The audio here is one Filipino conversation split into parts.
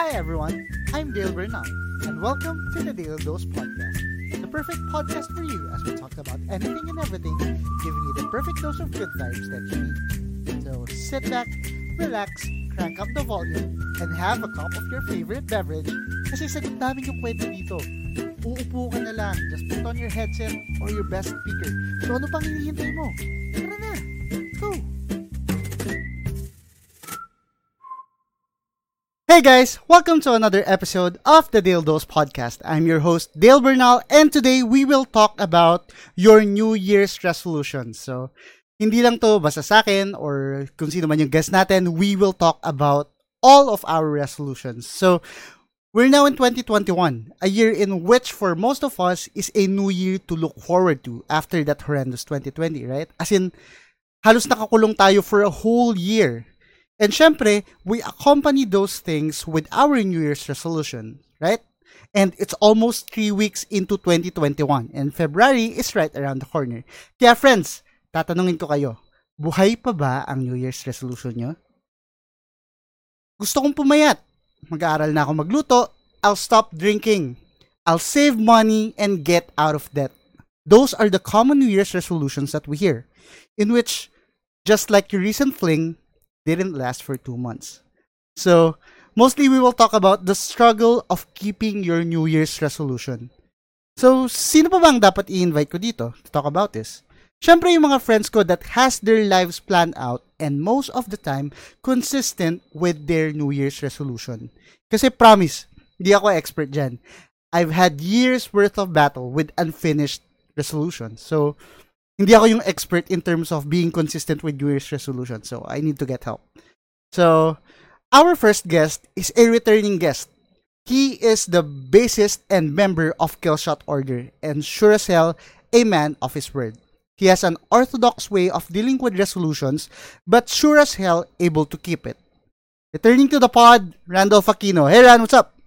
Hi everyone, I'm Dale Bernal, and welcome to the Dale Dose Podcast, the perfect podcast for you as we talk about anything and everything, giving you the perfect dose of good vibes that you need. So sit back, relax, crank up the volume, and have a cup of your favorite beverage kasi sagot namin yung kwento dito. Uupo ka na lang, just put on your headset or your best speaker. So ano pang hinihintay mo? Tara na, go! Hey guys, welcome to another episode of the Dale Dose Podcast. I'm your host, Dale Bernal, and today we will talk about your New Year's resolutions. So, hindi lang to basta sa akin or kung sino man yung guest natin, we will talk about all of our resolutions. So, we're now in 2021, a year in which for most of us is a new year to look forward to after that horrendous 2020, right? As in, halos nakakulong tayo for a whole year And syempre, we accompany those things with our New Year's resolution, right? And it's almost three weeks into 2021 and February is right around the corner. Kaya friends, tatanungin ko kayo, buhay pa ba ang New Year's resolution nyo? Gusto kong pumayat. Mag-aaral na ako magluto. I'll stop drinking. I'll save money and get out of debt. Those are the common New Year's resolutions that we hear, in which, just like your recent fling, didn't last for two months. So, mostly we will talk about the struggle of keeping your New Year's resolution. So, sino pa bang dapat i-invite ko dito to talk about this? Siyempre yung mga friends ko that has their lives planned out and most of the time consistent with their New Year's resolution. Kasi promise, hindi ako expert dyan. I've had years worth of battle with unfinished resolutions. So, hindi ako yung expert in terms of being consistent with New Year's resolution. So, I need to get help. So, our first guest is a returning guest. He is the bassist and member of Killshot Order and sure as hell, a man of his word. He has an orthodox way of dealing with resolutions, but sure as hell able to keep it. Returning to the pod, Randolph Aquino. Hey Ran, what's up?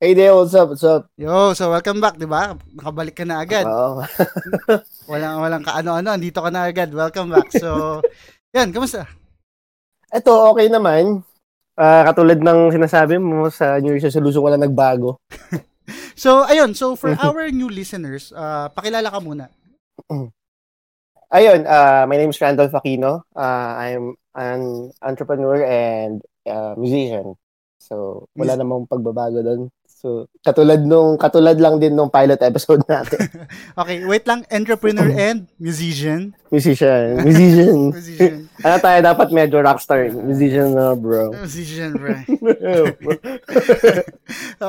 Hey there, what's up? What's up? Yo, so welcome back, di ba? Nakabalik ka na agad. Oo. walang walang kaano-ano, andito ka na agad. Welcome back. So, yan, kamusta? Ito, okay naman. Uh, katulad ng sinasabi mo sa New Year's resolution, wala nagbago. so, ayun. So, for our new listeners, uh, pakilala ka muna. Ayun, uh, my name is Randolph Aquino. Uh, I'm an entrepreneur and uh, musician. So, wala namang pagbabago doon. So, katulad nung katulad lang din nung pilot episode natin. okay, wait lang, entrepreneur and musician. Musician, musician. musician. ano tayo dapat medyo rockstar, musician na, bro. Musician, bro.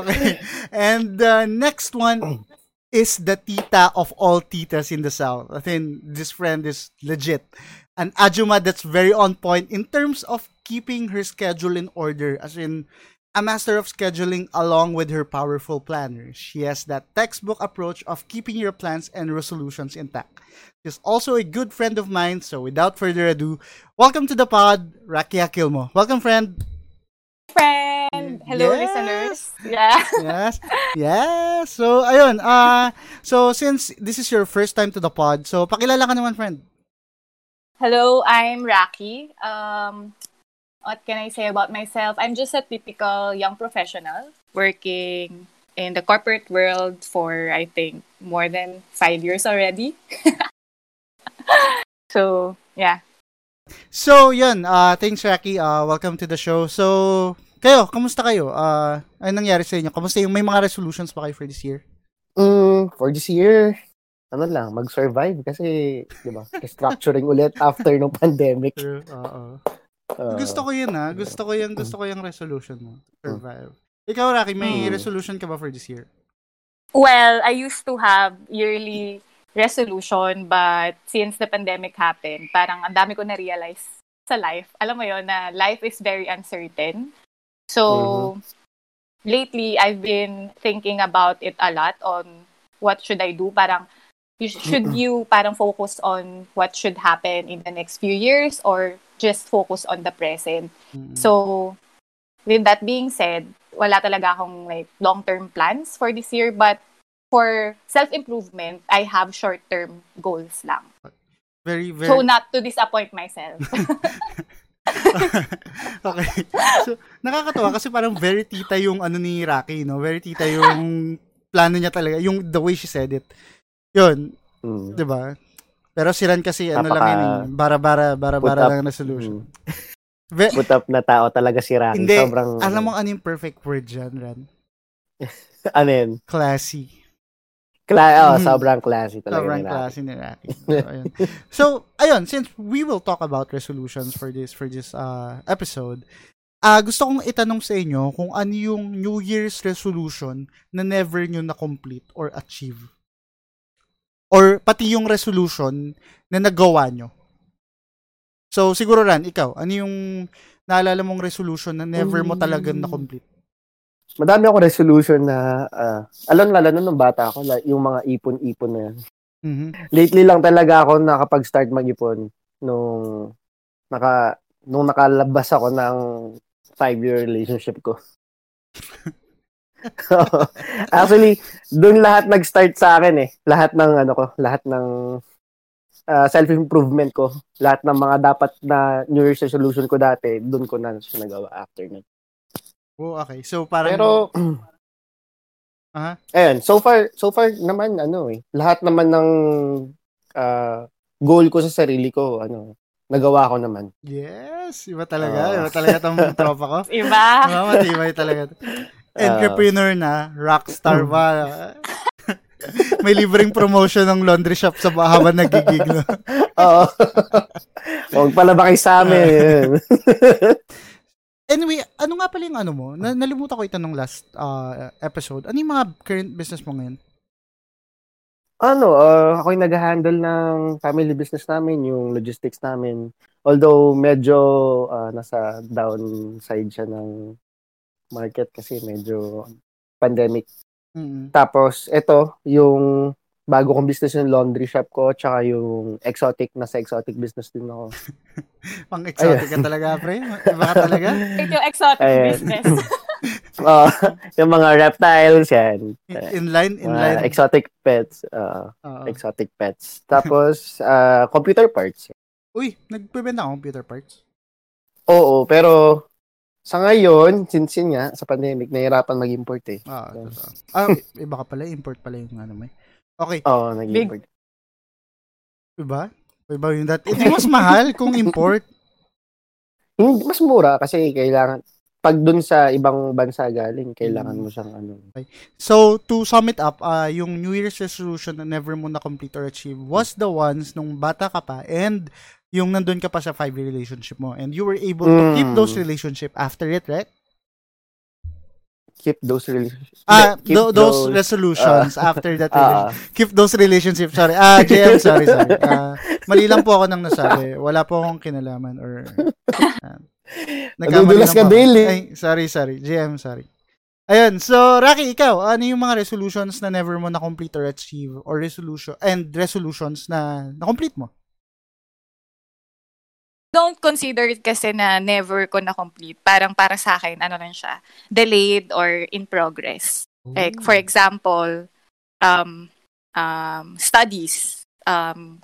okay. And the uh, next one is the tita of all titas in the South. I think this friend is legit. An Ajuma that's very on point in terms of keeping her schedule in order, as in a master of scheduling along with her powerful planner. She has that textbook approach of keeping your plans and resolutions intact. She's also a good friend of mine, so without further ado, welcome to the pod, Rakia Kilmo. Welcome, friend. Friend! Hello, yes. listeners. Yeah. yes. Yes. So, ayun. Uh, so, since this is your first time to the pod, so pakilala ka naman, friend. Hello, I'm Raki. Um, what can I say about myself? I'm just a typical young professional working in the corporate world for, I think, more than five years already. so, yeah. So, yun. Uh, thanks, Raki. Uh, welcome to the show. So, kayo, kamusta kayo? Uh, ano nangyari sa inyo? Kamusta yung may mga resolutions pa kayo for this year? Mm, for this year, ano lang, mag-survive kasi, di ba, structuring ulit after ng pandemic. True, oo. Uh, gusto ko yun ha. Gusto ko yung, gusto ko yung resolution mo. Survive. Ikaw, Rocky, may hmm. resolution ka ba for this year? Well, I used to have yearly resolution but since the pandemic happened, parang ang dami ko na-realize sa life. Alam mo yon na life is very uncertain. So, mm-hmm. lately, I've been thinking about it a lot on what should I do. Parang, should you parang focus on what should happen in the next few years or just focus on the present. Mm-hmm. So, with that being said, wala talaga akong like long-term plans for this year, but for self-improvement, I have short-term goals lang. Very, very... So, not to disappoint myself. okay. So, nakakatawa kasi parang very tita yung ano ni Rocky, no? Very tita yung plano niya talaga, yung the way she said it. Yun, Mm. 'di ba? Pero si Ran kasi ano lang Napaka- yun, eh, bara-bara, bara-bara lang na solution. Mm. Ve- Put up na tao talaga si Rocky. Hindi, Sobrang, alam mo ano yung perfect word dyan, Ran? ano yun? Classy. Kla- oh, Mhm. sobrang classy talaga Sobrang ni Rocky. classy ni Rocky. So, ayun. so, ayun, since we will talk about resolutions for this for this uh, episode, ah gusto kong itanong sa inyo kung ano yung New Year's resolution na never nyo na-complete or achieve. Or pati yung resolution na nagawa nyo. So, siguro Ran, ikaw, ano yung naalala mong resolution na never mo talagang Mm. na-complete? Madami ako resolution na, uh, alam lalo na nung bata ako, yung mga ipon-ipon na yan. Mhm. Lately lang talaga ako nakapag-start mag-ipon nung naka nung nakalabas ako ng five-year relationship ko. Actually, doon lahat nag-start sa akin eh. Lahat ng ano ko, lahat ng ah, self-improvement ko, lahat ng mga dapat na New Year's resolution ko dati, doon ko na siya nagawa after nun. Oh, okay. So, parang... Pero, Aha. Ayan, so far, so far naman, ano eh, lahat naman ng ah, goal ko sa sarili ko, ano, nagawa ko naman. Yes, iba talaga. Ah. iba talaga tong tropa ko. Iba. Diba, matibay talaga. Entrepreneur na, rockstar Hmm. ba? May libreng promotion ng laundry shop sa habang nagigig. No? Oo. Huwag pala ba kayo sa amin? Anyway, ano nga pala yung ano mo? Na, nalimutan ko itanong last uh, episode. Ano yung mga current business mo ngayon? ano, uh, ako yung nag-handle ng family business namin, yung logistics namin. Although medyo ah, nasa downside siya ng market kasi medyo pandemic. Mm. Tapos, ito, yung bago kong business yung laundry shop ko, tsaka yung exotic, nasa exotic business din ako. Pang exotic ka talaga, pre. Iba ka talaga. Ito yung exotic Ayan. business. Oo, yung mga reptiles, yan. Inline, inline. exotic pets. oo, Oo. exotic pets. Tapos, ah, computer parts. Uy, nagpibenta ka computer parts. Oo, pero sa ngayon, since yun nga, sa pandemic, nahirapan mag-import eh. Ah, Yeah. totoo. Ah, iba ka pala. Import pala yung ano mo eh. Okay, Oo, nag-import. iba? Iba yung that. Ito mas mahal kung import. Hindi, mas mura kasi kailangan, pag dun sa ibang bansa galing, kailangan mo siyang ano. So, to sum it up, ah yung New Year's resolution na never mo na-complete or achieve was the ones nung bata ka pa and yung nandun ka pa sa five-year relationship mo and you were able to keep Mm. those relationship after it, right? Keep those relationships. Ah, keep tho- those, resolutions after that Ah, relationship. keep those relationships. Sorry. Ah, JM, sorry, sorry. Ah, mali lang po ako nang nasabi. Wala po akong kinalaman or ah, nagkamali Nadudulas lang ka, eh. Ay, sorry, sorry. JM, sorry. Ayun, so Rocky, ikaw, ano yung mga resolutions na never mo na-complete or achieve or resolution and resolutions na na-complete mo? Don't consider it kasi na never ko na-complete. Parang para sa akin, ano lang siya, delayed or in progress. Like, for example, um, um, studies, um,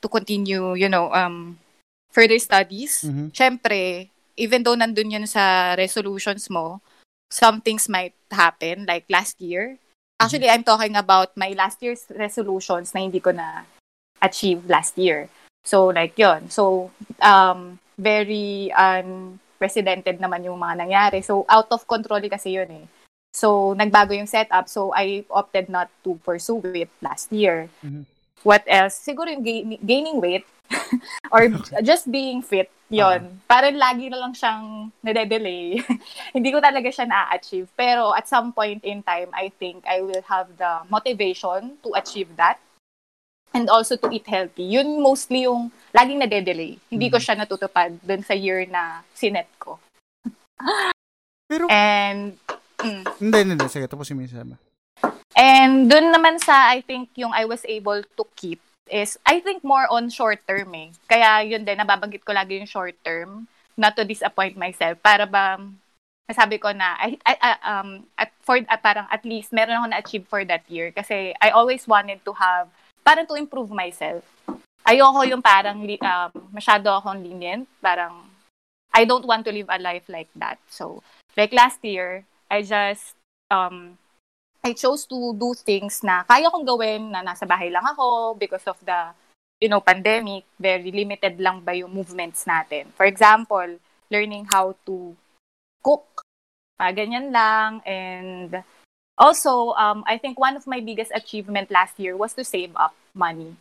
to continue, you know, um, further studies. Mhm. Syempre, even though nandun yun sa resolutions mo, some things might happen, like last year. Actually, I'm talking about my last year's resolutions na hindi ko na achieve last year. So, like yon So, um, very unprecedented naman yung mga nangyari. So, out of control kasi yun eh. So, nagbago yung setup. So, I opted not to pursue it last year. Mhm. What else? Siguro yung gain- gaining weight or just being fit. Yon. Parang lagi na lang siyang nade-delay. Hindi ko talaga siya na-achieve. Pero at some point in time, I think I will have the motivation to achieve that. And also to eat healthy. Yun mostly yung laging nade-delay. Hindi ko Mhm. siya natutupad dun sa year na sinet ko. Pero, And, mm, hindi, hindi, sige, mo yung sabi. And dun naman sa, I think, yung I was able to keep is, I think more on short term eh. Kaya yun din, nababanggit ko lagi yung short term, not to disappoint myself. Para ba, nasabi ko na, I, I, I- um, at, for, at parang at least, meron ako na-achieve for that year. Kasi I always wanted to have, parang to improve myself. Ayoko yung parang, um, masyado akong lenient, parang, I don't want to live a life like that. So, like last year, I just, um, I chose to do things na kaya kong gawin na nasa bahay lang ako because of the, you know, pandemic. Very limited lang ba yung movements natin. For example, learning how to cook. Uh, ganyan lang. And also, um, I think one of my biggest achievement last year was to save up money.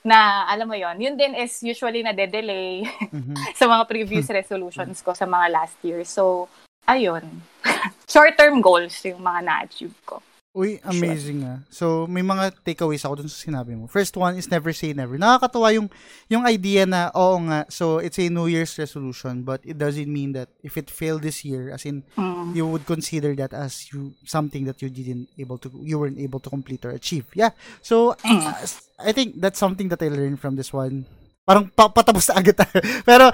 Na, alam mo yon yun din is usually na delay Mhm. sa mga previous resolutions ko sa mga last year. So, ayun. Short-term goals yung mga na-achieve ko. Uy, amazing ah. So, may mga takeaways ako dun sa sinabi mo. First one is never say never. Nakakatawa yung, yung idea na, oo nga, so it's a New Year's resolution, but it doesn't mean that if it failed this year, as in, Mm. you would consider that as you something that you didn't able to, you weren't able to complete or achieve. Yeah. So, uh, I think that's something that I learned from this one. Parang pa- patapos na agad tayo. pero,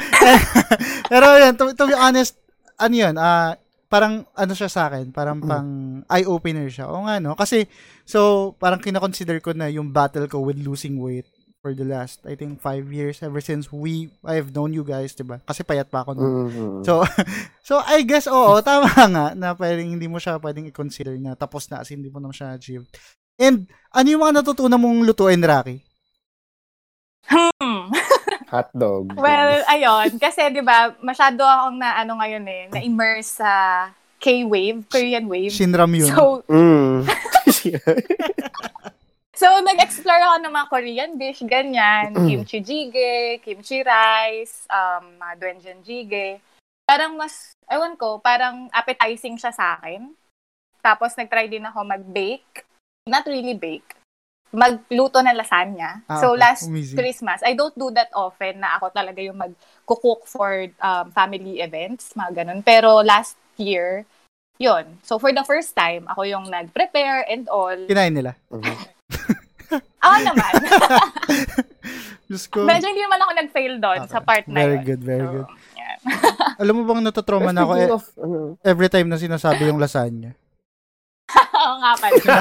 pero yan, to, to be honest, ano yun, ah, parang ano siya sa akin, parang pang eye-opener siya. O nga, no? Kasi, so, parang kinakonsider ko na yung battle ko with losing weight for the last, I think, five years, ever since we, I've known you guys, diba? Kasi payat pa ako noon. Mhm. So, so I guess, oo, tama nga, na pwedeng hindi mo siya pwedeng i-consider na tapos na, as in, hindi mo naman siya achieve. And, ano yung mga natutunan mong lutuin, Rocky? Hmm. Hotdog. Well, ayun. Kasi, di ba, masyado akong na, ano ngayon eh, na-immerse sa K-wave, Korean wave. Shinram yun. So, Mm. so nag-explore ako ng mga Korean dish, ganyan. kimchi jjigae, kimchi rice, um, mga doenjang jjigae. Parang mas, ewan ko, parang appetizing siya sa akin. Tapos, nag-try din ako mag-bake. Not really bake. Magluto ng lasagna. Ah, so, okay. last Amazing. Christmas, I don't do that often na ako talaga yung mag-cook for um, family events, mga ganun. Pero last year, yun. So, for the first time, ako yung nag-prepare and all. Kinain nila. Mhm. Ako naman. Diyos ko. Medyo hindi naman ako nag-fail doon Okay. sa part na Very yun. good, very So, good. yan. Alam mo bang natotrauma na ako eh, of, ano, every time na sinasabi yung lasagna? Oo nga pala.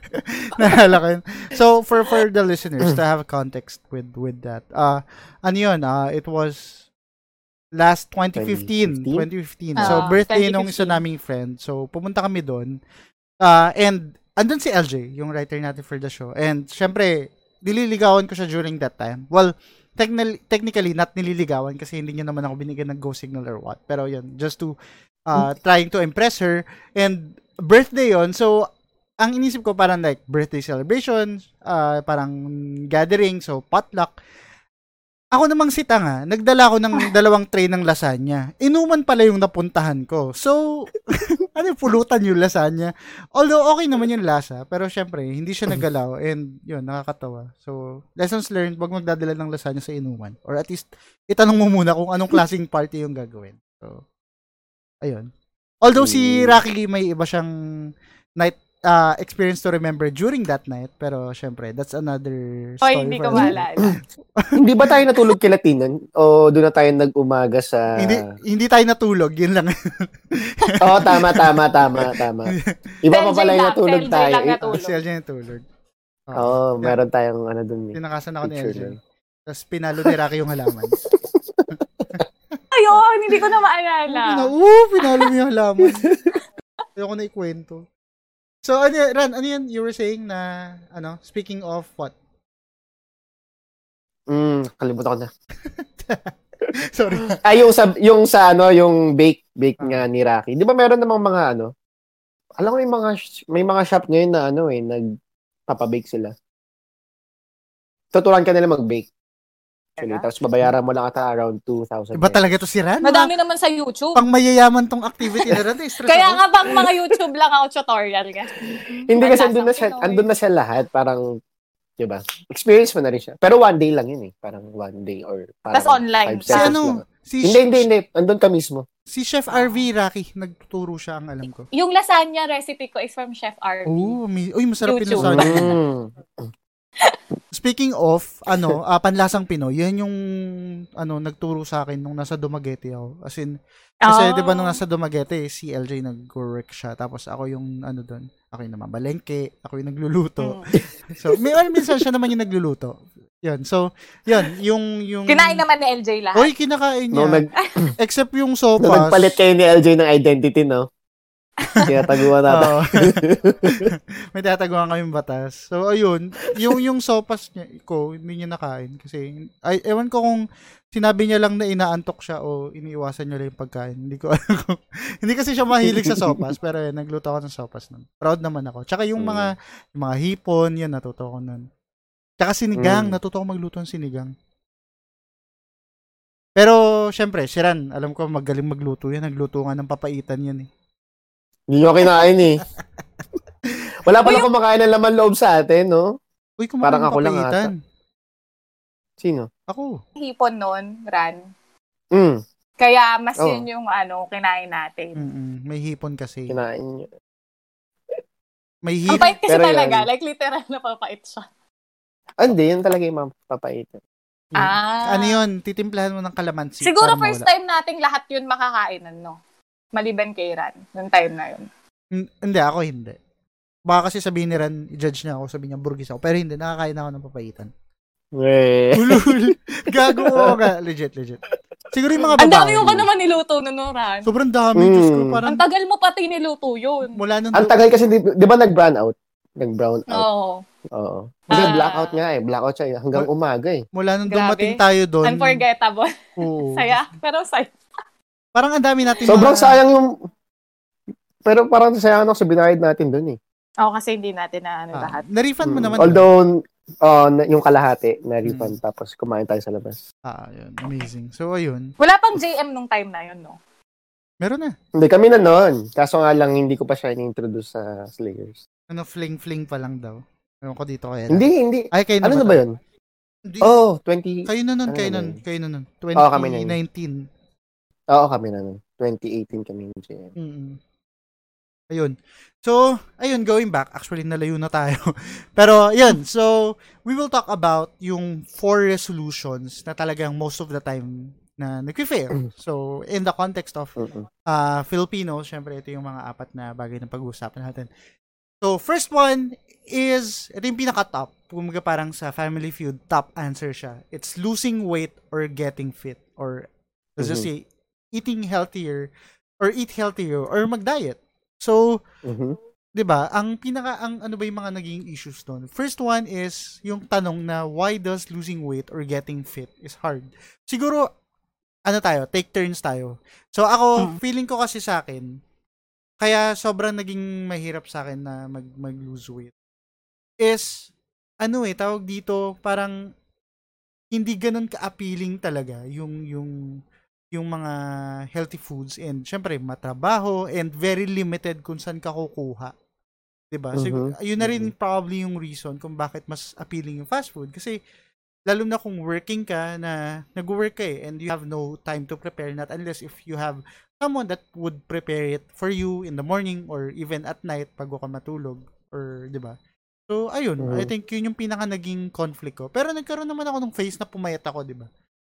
Naalala ko yun. So, for for the listeners to have context with with that, uh, ano yun, uh, it was last 2015. 2015. 2015? So, birthday nung isa 2015. naming friend. So, pumunta kami doon. Uh, and, andun si LJ, yung writer natin for the show. And, syempre, nililigawan ko siya during that time. Well, technically, technically not nililigawan kasi hindi niya naman ako binigyan ng go signal or what. Pero yun, just to, uh, trying to impress her. And, birthday yon So, ang inisip ko parang like birthday celebration, uh, parang gathering, so potluck. Ako namang si Tanga, nagdala ako ng dalawang tray ng lasagna. Inuman pala yung napuntahan ko. So, ano pulutan yung lasagna. Although okay naman yung lasa, pero syempre, hindi siya nagalaw and yun, nakakatawa. So, lessons learned, wag magdadala ng lasagna sa inuman. Or at least, itanong mo muna kung anong klaseng party yung gagawin. So, ayun. Although si. Rocky may iba siyang night uh, experience to remember during that night, pero syempre, that's another story. Hoy, hindi ko maalala. hindi ba tayo natulog kila Tinan? O doon na tayo nag-umaga sa... Hindi, hindi tayo natulog, yun lang. Oo, tama, tama, tama, tama. Iba pa pala yung natulog tell Jay tayo. lang eh. natulog. Si LJ natulog. Oo, meron tayong ano eh. Tinakasan ako ni LJ. Tapos pinalo ni Rocky yung halaman. Ayun, hindi ko na maalala. oo, pinalo mo yung halaman. Ayoko na ikwento. So, ano yan, Ran, ano yan you were saying na, ano, speaking of what? Mm, kalimutan ko na. Sorry. Ah, yung sa, yung sa ano, yung bake, bake Ah. nga ni Rocky. Di ba meron namang mga ano, alam ko may mga, may mga shop ngayon na ano eh, nagpapabake sila. Tuturuan ka nila mag-bake. Actually, tapos babayaran mo lang ata around 2,000. Iba talaga to si Ran. Madami naman sa YouTube. Pang mayayaman tong activity na Ran. eh, Kaya nga bang mga YouTube lang ako tutorial ka. Hindi kasi andun na siya, andun na siya lahat. Parang, di ba? Experience mo na rin siya. Pero one day lang yun eh. Parang one day or parang Tas online. Si ano, si, Hindi, hindi, hindi. Andun ka mismo. si Chef RV Rocky, nagtuturo siya ang alam ko. Yung lasagna recipe ko is from Chef RV. Oh, mi- uy, masarap yung lasagna. Mm. Speaking of, ano, ah, panlasang Pinoy, yan yung, ano, nagturo sa akin nung nasa Dumaguete ako. As in, kasi Ah. di ba nung nasa Dumaguete, si LJ nag-work siya. Tapos ako yung, ano doon, ako yung namamalengke, ako yung nagluluto. Mm. So, may, well, minsan siya naman yung nagluluto. Yun. So, yun. Yung, yung... Kinain naman ni LJ lahat. Hoy, kinakain niya. Nung, nag, Except yung sopas. nagpalit kayo ni LJ ng identity, no? Tinataguan natin. Oo. May tataguan kaming batas. So, ayun. Yung, yung sopas niya, ko, hindi niya nakain. Kasi, ay, ewan ko kung sinabi niya lang na inaantok siya o iniiwasan niya lang yung pagkain. Hindi ko alam kung, hindi kasi siya mahilig sa sopas, pero yun, nagluto ako ng sopas nun. Proud naman ako. Tsaka yung mga, yung mga hipon, yun, natuto ko nun. Tsaka sinigang, Mm. natuto ko magluto ng sinigang. Pero, syempre, si Ran, alam ko magaling magluto yan. Nagluto nga ng papaitan yan eh. Hindi nyo kinain eh. Wala pala Uy, kumakain ng laman loob sa atin, no? Uy, kumakain Parang ng ako lang papaitan. Sino? Ako. Hipon nun, Ran. Mm, Kaya mas Oh. yun yung ano, kinain natin. Mm-mm. May hipon kasi. kinain nyo. May Ang hipon. pait kasi Pero yan. talaga. Like, literal na papait siya. Ah, Hindi, yun talaga yung mapapaitan. Ah. Ano yun? Titimplahan mo ng kalamansi. Siguro first time nating lahat yun makakainan, no? Maliban kay Ran, nung time na yun. Hindi, ako hindi. Baka kasi sabihin ni Ran, i-judge niya ako, sabihin niya burgis ako. Pero hindi, nakakain ako ng papaitan. Eh. Ulul. Gago ko ka. Legit, legit. Siguro yung mga babae. Ang dami ko pa naman niluto nun, no, Ran. Sobrang dami. Mm. Diyos ko, parang Ang tagal mo pati niluto yun. mula nung... Ang tagal kasi, di, di ba nag-brown out? Nag-brown out. Oo. Oo. Kasi Ah. blackout nga eh. Blackout siya eh. hanggang umaga eh. Mula nung Grabe. dumating tayo doon. Unforgettable. Oo. Saya. Pero saya. Parang ang dami natin Sobrang mga- sayang yung... Pero parang sayang ako sa binayad natin dun eh. Oo, kasi hindi natin na ano Ah, lahat. na-refund mo Mm. naman. Although, uh, yung kalahati na refund Mm. tapos kumain tayo sa labas. Ah, yun. Amazing. So, ayun. Wala pang JM nung time na yun, no? Meron na. Hindi kami na noon. Kaso nga lang hindi ko pa siya in-introduce sa Slayers. Ano, fling-fling pa lang daw. Ewan ko dito kaya. Hindi, hindi. Ay, kayo na Ano ba na ba yun? Hindi. Oh, 20... Kayo na nun, Ano kayo na nun, kayo na nun. Oo, kami na yun. 2019. Oo, kami na noon. 2018 kami ni JM. Mm. Ayun. So, ayun, going back, actually nalayo na tayo. Pero, yun, so, we will talk about yung four resolutions na talagang most of the time na nag-fail. So, in the context of uh, Filipinos, syempre, ito yung mga apat na bagay na pag-uusapan natin. So, first one is, ito yung pinaka-top. Kumaga parang sa Family Feud, top answer siya. It's losing weight or getting fit. Or, let's just say, eating healthier or eat healthier or mag-diet. So, Mhm. 'di ba? Ang pinaka ang ano ba yung mga naging issues doon? First one is yung tanong na why does losing weight or getting fit is hard? Siguro ano tayo, take turns tayo. So ako, Hmm. feeling ko kasi sa akin kaya sobrang naging mahirap sa akin na mag mag lose weight is ano eh tawag dito parang hindi ganun ka-appealing talaga yung yung yung mga healthy foods and syempre matrabaho and very limited kung saan ka kukuha. 'Di ba? Sig- yun na rin probably yung reason kung bakit mas appealing yung fast food kasi lalo na kung working ka na nag-work ka eh and you have no time to prepare not unless if you have someone that would prepare it for you in the morning or even at night pag ka matulog or 'di ba? So ayun, I Mhm. think yun yung pinaka naging conflict ko. Pero nagkaroon naman ako ng phase na pumayat ako, 'di ba?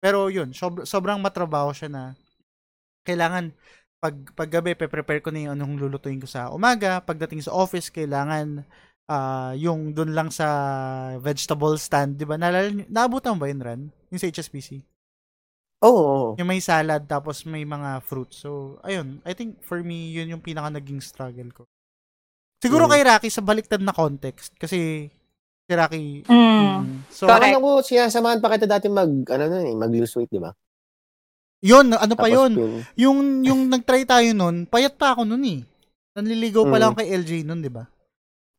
Pero yun, sob- sobrang matrabaho siya na kailangan pag paggabi pe-prepare ko na yung anong lulutuin ko sa umaga. Pagdating sa office, kailangan ah, yung dun lang sa vegetable stand, 'di ba? Naalala naabutan ba yun, Ran? Yung sa HSBC. Oo. oo. Yung may salad tapos may mga fruits. So, ayun, I think for me yun yung pinaka naging struggle ko. Siguro Mm. kay Rocky sa baliktad na context kasi si Rocky Mm. mm, so Correct. Parang ako, sinasamahan pa kita dati mag, ano nun eh, mag-lose weight, di ba? yun, ano pa Tapos yun? pin- Yung yung nag-try tayo nun, payat pa ako nun eh. Nanliligaw pa Mm. lang kay LJ nun, 'di ba?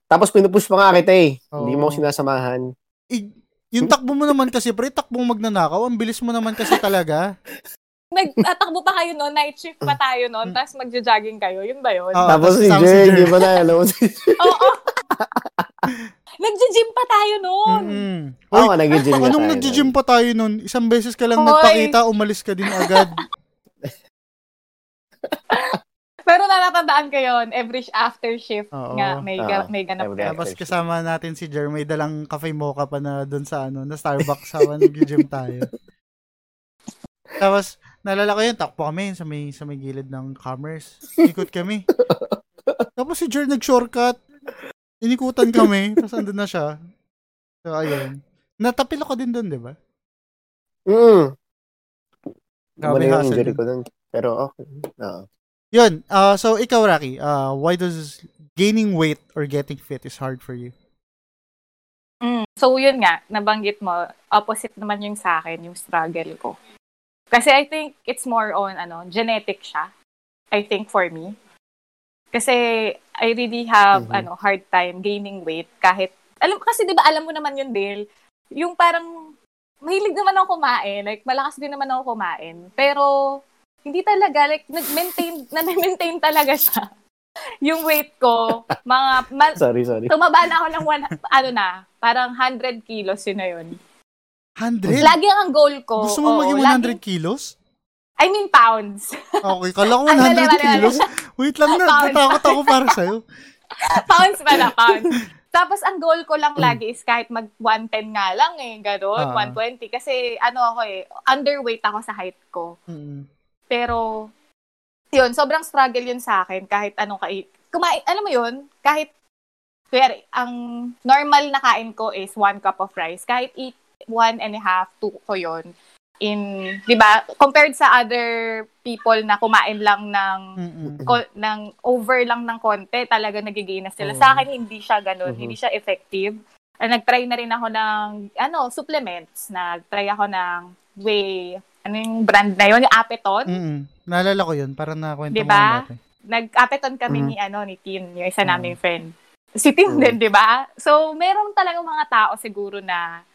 Tapos pinupush pa nga kita eh. Hindi mo ako sinasamahan. Eh, yung takbo mo naman kasi, pre, takbong magnanakaw, ang bilis mo naman kasi talaga. Nagtatakbo pa kayo noon, night shift pa tayo noon, tapos magja-jogging kayo. Yun ba yun? Oo, Tapos si Jer. hindi ba na, alam mo si Oo. Nagja-gym pa tayo noon. Mm-mm. Oo, Oy, nag-gym nga anong nun. pa tayo nun? Isang beses ka lang Hoy. nagpakita, umalis ka din agad. Pero natatandaan ko yun, every sh- after shift Oo. nga, may, Oo. ga- may ganap Every ka. Tapos kasama natin si Jer, may dalang cafe mocha pa na doon sa ano, na Starbucks habang nag-gym tayo. Tapos, naalala ko yun, takpo kami sa may, sa may gilid ng commerce. Ikot kami. Tapos si Jer nag-shortcut. Inikutan kami. Tapos andun na siya. So, ayun. Natapil ako din doon, di ba? Mm. Grabe Wala yung injury ko dun. Pero okay. Oo. Yun, uh, so ikaw, Rocky, uh, why does gaining weight or getting fit is hard for you? Mm. So, yun nga, nabanggit mo, opposite naman yung sa akin, yung struggle ko. Kasi I think it's more on, ano, genetic siya. I think for me. Kasi I really have, Mhm. ano, hard time gaining weight kahit, alam, kasi di ba alam mo naman yun, Dale, yung parang, mahilig naman ako kumain, like, malakas din naman ako kumain, pero, hindi talaga, like, nag-maintain, na-maintain talaga siya. yung weight ko, mga, ma- Sorry, sorry. tumaba na ako ng one, ano na, parang 100 kilos, yun na yun. 100? Lagi ang goal ko. Gusto mo oo, maging 100 lagi- kilos? I mean pounds. Okay, kala ko Ay, mali, 100 mali, mali. kilos. Wait lang na, Pounds. natakot ako para sa'yo. pounds pala, pounds. Tapos ang goal ko lang lagi is kahit mag 110 nga lang eh, gano'n, Ah. 120. Kasi ano ako eh, underweight ako sa height ko. Mm. Pero, yun, sobrang struggle yun sa akin kahit anong kain. Kumain, alam mo yun, kahit, kaya ang normal na kain ko is one cup of rice. Kahit eat one and a half, two ko yun. In, di ba, compared sa other people na kumain lang ng Mm-mm. ko, ng over lang ng konti, talaga nagigain na sila. Oo. Sa akin, hindi siya ganun. Mhm. Hindi siya effective. Uh, nag-try na rin ako ng, ano, supplements. Nag-try ako ng whey, ano yung brand na yun? Yung Apeton. Mm-mm. Naalala ko yun, parang nakakwento Di mo dati. Nag-Apeton kami Mhm. ni, ano, ni Tin, yung isa Mhm. naming friend. Si Tin Mhm. din, di ba? So, meron talagang mga tao siguro na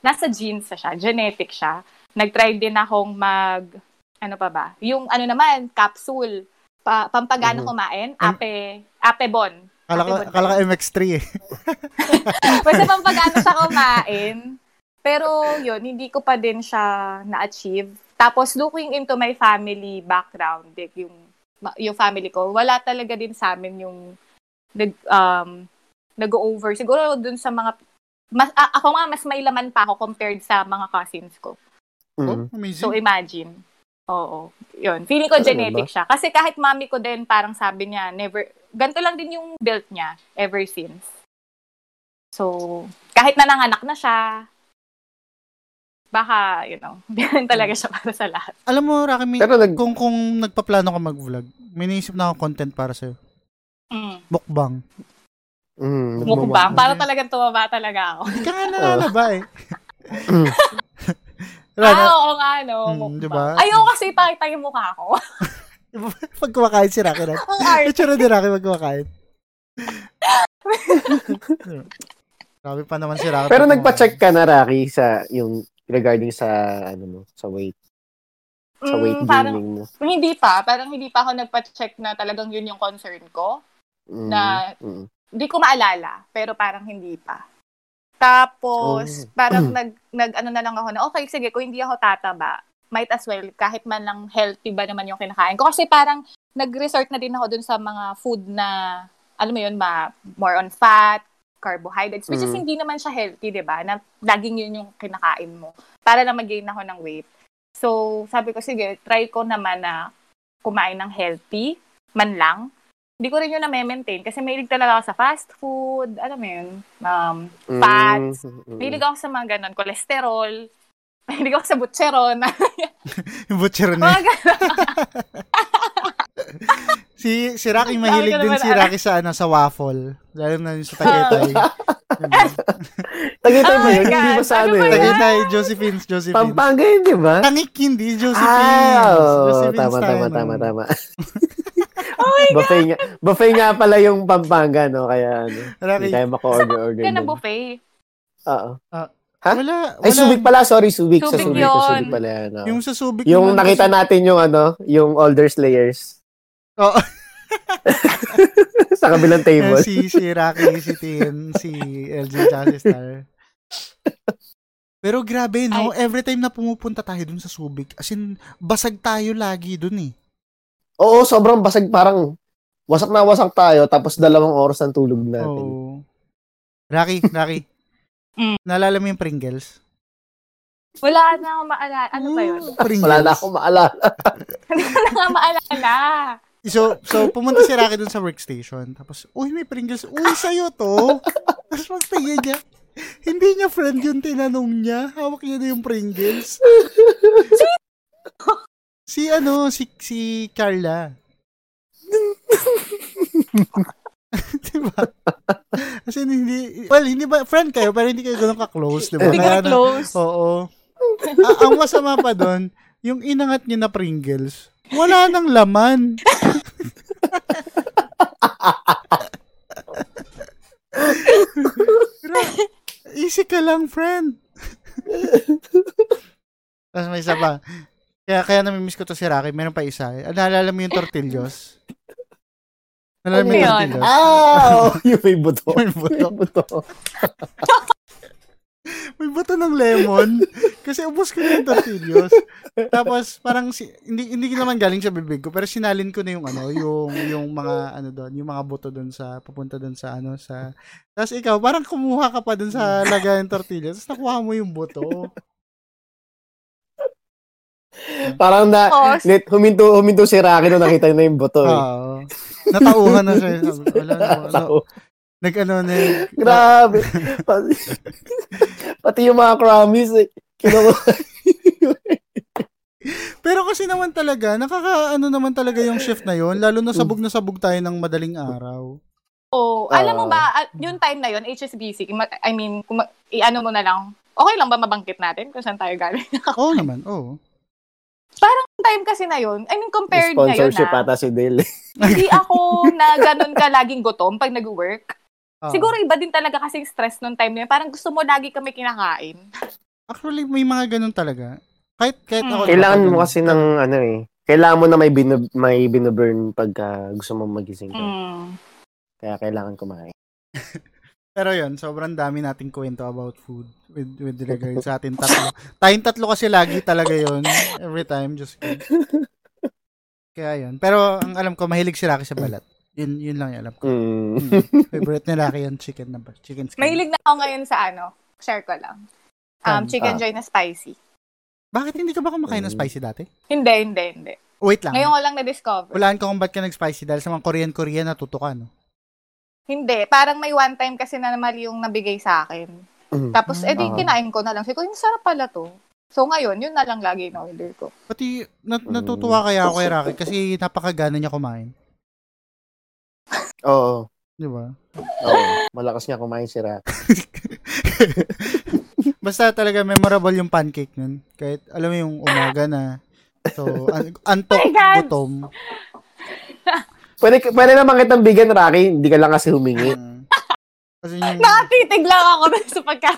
nasa genes siya, genetic siya. Nag-try din akong mag, ano pa ba? Yung ano naman, capsule. Pa, pampagana Mhm. kumain, Am- ape, apebon. Kala yun? MX3 eh. Basta pampagana siya kumain. Pero yun, hindi ko pa din siya na-achieve. Tapos looking into my family background, like yung yung family ko, wala talaga din sa amin yung nag um nag-over. Siguro dun sa mga mas, ako nga mas may laman pa ako compared sa mga cousins ko. Mm. Oh, amazing. So imagine. Oo. Yun. Feeling ko Talaga genetic ba? siya. Kasi kahit mami ko din, parang sabi niya, never, ganito lang din yung built niya ever since. So, kahit nananganak na siya, baka, you know, rin talaga siya para sa lahat. Alam mo, Rocky, may, Pero nag... kung, kung nagpaplano ka mag-vlog, may naisip na ako content para sa'yo. Mm. Mukbang. Mm, Mukbang. Para talagang tumaba talaga ako. Hindi ka nga nalalaba eh. Diba, ah, oo nga, no. Mm, mukbang. diba? Ayaw kasi pakita yung mukha ko. pag kumakain si Rocky art. Itsura ni Rocky pag kumakain. Grabe pa naman si Rocky. Pero nagpa-check ka na, Rocky, sa yung regarding sa ano mo, sa weight, sa Mm, weight parang, gaining mo. hindi pa. Parang hindi pa ako nagpa-check na talagang yun yung concern ko. Mm, na- mm. Hindi ko maalala, pero parang hindi pa. Tapos, Oh. parang nag, nag, ano na lang ako na, okay, sige, kung hindi ako tataba, might as well, kahit man lang healthy ba naman yung kinakain ko. Kasi parang, nag-resort na din ako dun sa mga food na, alam mo yun, ma, more on fat, carbohydrates, which is Mm. hindi naman siya healthy, di ba? Na laging yun yung kinakain mo. Para na mag-gain ako ng weight. So, sabi ko, sige, try ko naman na kumain ng healthy, man lang. Hindi ko rin yun na-maintain kasi mahilig talaga ako sa fast food, alam mo yun, um, fats. Mm, mm, Mahilig ako sa mga ganun, cholesterol. Mahilig ako sa butcheron. Yung butcher mga niya. ganun. Si, si Rocky, mahilig din si. Rocky sa, ano, sa waffle. Lalo na yung sa Tagaytay. Tagaytay ba Oh yun? Hindi ba sa ano ano eh? yan? Tagaytay, Josephine's, Josephine's. Pampanga yun, di ba? Tangik hindi, Josephine's. Ah. Josephine's tama, tama, nun. tama, tama. oh my God. buffet nga, buffet nga pala yung Pampanga, no? Kaya, ano, Rocky, hindi tayo maka-order-order. Na dun. buffet. Oo. Ha? wala, wala. Ay, Subic pala. Sorry, Subic. Sa Subic Subic. Sa yun. Subic pala yan. oo. Yung sa Subic. Yung naman nakita kasi- natin yung ano, yung older slayers Oo. sa kabilang table. si, si Rocky, si Tin, si tsaka si Star. Pero grabe, no? Every time na pumupunta tayo dun sa Subic, as in, basag tayo lagi dun eh. Oo, sobrang basag. Parang wasak na wasak tayo tapos dalawang oras ng tulog natin. Oo. Rocky, Rocky. Mm. Naalala mo yung Pringles? Wala na akong maalala. Ano ba yun? Pringles. Wala na akong maalala. Ko na nga maalala. So, so pumunta si Rocky dun sa workstation. Tapos, uy, may Pringles. Uy, sa'yo to. Tapos magtingin niya. Hindi niya friend yung tinanong niya. Hawak niya na yung Pringles. Si ano, si, si Carla. diba? Kasi hindi, well, hindi ba, friend kayo, pero hindi kayo ganun ka-close, diba? Hindi ka close. Oo. A- ang masama pa doon, yung inangat niya na Pringles, wala nang laman. Easy ka lang, friend. Tapos may isa pa. Kaya, kaya namimiss ko to si Rocky. Meron pa isa. Ah, Naalala mo yung tortillos? Naalala mo Ano yung yun? tortillos? Ah, oh, yung may buto. May buto. May buto. May buto ng lemon. Kasi ubos ko na yung tortillos. Tapos parang si, hindi hindi naman galing sa bibig ko pero sinalin ko na yung ano, yung yung mga ano doon, yung mga buto doon sa papunta doon sa ano sa Tapos ikaw parang kumuha ka pa doon sa lagayan ng tortillas. Tapos nakuha mo yung buto. Parang na, Pause. net, huminto, huminto si Rocky nung nakita na yung buto. eh. Oo. Natauhan na siya. Ko, Wala, ano, Tao. nag ano na yung- Grabe. Pati, pati yung mga crumbs eh. Kinukuha. Pero kasi naman talaga, nakaka ano naman talaga yung shift na yon lalo na sabog na sabog tayo ng madaling araw. Oh, alam mo ba, ah, yung time na yun, HSBC, I mean, kung i-ano mo na lang, okay lang ba mabangkit natin kung saan tayo galing? Oo naman, oo. Yung time kasi na yun, I mean, compared ngayon Sponsorship na, ata si Dale. hindi ako na ganun ka laging gutom pag nag-work. Oo. Siguro iba din talaga kasi stress nung time na yun. Parang gusto mo lagi kami kinakain. Actually, may mga ganun talaga. Kahit, kahit Mm. ako. Kailangan mo kasi ng ano eh. Kailangan mo na may binu, may binuburn pagka gusto mo magising ka. Mm. Kaya kailangan kumain. Pero yun, sobrang dami nating kwento about food with with regard sa atin tatlo. Tayong tatlo kasi lagi talaga yun. Every time, just kidding. Kaya yun. Pero ang alam ko, mahilig si Rocky sa balat. Yun, yun lang yung alam ko. Mm. Mm. Favorite ni Rocky yung chicken na ba? Chicken skin. Mahilig na ako ngayon sa ano, share ko lang. Um, Um, chicken ah. joy na spicy. Bakit hindi ka ba kumakain ng Mm. spicy dati? Hindi, hindi, hindi. Wait lang. Ngayon ko lang na-discover. Walaan ko kung ba't ka nag-spicy dahil sa mga Korean-Korean natuto ka, no? Hindi. Parang may one time kasi na mali yung nabigay sa akin. Mm. Tapos, edi Ah. kinain ko na lang. Ko, yung sarap pala to. So, ngayon, yun na lang lagi in order ko. Pati nat- natutuwa kaya ako kay Rocky kasi napakagana niya kumain. Oo. Di ba? Oo. Malakas niya kumain si Rocky. Basta talaga memorable yung pancake nun. Kahit alam mo yung umaga na. So, an- antok Oh gutom. Pwede, pwede naman kitang bigyan, Rocky. Hindi ka lang kasi humingi. Mm. Kasi yung, Nakatitig lang ako sa pagka...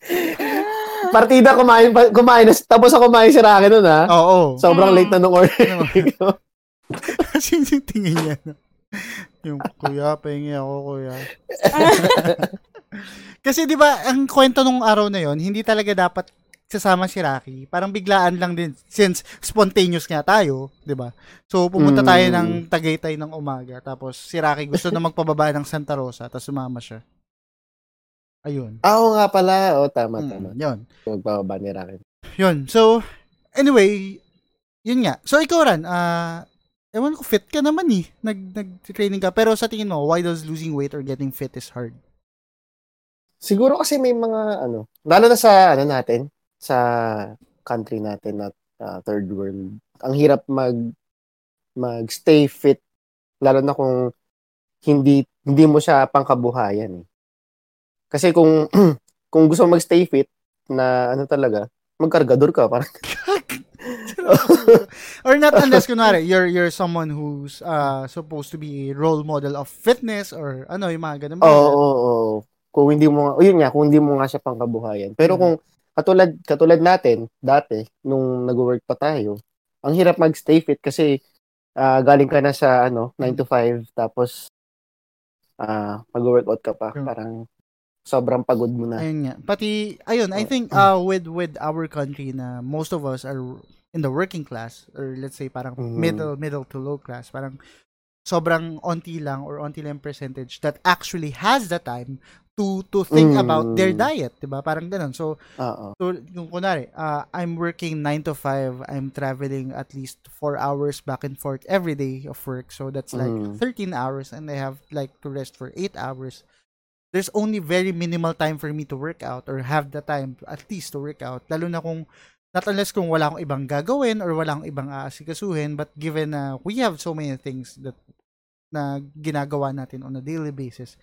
Partida kumain, kumain. Tapos ako kumain si Rocky nun, ha? oo. Sobrang Mm. late na nung order. Kasi yung tingin niya. No? Yung, kuya, pahingi ako, kuya. Kasi di ba ang kwento nung araw na yon hindi talaga dapat sasama si Rocky. Parang biglaan lang din since spontaneous nga tayo, 'di ba? So pumunta tayo Mm. ng Tagaytay ng umaga tapos si Rocky gusto na magpababa ng Santa Rosa tapos sumama siya. Ayun. Ah, Oo nga pala. Oo, tama, tama. Mm, yun. Magbababa ni Rocky. Yun. So anyway, yun nga. So ikaw ran, ah ewan ko fit ka naman eh. Nag nag-training ka pero sa tingin mo, why does losing weight or getting fit is hard? Siguro kasi may mga ano, lalo na sa ano natin, sa country natin na uh, third world. Ang hirap mag mag-stay fit lalo na kung hindi hindi mo siya pangkabuhayan eh. Kasi kung kung gusto mo mag-stay fit na ano talaga, magkargador ka parang or not unless kunwari you're you're someone who's uh supposed to be a role model of fitness or ano yung mga ganun. Oo, oo, oo. Kung hindi mo, o yun nga, kung hindi mo nga siya pangkabuhayan. Pero Mm. kung katulad katulad natin dati nung nag-work pa tayo, ang hirap mag-stay fit kasi ah, galing ka na sa ano, 9 to 5 tapos ah mag-workout ka pa. True. Parang sobrang pagod mo na. Ayun nga. Pati ayun, I think uh with with our country na most of us are in the working class or let's say parang Mhm. middle middle to low class, parang sobrang onti lang or onti lang percentage that actually has the time to to think Mm. about their diet, 'di ba? Parang ganun. So. So, kung kunwari, uh, I'm working 9 to 5, I'm traveling at least 4 hours back and forth every day of work. So, that's like Mm. 13 hours and I have like to rest for 8 hours. there's only very minimal time for me to work out or have the time at least to work out. Lalo na kung not unless kung wala akong ibang gagawin or wala akong ibang aasikasuhin but given na we have so many things that na ginagawa natin on a daily basis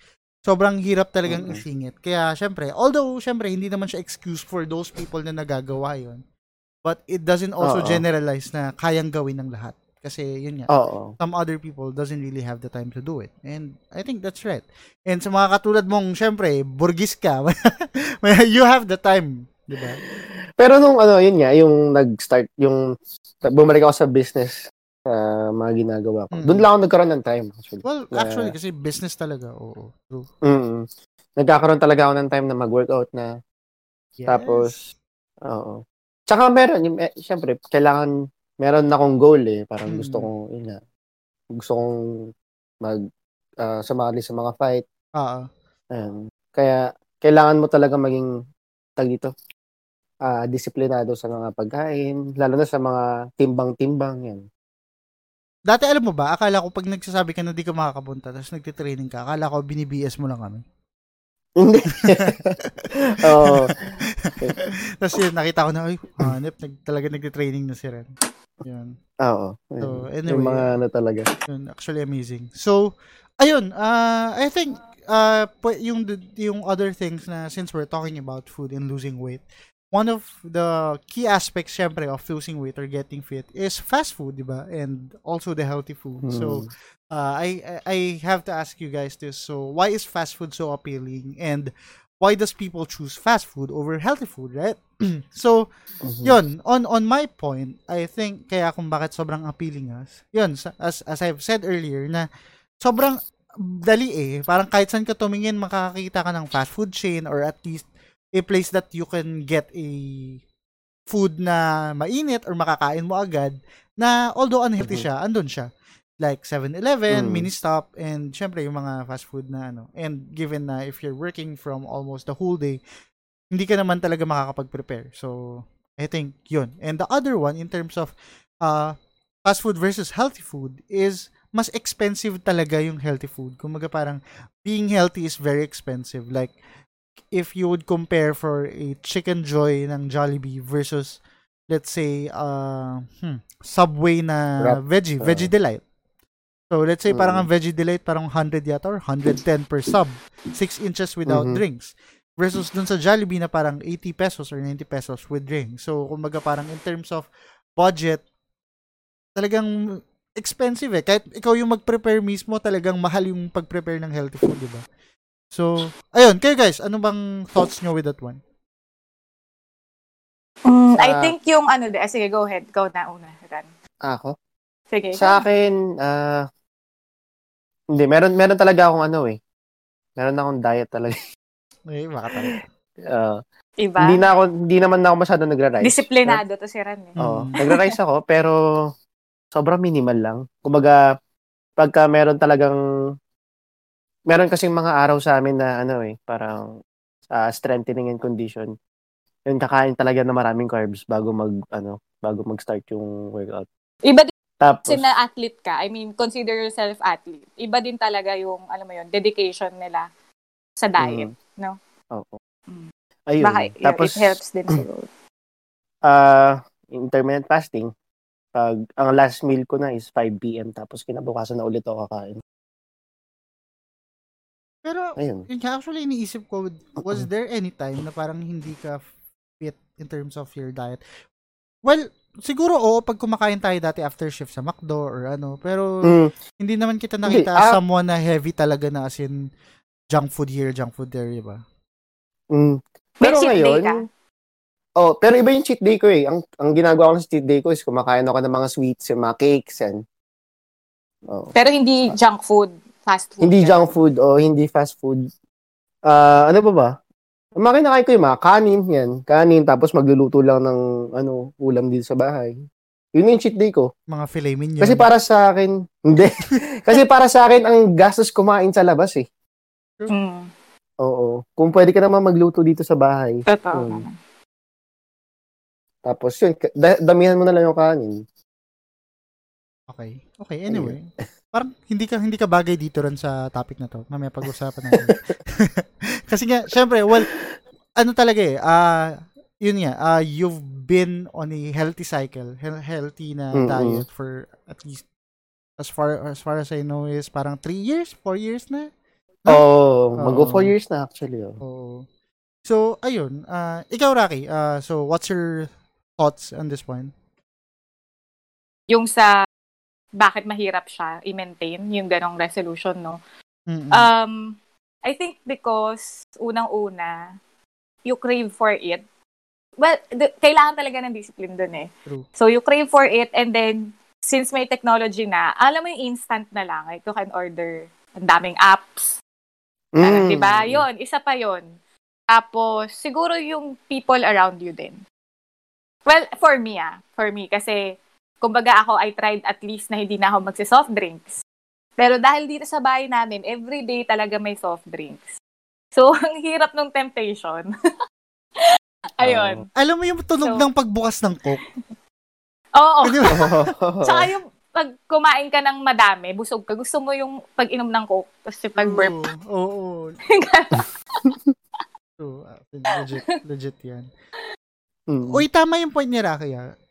sobrang hirap talagang Mhm. isingit kaya syempre although syempre hindi naman siya excuse for those people na nagagawa yon but it doesn't also Oo. generalize na kayang gawin ng lahat kasi yun nga Oo. some other people doesn't really have the time to do it. And I think that's right. And sa mga katulad mong, syempre, burgis ka, you have the time, di ba? Pero nung ano, yun nga, yung nag-start, yung bumalik ako sa business sa mga ginagawa ko. Mm. Doon lang ako nagkaroon ng time, actually. Well, Na- actually, kasi business talaga, oo. True. Mm. Nagkakaroon talaga ako ng time na mag-workout na. Yes. Tapos, oo. Tsaka meron, yung, eh, syempre, kailangan, meron na akong goal eh. Parang Mm. gusto kong, yun nga, gusto kong mag, uh, sumali sa mga fight. Oo. Kaya, kailangan mo talaga maging, tag dito, ah disiplinado sa mga pagkain, lalo na sa mga timbang-timbang, yan. Dati alam mo ba, akala ko pag nagsasabi ka na di ka makakapunta, tapos nagtitraining ka, akala ko binibs mo lang kami. Hindi. Oo. tapos yun, nakita ko na, ay, hanip, nag, talaga nagtitraining na si Ren. Yun. Oo. So, Yung anyway, mga ano talaga. Yun, actually amazing. So, ayun, uh, I think uh, yung yung other things na since we're talking about food and losing weight, one of the key aspects syempre of losing weight or getting fit is fast food, 'di ba? And also the healthy food. So, Hmm. uh, I I- have to ask you guys this. So, why is fast food so appealing and why does people choose fast food over healthy food, right? so, Mhm. yun, on on my point, I think kaya kung bakit sobrang appealing us, yun, as, as I've said earlier, na sobrang dali eh. Parang kahit saan ka tumingin, makakakita ka ng fast food chain or at least a place that you can get a food na mainit or makakain mo agad na although unhealthy Mhm. siya, andun siya. Like 7-Eleven, Mm. mini stop, and syempre yung mga fast food na ano. And given na if you're working from almost the whole day, hindi ka naman talaga makakapag-prepare. So, I think yun. And the other one, in terms of uh, fast food versus healthy food, is mas expensive talaga yung healthy food. Kumaga parang being healthy is very expensive. Like, if you would compare for a Chicken Joy ng Jollibee versus, let's say, uh, hmm, Subway na Wrap. veggie, Uh, veggie delight. So, let's say parang Mm. ang veggie delight parang 100 yata or 110 per sub. 6 inches without Mhm. drinks. Versus dun sa Jollibee na parang 80 pesos or 90 pesos with drinks. So, kumbaga parang in terms of budget, talagang expensive eh. Kahit ikaw yung mag-prepare mismo, talagang mahal yung pag-prepare ng healthy food, di ba? So, ayun, kayo guys, ano bang thoughts nyo with that one? Mm, I think yung ano, de, ah, sige, go ahead. Go na una. Ran. Ako? Sige. Sa akin, ah, hindi, meron, meron talaga akong ano eh. Meron akong diet talaga. Eh, baka talaga. Ah, Iba. hindi na ako, hindi naman ako masyado nagra-rice. Disiplinado to si Ran eh. Oo, Mm. nagra-rice ako, pero sobrang minimal lang. Kumbaga, pagka meron talagang, meron kasing mga araw sa amin na ano eh, parang ah, strengthening and condition. Yung kakain talaga na maraming carbs bago mag, ano, bago mag-start yung workout. Iba din Tapos, kasi na athlete ka. I mean, consider yourself athlete. Iba din talaga yung, alam mo yun, dedication nila sa diet. no? Oo. Mm. Ayun. Baka Tapos, it helps din siguro. ah intermittent fasting, pag ang last meal ko na is 5 p.m. tapos kinabukasan na ulit ako kakain. Pero, Ayun. yun actually, iniisip ko, was there any time na parang hindi ka fit in terms of your diet? Well, siguro oo, pag kumakain tayo dati after shift sa McDo or ano, pero Mm, hindi naman kita Hindi, nakita ah- someone na heavy talaga na as in junk food here, junk food there, diba? May mm. Pero day ngayon, ka. oh, pero iba yung cheat day ko eh. Ang, ang ginagawa ko sa cheat day ko is kumakain ako ng mga sweets, yung mga cakes, yan. Oh. Pero hindi junk food, fast food. Hindi junk food o hindi fast food. Ah, ano pa ba? Ang mga kinakain ko yung mga kanin, yan. Kanin, tapos magluluto lang ng ano, ulam dito sa bahay. Yun yung cheat day ko. Mga filet mignon. Kasi para sa akin, hindi. Kasi para sa akin, ang gastos kumain sa labas eh. Mm, Oo. Kung pwede ka naman magluto dito sa bahay. totoo. Mm. Tapos yun, da- damihan mo na lang yung kanin. Okay. Okay, anyway. Parang hindi ka hindi ka bagay dito rin sa topic na to. Mamaya pag-usapan natin. Kasi nga, syempre, well, ano talaga eh, ah, yun nga, ah, you've been on a healthy cycle, he- healthy na Mm-mm. diet for at least as far as far as I know is parang 3 years, 4 years na. Oh, mag-go Oo. four years na actually. Oh. Oo. So, ayun. ah ikaw, Rocky, ah so what's your thoughts on this point? Yung sa bakit mahirap siya i-maintain, yung ganong resolution, no? Mm-mm. Um, I think because unang-una, you crave for it. Well, d- kailangan talaga ng discipline dun eh. True. So, you crave for it and then, since may technology na, alam mo yung instant na lang. Like, you can order ang daming apps. Mm. di ba? Yun, isa pa yun. Tapos, siguro yung people around you din. Well, for me ah. For me. Kasi, kumbaga ako, I tried at least na hindi na ako magsi-soft drinks. Pero dahil dito sa bahay namin, everyday talaga may soft drinks. So, ang hirap ng temptation. Ayun. Alam mo yung tunog So- ng pagbukas ng coke? Oo. Ba? Tsaka yung pag kumain ka ng madami, busog ka, gusto mo yung pag-inom ng coke, tapos yung pag-burp. Oo. oo. So, ah, legit, legit yan. Mm. Uy, tama yung point ni ah.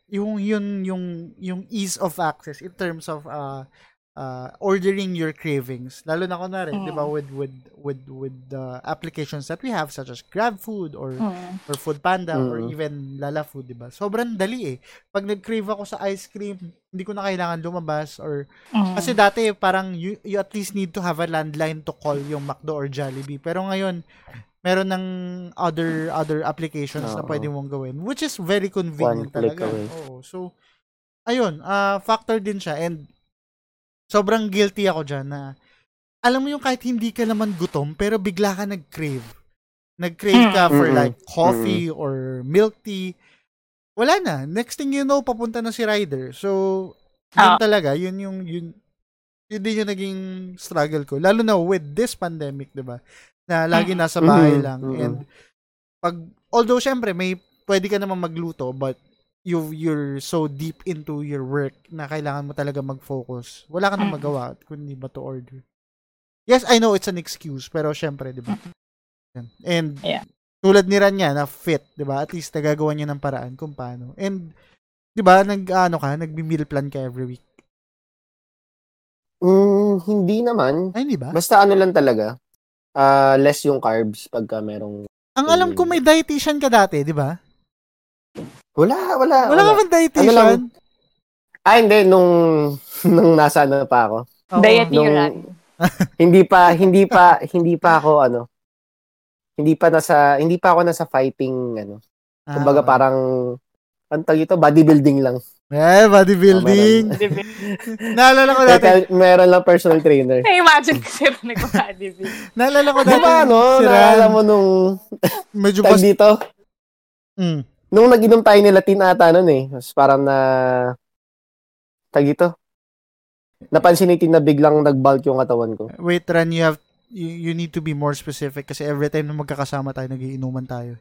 Yung, yun, yung, yung ease of access in terms of uh, uh, ordering your cravings. Lalo na kunwari, Mm. di ba, with, with, with, with the applications that we have such as GrabFood or Mm. or Food Panda or Mm. even Lala Food, 'di ba? Sobrang dali eh. Pag nag-crave ako sa ice cream, hindi ko na kailangan lumabas or Mm. kasi dati parang you, you at least need to have a landline to call yung McDo or Jollibee. Pero ngayon, meron ng other other applications na Oo. pwede mong gawin which is very convenient talaga. away. Oo. So ayun, ah factor din siya and sobrang guilty ako diyan na alam mo yung kahit hindi ka naman gutom pero bigla ka nag-crave. Nag-crave ka for Mm-mm. like coffee or milk tea. Wala na. Next thing you know, papunta na si Ryder. So, yun Ah. talaga. Yun yung, yun, yun din yung naging struggle ko. Lalo na with this pandemic, di ba? Na lagi nasa bahay Mhm, lang. mhm. And, pag, although syempre, may, pwede ka naman magluto, but, you you're so deep into your work na kailangan mo talaga mag-focus. Wala ka nang Mm. magawa kundi ba to order. Yes, I know it's an excuse, pero syempre, di ba? Yan. And, Yeah. tulad ni Rania na fit, 'di ba? At least nagagawa niya ng paraan kung paano. And 'di ba, nag ano ka, nagbi-meal plan ka every week. Mm, hindi naman. Ay, hindi ba? Basta ano lang talaga. Ah less yung carbs pagka merong... Ang alam ko may dietitian ka dati, 'di ba? Wala, wala. Wala ka bang dietitian? Ano lang? Ah, hindi. Nung, nung nasa ano pa ako. Oo. Diet Nung- hindi pa, hindi pa, hindi pa ako ano. Hindi pa nasa, hindi pa ako nasa fighting, ano. Ah, Kumbaga okay. parang, ang tawag ito, bodybuilding lang. Eh, bodybuilding. Oh? Naalala ko dati. Meron lang personal trainer. Na-imagine ko siya na nag-bodybuild. Naalala ko dati. ba, ano, si naalala mo nung, medyo pas... dito, Mm. nung nag-inom tayo ni Latin ata nun eh. Mas parang na, tag dito, napansin natin na biglang nag-bulk yung katawan ko. Wait, Ran, you have you, you need to be more specific kasi every time na magkakasama tayo, nagiinuman tayo.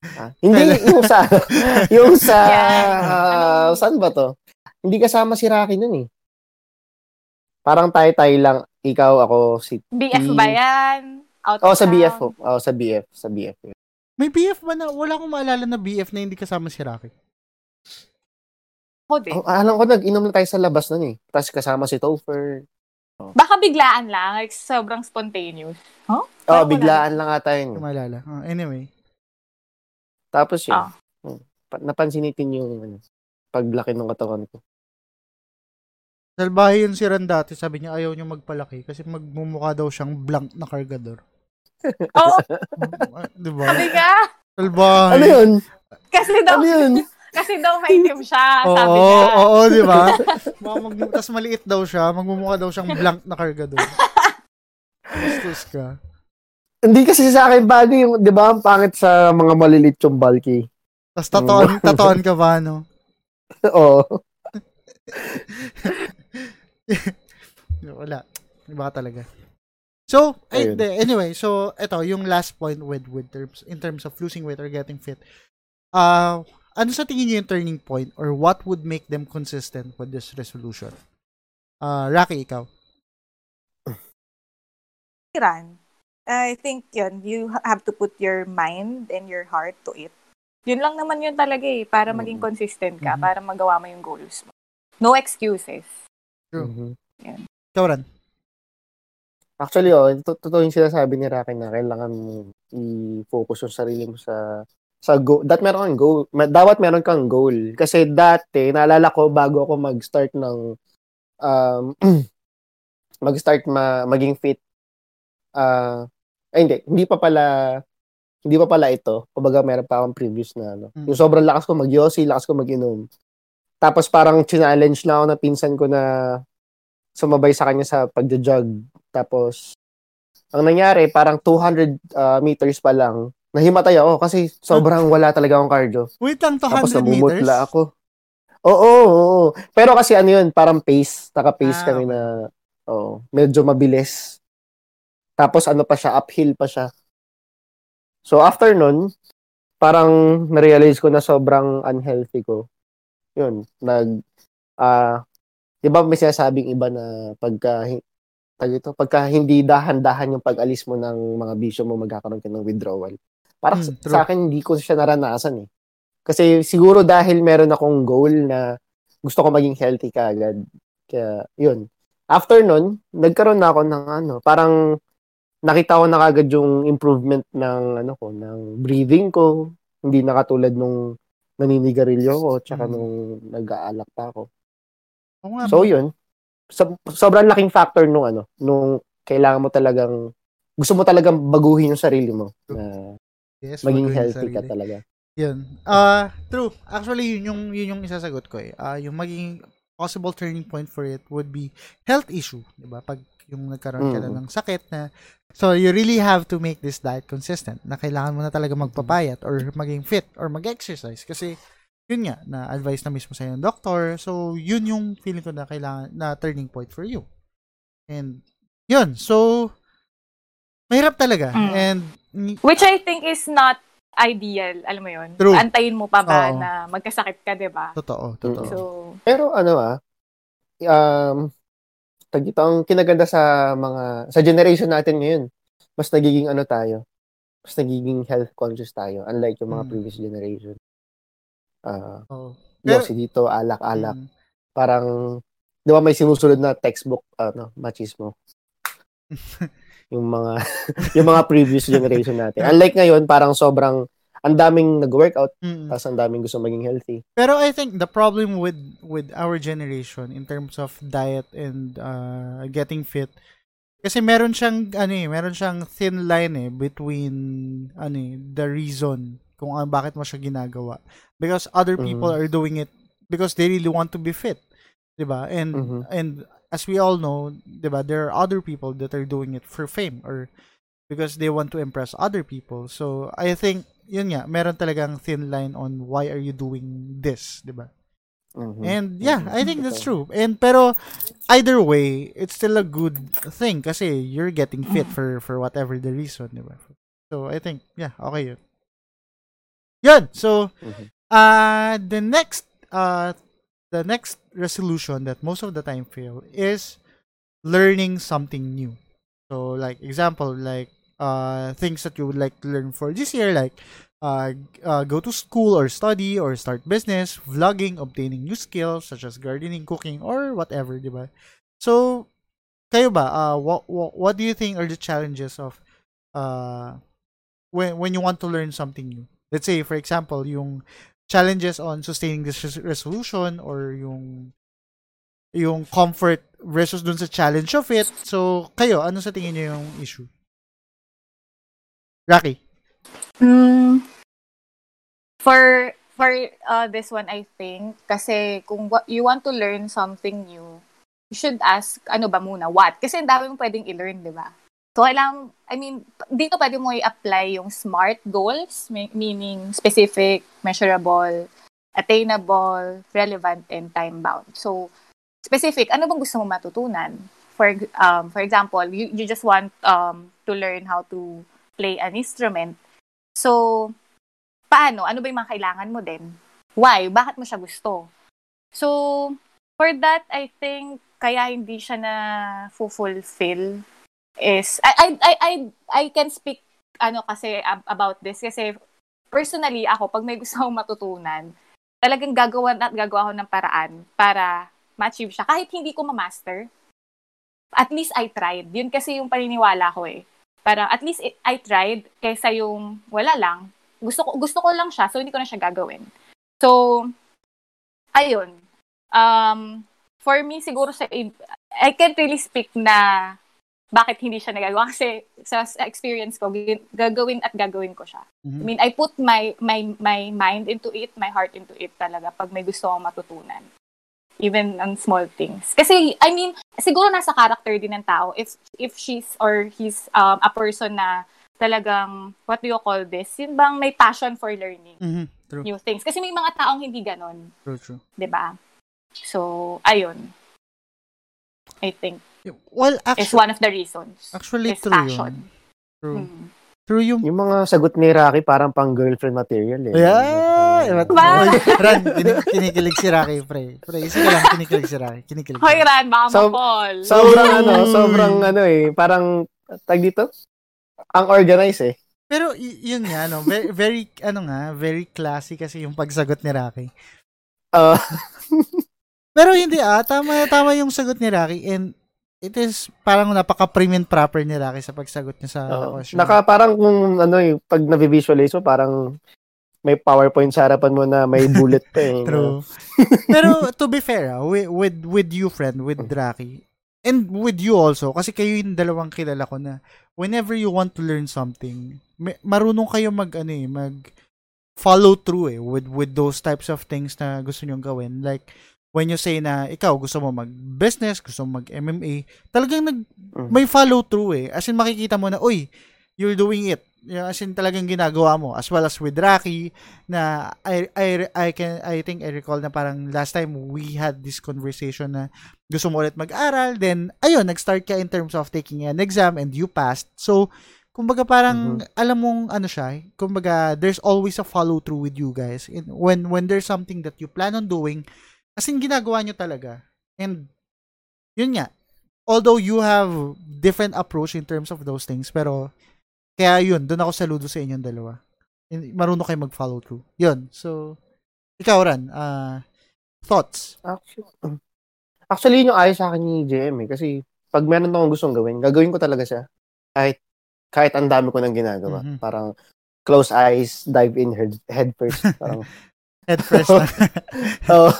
Ah, hindi, yung sa, yung sa, Anong- saan ba to? Hindi kasama si Rocky nun eh. Parang tayo-tayo lang, ikaw, ako, si, BF ba yan? Out oh, sa BF, oh, oh, sa BF, sa BF. May BF ba na? Wala akong maalala na BF na hindi kasama si Rocky. Ako din. Oh, alam ko, nag-inom na tayo sa labas nun eh. Tapos kasama si Topher. Baka biglaan lang. Like, sobrang spontaneous. Huh? Oh, biglaan lang ata yun. ko maalala. Ah, anyway. Tapos yun, Ah. hmm, pa- napansin natin yung ano, paglaki ng katawan ko. Salbahe yun si Ran dati. Sabi niya ayaw niya magpalaki kasi magmumukha daw siyang blank na kargador. Oo, Ah, Di ba? sabi ka. Salbahe. Ano yun? Kasi daw, Ano yun? kasi daw maitim siya. Oo, sabi oo, niya. oo, di ba? Mag, Tapos maliit daw siya. Magmumukha daw siyang blank na kargador. Bastos ka. Hindi kasi sa akin bagay yung, di ba, ang pangit sa mga malilit yung bulky. Tapos tatoan, tatoan ka ba, no? Oo. Wala. Iba ka talaga. So, ay, de, anyway, so ito yung last point with with terms in terms of losing weight or getting fit. Uh ano sa tingin niyo yung turning point or what would make them consistent with this resolution? Uh, Rocky, ikaw. Iran. I think yun, you have to put your mind and your heart to it. Yun lang naman yun talaga eh, para maging Mhm. consistent ka, Mhm. para magawa mo yung goals mo. No excuses. True. Mhm. Ikaw, Ran. Actually, oh, to- totoo yung sinasabi ni Rocky na kailangan mo i-focus yung sarili mo sa sa goal. That meron kang goal. Ma- Dapat meron kang goal. Kasi dati, naalala ko, bago ako mag-start ng um, mag-start ma- maging fit, ah, ay hindi, hindi pa pala hindi pa pala ito. Kumbaga, meron pa akong previous na ano. Mm. Yung sobrang lakas ko mag-yossi, lakas ko mag-inom. Tapos parang challenge na ako na pinsan ko na sumabay sa kanya sa pagja-jog. Tapos, ang nangyari, parang 200 uh, meters pa lang, nahimatay ako kasi sobrang wala talaga akong cardio. Wait lang, Tapos 200 meters? namumutla ako. Oo, oo, oo. Pero kasi ano yun, parang pace. Taka-pace Ah, kami na, oo, medyo mabilis. Tapos ano pa siya, uphill pa siya. So after nun, parang na-realize ko na sobrang unhealthy ko. Yun, nag, ah, di ba may sinasabing iba na pagka, tag ito, pagka hindi dahan-dahan yung pag-alis mo ng mga bisyo mo, magkakaroon ka ng withdrawal. Parang Hmm, sa- true. sa akin, hindi ko siya naranasan eh. Kasi siguro dahil meron akong goal na gusto ko maging healthy kaagad. Kaya, yun. After nun, nagkaroon na ako ng ano, parang nakita ko na kagad yung improvement ng ano ko, ng breathing ko. Hindi na katulad nung naninigarilyo ko, tsaka Mm. nung nag-aalak pa ako. Nga, So, yun. So, sobrang laking factor nung ano, nung kailangan mo talagang, gusto mo talagang baguhin yung sarili mo. Na yes, maging healthy ka talaga. Yun. Ah, true. Actually, yun yung yun yung isasagot ko eh. Ah, yung maging possible turning point for it would be health issue, 'di ba? Pag yung nagkaroon ka na Mm. ng sakit na so you really have to make this diet consistent. Na kailangan mo na talaga magpapayat or maging fit or mag-exercise kasi yun nga na advice na mismo sa ng doktor. So yun yung feeling ko na kailangan na turning point for you. And yun. So mahirap talaga. Mm. And Which I think is not ideal, alam mo yun? True. Antayin mo pa ba Oo. na magkasakit ka, di ba? totoo, totoo. So, Pero ano ah, um, tag ito, ang kinaganda sa mga, sa generation natin ngayon, mas nagiging ano tayo, mas nagiging health conscious tayo, unlike yung mga Mm. previous generation. Ah. Pero- yosi dito, alak-alak. Mm. Parang, di ba may sinusunod na textbook, ano, machismo. yung mga, yung mga previous generation natin. Unlike ngayon, parang sobrang, ang daming nag-workout, Mm. tapos ang daming gusto maging healthy. Pero I think the problem with with our generation in terms of diet and uh, getting fit kasi meron siyang ano eh, meron siyang thin line eh between ano eh, the reason kung ano, bakit mo siya ginagawa. Because other people Mhm. are doing it because they really want to be fit. 'Di ba? And Mhm. and as we all know, 'di ba, there are other people that are doing it for fame or because they want to impress other people. So I think yun nga, meron talagang thin line on why are you doing this, 'di ba? Mhm. And yeah. I think that's true. And pero either way, it's still a good thing kasi you're getting fit for for whatever the reason, di ba? So I think yeah, okay yun. Yun. So Mhm. uh the next uh the next resolution that most of the time fail is learning something new. So like example like uh things that you would like to learn for this year like uh, uh, go to school or study or start business, vlogging, obtaining new skills such as gardening, cooking, or whatever, di ba? So, kayo ba, uh, what, what, what do you think are the challenges of uh, when, when you want to learn something new? Let's say, for example, yung challenges on sustaining this res- resolution or yung yung comfort versus dun sa challenge of it. So, kayo, ano sa tingin niyo yung issue? Rocky? Mm, for for uh, this one, I think, kasi kung you want to learn something new, you should ask, ano ba muna, what? Kasi ang dami mong pwedeng i-learn, di ba? So, kailangan, I mean, dito pwede mo i-apply yung SMART goals, me- meaning specific, measurable, attainable, relevant, and time-bound. So, specific, ano bang gusto mo matutunan? For um, for example, you, you just want um, to learn how to play an instrument. So, paano? Ano ba yung mga kailangan mo din? why? Bakit mo siya gusto? So, for that, I think, kaya hindi siya na fulfill is, I, I, I, I, I can speak, ano kasi, about this, kasi, personally, ako, pag may gusto akong matutunan, talagang gagawa at gagawa ako ng paraan para ma-achieve siya. Kahit hindi ko ma-master, at least I tried. Yun kasi yung paniniwala ko eh. Para at least I tried kaysa yung wala lang. Gusto ko gusto ko lang siya so hindi ko na siya gagawin. So ayun. Um for me siguro sa I can't really speak na bakit hindi siya nagagawa kasi sa experience ko gagawin at gagawin ko siya. Mm-hmm. I mean I put my my my mind into it, my heart into it talaga pag may gusto akong matutunan even on small things. Kasi, I mean, siguro nasa character din ng tao if if she's or he's um, a person na talagang, what do you call this? Yun bang may passion for learning mm-hmm. true. new things. Kasi may mga taong hindi ganon. True, true. ba diba? So, ayun. I think. Well, actually, is one of the reasons. Actually, is true passion. yun. True. Hmm. True yung... Yung mga sagot ni Rocky parang pang girlfriend material eh. Yeah! Ba? Ran, kinig- kinikilig si Rocky, pre. Pre, isa ka lang, kinikilig si Rocky. Kinikilig. Hoy, Ran, baka So- ma-fall. Sobrang ano, sobrang ano eh, parang tag dito. Ang organized eh. Pero y- yun nga, no, very, very, ano nga, very classy kasi yung pagsagot ni Rocky. Uh, Pero hindi ah, tama, tama yung sagot ni Rocky and it is parang napaka-prim and proper ni Rocky sa pagsagot niya sa uh, question. naka parang kung ano eh, pag na-visualize mo, parang may PowerPoint sa harapan mo na may bullet pa eh. True. Pero to be fair, ah, with, with, with you friend, with Rocky, and with you also, kasi kayo yung dalawang kilala ko na whenever you want to learn something, may, marunong kayo mag, ano eh, mag follow through eh, with, with those types of things na gusto nyong gawin. Like, when you say na ikaw gusto mo mag-business, gusto mo mag-MMA, talagang nag, may follow through eh. As in, makikita mo na, uy, you're doing it. As in, talagang ginagawa mo. As well as with Rocky, na I, I, I, can, I think I recall na parang last time we had this conversation na gusto mo ulit mag-aral, then, ayun, nag-start ka in terms of taking an exam and you passed. So, kumbaga parang mm-hmm. alam mong ano siya, kumbaga there's always a follow through with you guys. When when there's something that you plan on doing, As in, ginagawa nyo talaga. And, yun nga, although you have different approach in terms of those things, pero, kaya yun, doon ako saludo sa inyong dalawa. Marunong kayo mag-follow through. Yun. So, ikaw, Ran, uh, thoughts? Actually, actually, yun yung ayos sa akin ni JM eh. Kasi, pag meron akong gustong gawin, gagawin ko talaga siya. Kahit, kahit ang dami ko nang ginagawa. Mm-hmm. Parang, close eyes, dive in head, head first. Parang, Head first na. oh,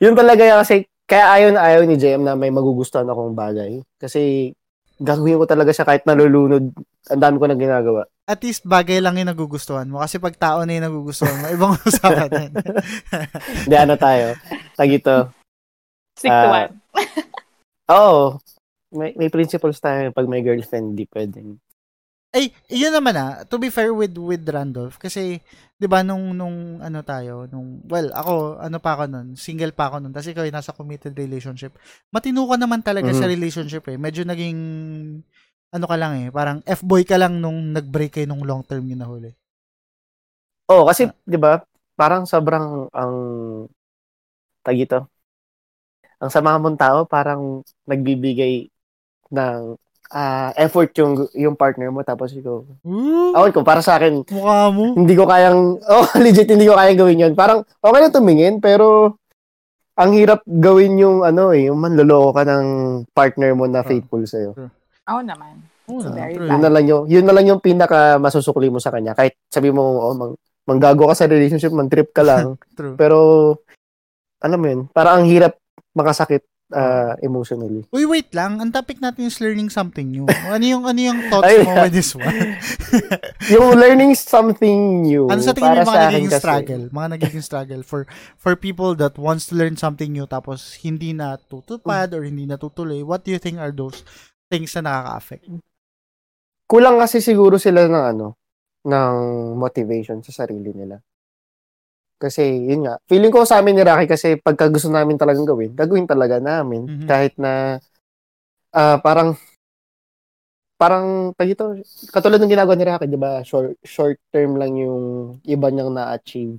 yun talaga yan kasi kaya ayaw na ayaw ni JM na may magugustuhan akong bagay. Kasi gagawin ko talaga siya kahit nalulunod. Ang dami ko na ginagawa. At least bagay lang yung nagugustuhan mo. Kasi pag tao na yung nagugustuhan mo, ibang usapan yan. Hindi, ano tayo? Tag ito. Stick to uh, one. Oo. Oh, may, may principles tayo pag may girlfriend, di pwedeng. Ay, yun naman ah. To be fair with with Randolph kasi 'di ba nung nung ano tayo, nung well, ako ano pa ako noon, single pa ako noon. Kasi ikaw ay nasa committed relationship. Matino ka naman talaga mm-hmm. sa relationship eh. Medyo naging ano ka lang eh, parang F-boy ka lang nung nag-break kayo nung long term yun na huli. Oh, kasi uh, 'di ba? Parang sobrang ang tagito. Ang sama mong tao parang nagbibigay ng uh, effort yung yung partner mo tapos ikaw. Mm. Awal ko para sa akin. Mukha mo. Hindi ko kayang oh legit hindi ko kayang gawin 'yon. Parang okay na tumingin pero ang hirap gawin yung ano eh, yung manloloko ka ng partner mo na faithful sa iyo. Oo naman. Oh, so, very yun na lang yung yun na lang yung pinaka masusukli mo sa kanya kahit sabi mo oh mang, manggago ka sa relationship, man trip ka lang. pero alam mo yun, para ang hirap makasakit uh, emotionally. Uy, wait lang. Ang topic natin is learning something new. Ano yung ano yung thoughts Ay, mo with this one? yung learning something new. Ano sa tingin mo mga nagiging kasi, struggle? Mga nagiging struggle for for people that wants to learn something new tapos hindi na tutupad or hindi natutuloy. What do you think are those things na nakaka-affect? Kulang kasi siguro sila ng ano, ng motivation sa sarili nila. Kasi, yun nga, feeling ko sa amin ni Rocky kasi pagka gusto namin talagang gawin, gagawin talaga namin. Mm-hmm. Kahit na, uh, parang, parang, tag ito, katulad ng ginagawa ni Rocky, di ba, short, short term lang yung iba niyang na-achieve.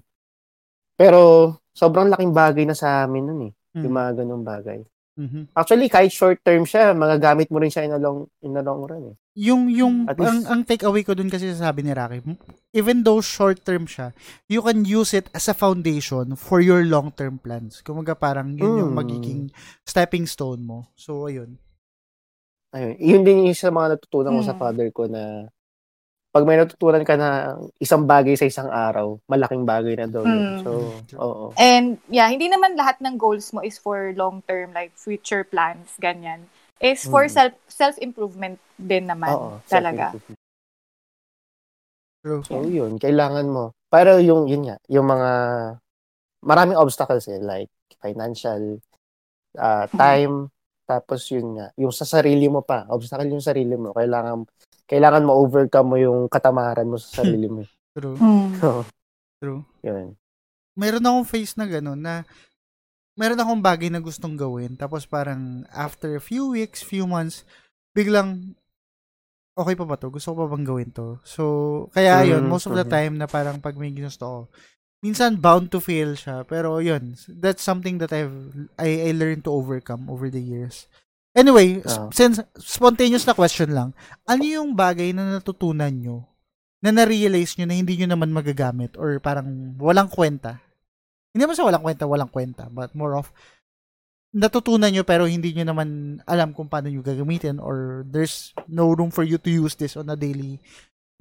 Pero, sobrang laking bagay na sa amin nun eh. Mm. Yung mga ganung bagay. Mhm. Actually, kahit short term siya, magagamit mo rin siya in a long, in a long run eh. Yung yung At ang, least- ang take away ko dun kasi sabi ni Rocky, even though short term siya, you can use it as a foundation for your long term plans. Kumaga parang yun yung Mm. magiging stepping stone mo. So ayun. Ayun. Yun din yung sa mga natutunan ko sa Mm. father ko na pag may natutunan ka na isang bagay sa isang araw, malaking bagay na daw. Mm. So, oo. And yeah, hindi naman lahat ng goals mo is for long term like future plans ganyan. Is for Mm. self self-improvement din naman Oo, talaga. True. So, yun, kailangan mo. Pero yung, yun nga, yung mga, maraming obstacles eh, like financial, uh, time, tapos yun nga, yung sa sarili mo pa, obstacle yung sarili mo, kailangan, kailangan ma-overcome mo yung katamaran mo sa sarili mo. True. Mm. So, True. yun. Meron akong face na gano'n na meron akong bagay na gustong gawin tapos parang after a few weeks, few months, biglang okay pa ba to? Gusto ko pa bang gawin to? So, kaya yun, Mm, most of the mhm. time na parang pag may ginusto ko, minsan bound to fail siya. Pero yun, that's something that I've, I, I learned to overcome over the years. Anyway, Ah. since spontaneous na question lang, ano yung bagay na natutunan nyo na na-realize nyo na hindi nyo naman magagamit or parang walang kwenta? Hindi naman sa walang kwenta, walang kwenta, but more of natutunan nyo pero hindi nyo naman alam kung paano nyo gagamitin or there's no room for you to use this on a daily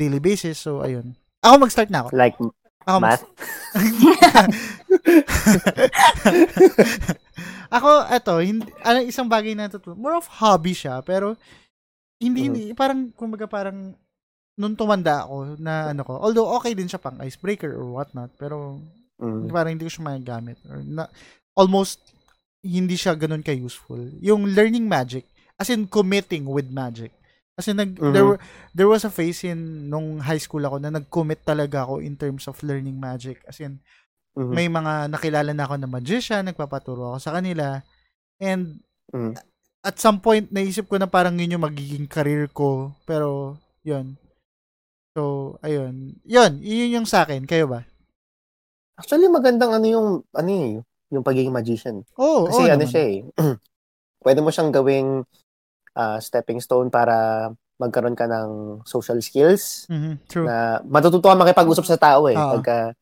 daily basis. So, ayun. Ako mag-start na ako. Like, Ako mag- math. ako, eto, hindi, ano, isang bagay na natutunan. More of hobby siya, pero hindi, Mhm. hindi parang, kumbaga parang, nung tumanda ako na ano ko, although okay din siya pang icebreaker or whatnot, pero Mm. parang hindi ko siya magagamit. Or na, almost, hindi siya ganun ka-useful. Yung learning magic, as in committing with magic. Kasi nag, Mhm. there, were, there was a phase in nung high school ako na nag-commit talaga ako in terms of learning magic. As in, Mhm. may mga nakilala na ako na magician, nagpapaturo ako sa kanila. And Mm. at some point, naisip ko na parang yun yung magiging career ko. Pero, yun. So, ayun. Yun, yun yung sa akin. Kayo ba? Actually, magandang ano yung, ano eh, yung pagiging magician. Oo, Kasi oo ano naman. siya eh, pwede mo siyang gawing ah, stepping stone para magkaroon ka ng social skills Mhm, true. na matututo ka makipag-usap sa tao eh. Oo. Pagka,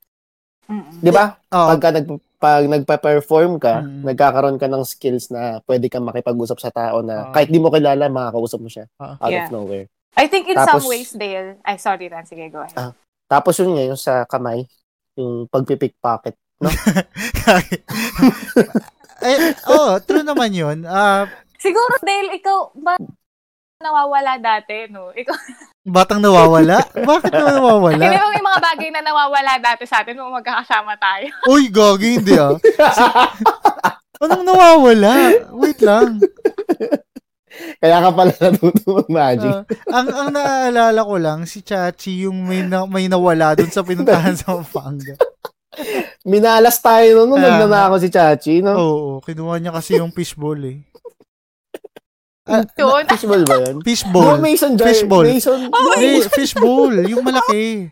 Mm-mm. di ba? Oo. Pagka nag, pag nagpa-perform ka, Mm. nagkakaroon ka ng skills na pwede kang makipag-usap sa tao na Oo. kahit di mo kilala, makakausap mo siya Oo. out Yeah. of nowhere. I think in Tapos- some ways, Dale, ay sorry, Ran, sige, go ahead. Ah. Tapos yun nga, yung sa kamay, yung pagpipickpocket. Ay, oh, true naman yun. Ah, Siguro, Dale, ikaw, ba nawawala dati, no? Ikaw, batang nawawala? Bakit naman nawawala? hindi ba may mga bagay na nawawala dati sa atin nung magkakasama tayo? Uy, gagi, hindi ah. Anong nawawala? Wait lang. Kaya ka pala natuto mag-magic. Ah, ang ang naalala ko lang si Chachi yung may na, may nawala doon sa pinuntahan sa Pampanga. Minalas tayo nun, nung Ah. nagnanakaw si Chachi, no? Oo, kinuha niya kasi yung fishball eh. Ah, Yun. Fishball ba yun? fishball. Yung Mason jar. Fishball. Mason. Hindi, fishball, yung malaki.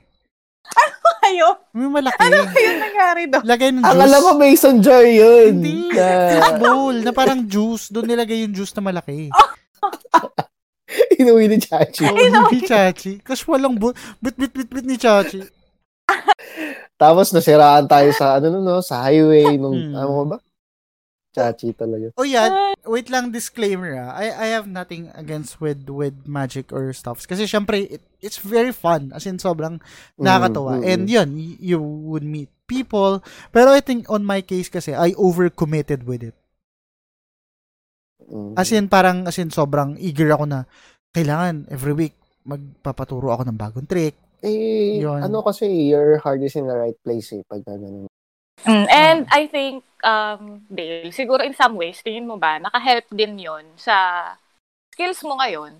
Ayun. Yung malaki. Ayun nangyari doon. Lagay ng Ang juice. alam ko Mason jar yun. Hindi. Na, Fishball, na parang juice. Doon nilagay yung juice na malaki. inuwi ni Chachi. Oo, hindi Chachi. Kasi walang bu- bit bit bit bit ni Chachi. Tapos nasiraan tayo sa ano no, no sa highway nung Hmm. ano ba? Chachi talaga. Oh yeah, wait lang disclaimer ah. I I have nothing against with with magic or stuffs kasi syempre it, it's very fun as in sobrang nakakatawa. Mm, mm, And yun, y- you would meet people. Pero I think on my case kasi I overcommitted with it. mm. As in parang as in sobrang eager ako na kailangan every week magpapaturo ako ng bagong trick. eh, Yun. ano kasi your heart is in the right place eh pag ganun. Mm, and I think, um, Dale, siguro in some ways, tingin mo ba, naka-help din yon sa skills mo ngayon?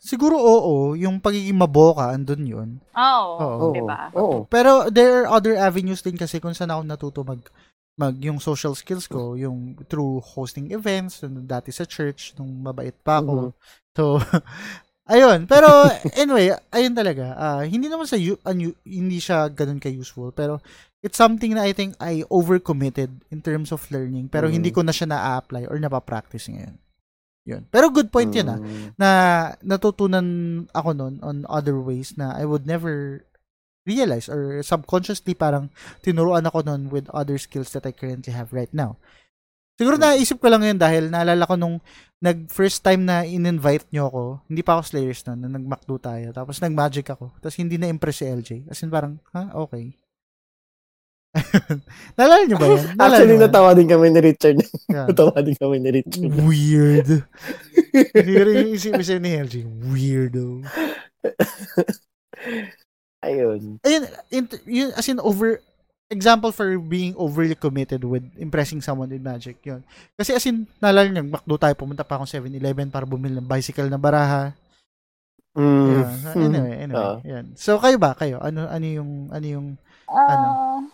Siguro oo, yung pagiging maboka andun yun. Oo, Oo. di ba? Oo. Pero there are other avenues din kasi kung saan ako natuto mag mag yung social skills ko, yung through hosting events, nung dati sa church, nung mabait pa ako. Mhm. So, ayun. Pero anyway, ayun talaga. ah hindi naman sa u- anu- hindi siya ganun ka-useful, pero it's something na I think I overcommitted in terms of learning pero Mm. hindi ko na siya na-apply or napapractice ngayon. Yun. Pero good point yun ah Mm. na natutunan ako nun on other ways na I would never realize or subconsciously parang tinuruan ako nun with other skills that I currently have right now. Siguro Hmm. naisip ko lang yun dahil naalala ko nung nag first time na in-invite nyo ako, hindi pa ako Slayers nun, na nag-MacDo tayo, tapos nag-Magic ako, tapos hindi na-impress si LJ. As in parang, ha, okay. naalala nyo ba yan? Naalala Actually, ba? natawa din kami ni Richard. Yeah. natawa din kami ni Richard. Weird. Hindi ko rin yung isip-isip ni LJ. Weirdo. Ayun. ayun, in, yun, as in over, example for being overly committed with impressing someone with magic, yun. Kasi as in, naalala nyo, makdo tayo, pumunta pa akong 7-Eleven para bumili ng bicycle na baraha. Mm. Yun. Anyway, anyway. Yan. So, kayo ba? Kayo? Ano, ano yung, ano yung, Ano?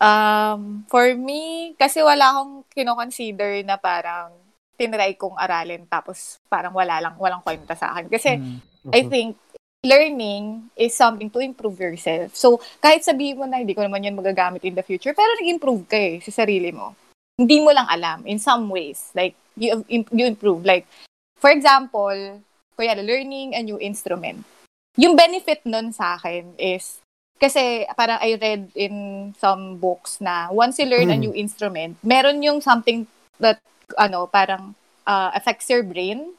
Um, for me, kasi wala akong kinoconsider na parang tinry kong aralin tapos parang wala lang, walang kwenta sa akin. Kasi hmm, I think learning is something to improve yourself. So, kahit sabihin mo na hindi ko naman yun magagamit in the future, pero nag-improve ka eh sa sarili mo. Hindi mo lang alam in some ways. Like, you, you improve. Like, for example, kuya, learning a new instrument. Yung benefit nun sa akin is, kasi parang I read in some books na once you learn a Mm. new instrument, meron yung something that, ano, parang uh, affects your brain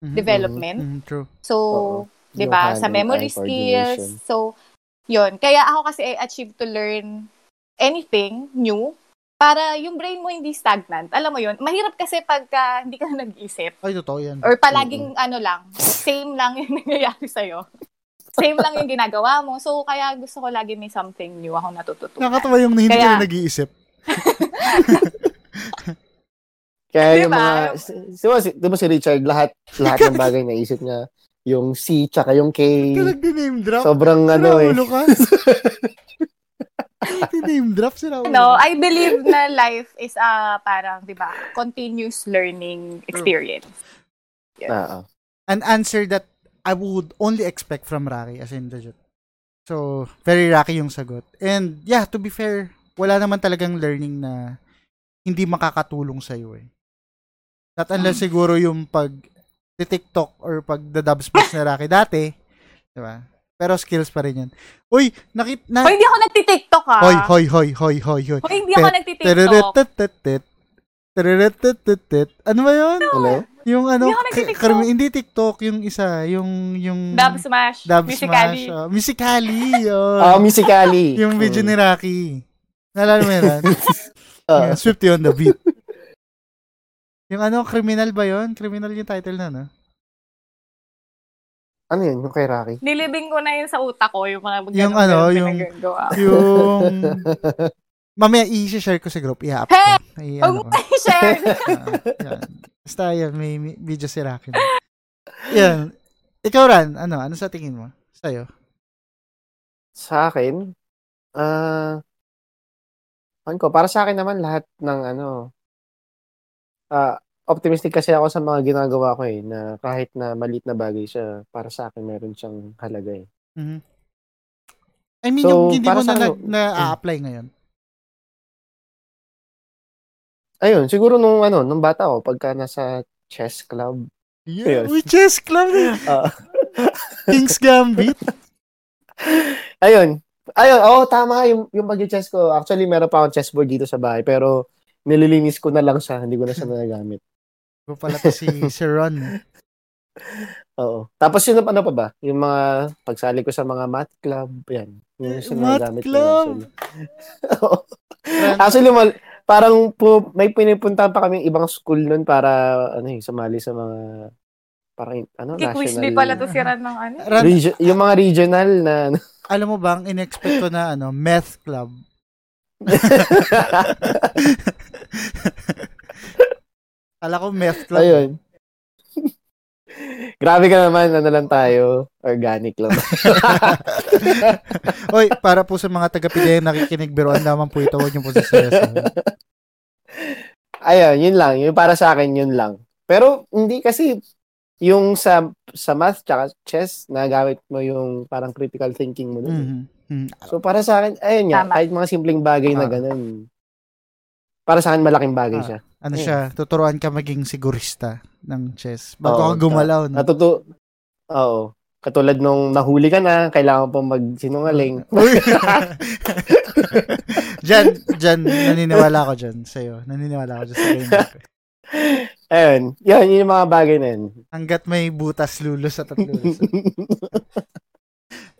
mhm, development. mhm, true. So. 'di ba, sa memory skills. So, 'yun. Kaya ako kasi I achieved to learn anything new para yung brain mo hindi stagnant. Alam mo 'yun. Mahirap kasi pagka hindi ka na nag-isip Ay, totoo yan. or palaging ano lang, same lang yung nangyayari sa Same lang yung ginagawa mo. So, kaya gusto ko lagi may something new akong natututunan. Nakakatawa yung hindi Kaya- ka na nag-iisip. Kaya yung Diba? mga, si, si, di ba si Richard, lahat, lahat ng bagay na isip niya, yung C tsaka yung K, Ka nag-name drop. sobrang ano eh. Ulo ka. name drop sila. ulo No. I believe na life is a parang, 'di ba, continuous learning experience. Ah, ah. An answer that I would only expect from Rocky as in legit. So, very Rocky yung sagot. And yeah, to be fair, wala naman talagang learning na hindi makakatulong sa iyo eh. Not unless siguro yung pag TikTok or pag the dub speech na Rocky dati, di ba? Pero skills pa rin yan. Uy, nakit na Hoy, hindi ako nagti-TikTok ha. Hoy, hoy, hoy, hoy, hoy, hoy. Hoy, hindi ako nagti-TikTok. Ano ba 'yon? Hello? Yung ano, Hindi ka- karami- hindi TikTok, yung isa, yung, yung... Dub Smash. Dub Musically. Smash. Oh, musically, yun. Ah, musically. yung video ni Rocky. Naalala mo yun? Ah, Yung Swifty on the beat. yung ano, criminal ba yun? Criminal yung title na, no? ano yun, yung kay Rocky? Nilibing ko na yun sa utak ko, yung mga Yung ano, yung-. Yung... Mamaya, i-share ko sa group. I-up ko. I- Huwag ano mo i-share. Ah, yan. Basta yan, may, may video si Rocky. Yan. Ikaw, Ran, ano? Ano sa tingin mo? Sa'yo? Sa akin, ah, ano ko, para sa akin naman lahat ng ano, ah, optimistic kasi ako sa mga ginagawa ko eh, na kahit na maliit na bagay siya, para sa akin meron siyang halaga eh. Mhm. I mean, So, yung hindi para mo sa na, ano- nag- na-apply ngayon. Ayun, siguro nung ano, nung bata ko, pagka nasa chess club, Yeah, Ayun. chess club. ah, King's Gambit. ayun, ayun, oo, tama, yung, yung pag-chess ko, actually meron pa akong chessboard dito sa bahay, pero nililinis ko na lang siya, hindi ko na siya nagagamit. Ko pala to si Sir Ron. Oo. Tapos yun, ano pa ba? Yung mga pagsali ko sa mga math club, yan. Yun yung Math club? actually, mal- parang po, may pinipuntahan pa kami ibang school nun para, ano eh, sumali sa mga, parang, ano, Ki-quiz national. bee pala to si Ran ng ano. Ran, Regio- yung mga regional na, ano. alam mo bang, in-expect ko na, ano, meth club. Kala ko meth club. Ayun. Grabe ka naman, ano lang tayo, organic lang. Oy, para po sa mga taga-pigay na nakikinig, biruan naman po ito. Huwag niyo po sa Ayun, yun lang. Yung para sa akin, yun lang. Pero, hindi kasi, yung sa sa math tsaka chess, nagamit mo yung parang critical thinking mo dun. Mhm. Mhm. So para sa akin, ayun nga, Tama. kahit mga simpleng bagay na Ah. ganun, para sa akin malaking bagay Ah. siya. Ano siya, tuturuan ka maging sigurista ng chess. Bago Oo, ka gumalaw. No? Natuto, oo. Katulad nung nahuli ka na, kailangan pa magsinungaling. Diyan, diyan, naniniwala ko dyan sa'yo. Naniniwala ko dyan sa game. Ayun, yun, yun yung mga bagay na yun. Hanggat may butas lulos at lulos.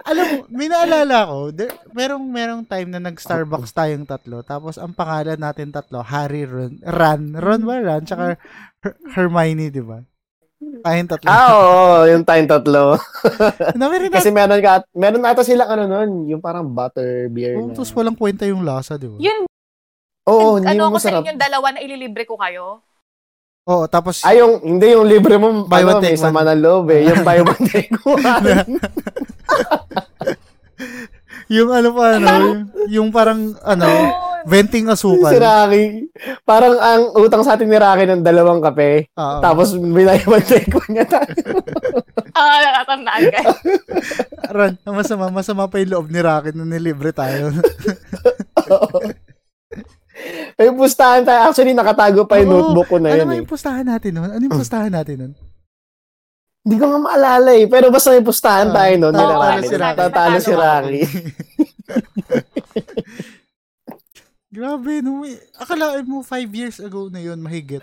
Alam mo, may naalala ko, there, merong, merong time na nag-Starbucks tayong tatlo, tapos ang pangalan natin tatlo, Harry, Ron, Ran, Ron ba Ran, tsaka Her- Hermione, di ba? Tayong tatlo. Ah, oo, yung tayong tatlo. na, meron Kasi meron ka, meron ata silang ano nun, yung parang butter beer oh, na. tapos walang kwenta yung lasa, di ba? Yun, Oo, hindi ano mo ako sa masarap. inyong dalawa na ililibre ko kayo? Oo, tapos, Ay, yung, hindi yung libre mo, Buy ano, one, take may sama one. ng loob eh. Yung buy one, take one. yung ano pa, ano, yung, yung parang, ano, Oh, venting asukal. si Rocky, parang ang utang sa atin ni Rocky ng dalawang kape. Oo. Tapos, binay one, take one niya tayo. ah, nakatandaan ka. Ran, masama, masama pa yung loob ni Rocket na nilibre tayo. May pustahan tayo. Actually, nakatago pa yung Oo. notebook ko na ano yun ba eh. yung pustahan natin nun? Ano yung pustahan natin nun? Hindi ko nga maalala eh. Pero basta may pustahan Ah, tayo nun. tatalo si Rocky. Tatalo si Rocky. Grabe, no? may- Akalain mo, five years ago na yun, mahigit.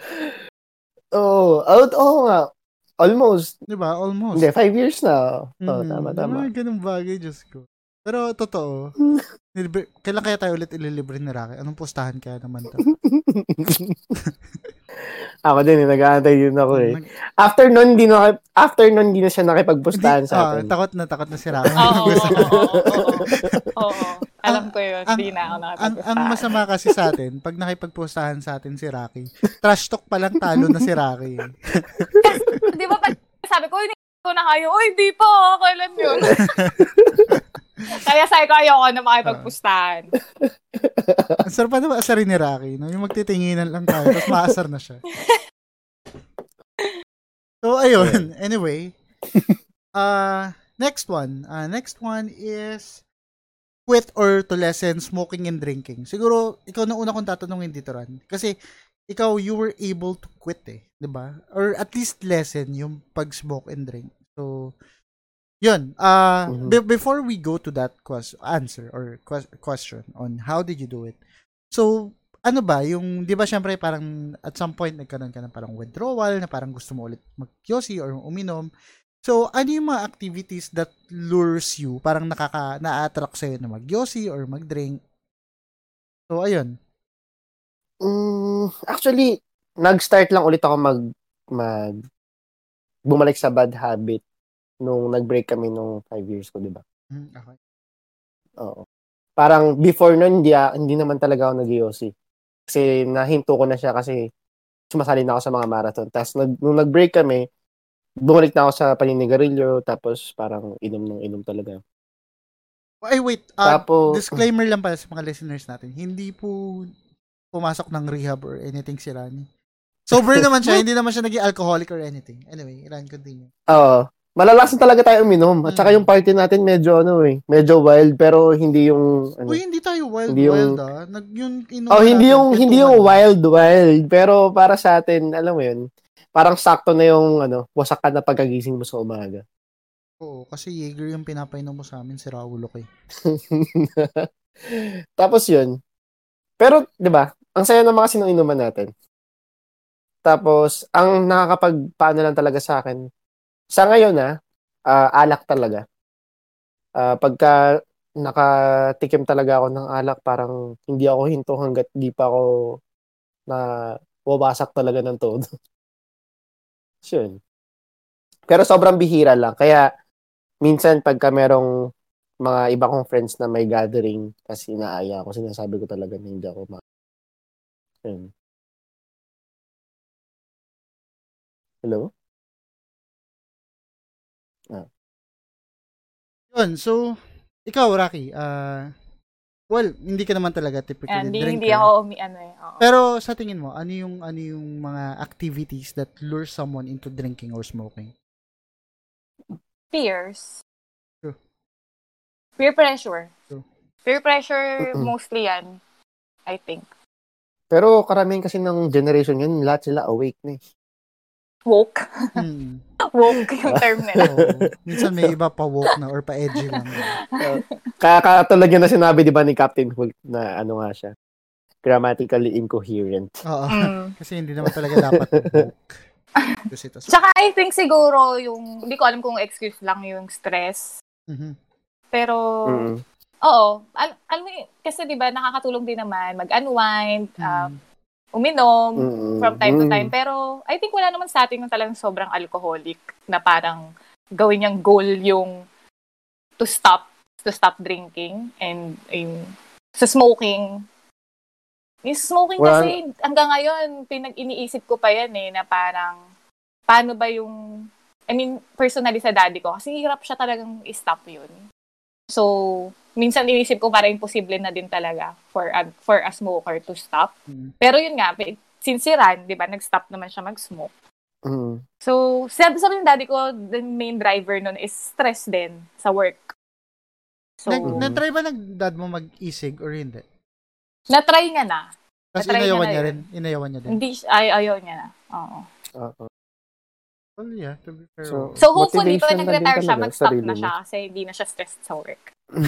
Oo. Oh, oo nga. Almost. Di ba? Almost. Hindi, five years na. Oo, Mm, tama, tama. Mga ganun bagay, Diyos ko. Pero, totoo. nilibre, kailan kaya tayo ulit ililibre ni Rocky? Anong pustahan kaya naman to? Ako din, eh, nag-aantay din ako eh. After nun, di na, after nun, di na siya nakipagpustahan sa ah, atin. takot na, takot na si Rocky. Oo, oo, oo. Alam ko yun. ang- Hindi na ako ang, ang masama kasi sa atin, pag nakipagpustahan sa atin si Rocky, trash talk pa lang talo na si Rocky. Di ba pag sabi ko, hindi ko na kayo, uy, di pa, kailan yun? Kaya sabi ko, ayoko na makipagpustahan. Ang sarap pa naman asarin ni Rocky, no? Yung magtitinginan lang tayo, tapos maasar na siya. So, ayun. Anyway. Uh, next one. Uh, next one is quit or to lessen smoking and drinking. Siguro, ikaw na una kong tatanungin dito, Ran. Kasi, ikaw, you were able to quit eh. 'di ba Or at least lessen yung pag-smoke and drink. So, yun. Uh, Mhm. be- before we go to that quest- answer or que- question on how did you do it, so, ano ba, yung, di ba syempre parang at some point nagkaroon ka ng parang withdrawal na parang gusto mo ulit mag or uminom. So, ano yung mga activities that lures you, parang nakaka, na-attract sa'yo na mag or mag-drink? So, ayun. Mm, actually, nag-start lang ulit ako mag, mag, bumalik sa bad habit nung nag-break kami nung five years ko, di ba? Mm, Okay. Oo. Parang before nun, hindi, ah, hindi naman talaga ako nag Kasi nahinto ko na siya kasi sumasali na ako sa mga marathon. Tapos nag, nung nag-break kami, bumalik na ako sa paninigarilyo, tapos parang inom ng inom talaga. Ay, wait. Uh, Tapos, disclaimer lang pala sa mga listeners natin. Hindi po pumasok ng rehab or anything si Rani. Sober naman siya. hindi naman siya naging alcoholic or anything. Anyway, Ran, continue. oo. Malalasan talaga tayo uminom. At saka Mm. yung party natin medyo ano eh, medyo wild pero hindi yung ano. Uy, hindi tayo wild, Hindi yung- wild ah. Nag, yung inuman Oh, hindi yung hindi yung wild wild, pero para sa atin, alam mo 'yun, parang sakto na yung ano, wasak ka na pagkagising mo sa umaga. Oo, kasi Jaeger yung pinapainom mo sa amin, si Raul, okay? Tapos 'yun. Pero 'di ba? Ang saya ng mga sinuinuman natin. Tapos ang nakakapagpaano lang talaga sa akin sa ngayon na alak talaga. Ah, pagka nakatikim talaga ako ng alak, parang hindi ako hinto hangga't di pa ako na wawasak talaga ng todo. Yun. Pero sobrang bihira lang. Kaya minsan pagka merong mga iba kong friends na may gathering, kasi inaaya ako, sinasabi ko talaga na hindi ako ma... Yun. Hello? Yun, so, ikaw, Rocky, ah, well, hindi ka naman talaga typically Hindi, drinker. hindi ako umi, ano eh. oo. Pero sa tingin mo, ano yung ano yung mga activities that lure someone into drinking or smoking? Peers. True. Peer pressure. True. Peer pressure, Mm-mm. mostly yan. I think. Pero karamihan kasi ng generation yun, lahat sila awake na eh. Woke. Mm. Woke yung term nila. Oo. Minsan may iba pa woke na or pa edgy lang. Kaya katulad yun na sinabi, di ba, ni Captain Hulk na ano nga siya, grammatically incoherent. Oo. Mm. Kasi hindi naman talaga dapat woke. Kasi ito. Tsaka I think siguro yung, hindi ko alam kung excuse lang yung stress. Mhm. Pero, Mm. oo. Al- alam mo, kasi di ba nakakatulong din naman mag-unwind, uh, Mm. Uminom, Mm. from time to time. Pero I think wala naman sa atin yung talagang sobrang alcoholic na parang gawin niyang goal yung to stop, to stop drinking and yung sa smoking. Yung smoking Wala- kasi hanggang ngayon pinag-iniisip ko pa yan eh na parang paano ba yung I mean, personally sa daddy ko, kasi hirap siya talagang i-stop yun. So, minsan inisip ko parang imposible na din talaga for a, for a smoker to stop. Mm. Pero yun nga, since si Ran, di ba, nag-stop naman siya mag-smoke. Mm. So, sabi, sabi ng daddy ko, the main driver nun is stress din sa work. So, Nag, na-try ba ng dad mo mag-isig or hindi? na-try niya na. Niya inayawan na niya yun. rin. Inayawan niya din. Hindi, ay, ayaw niya na. Oo. Oo. Well, yeah, to be fair. So-. So, hopefully, din nag-retire siya, mag-stop na siya kasi hindi na siya stressed sa work.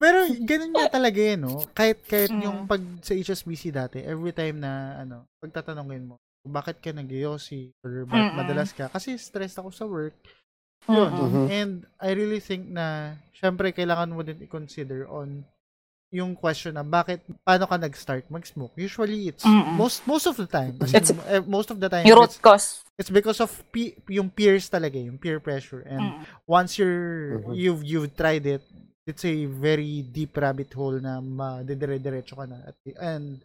Pero ganun nga talaga eh, no? Kahit, kahit Mm. yung pag sa HSBC dati, every time na, ano, pagtatanungin mo, bakit ka nag or ba- Mm-mm. madalas ka? Kasi stressed ako sa work. Yun. Mm-mm. Mhm. And I really think na, syempre, kailangan mo din i-consider on yung question na bakit, paano ka nag-start mag-smoke? Usually, it's Mm-mm. most most of the time. As It's- in, eh, most of the time, Yung root it's, cause. it's because of pe- yung peers talaga, yung peer pressure. And Mm. once you're Mhm. you've you've tried it it's a very deep rabbit hole na madidire-diretso ka na at, and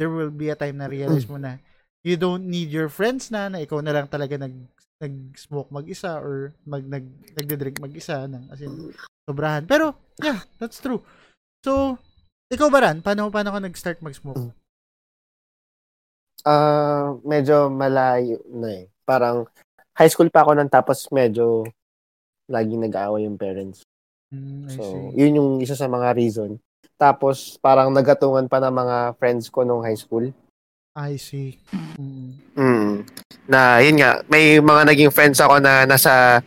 there will be a time na realize mo na you don't need your friends na na ikaw na lang talaga nag nag-smoke mag-isa or mag nag nagde-drink mag-isa ng as in sobrahan pero yeah that's true so ikaw ba ran paano paano ka nag-start mag-smoke Ah, medyo malayo na eh. Parang high school pa ako nang tapos medyo laging nag-aaway yung parents. I So, see. yun yung isa sa mga reason. Tapos, parang nagatungan pa ng mga friends ko nung high school. I see Mm. Mm. Na, yun nga, may mga naging friends ako na nasa,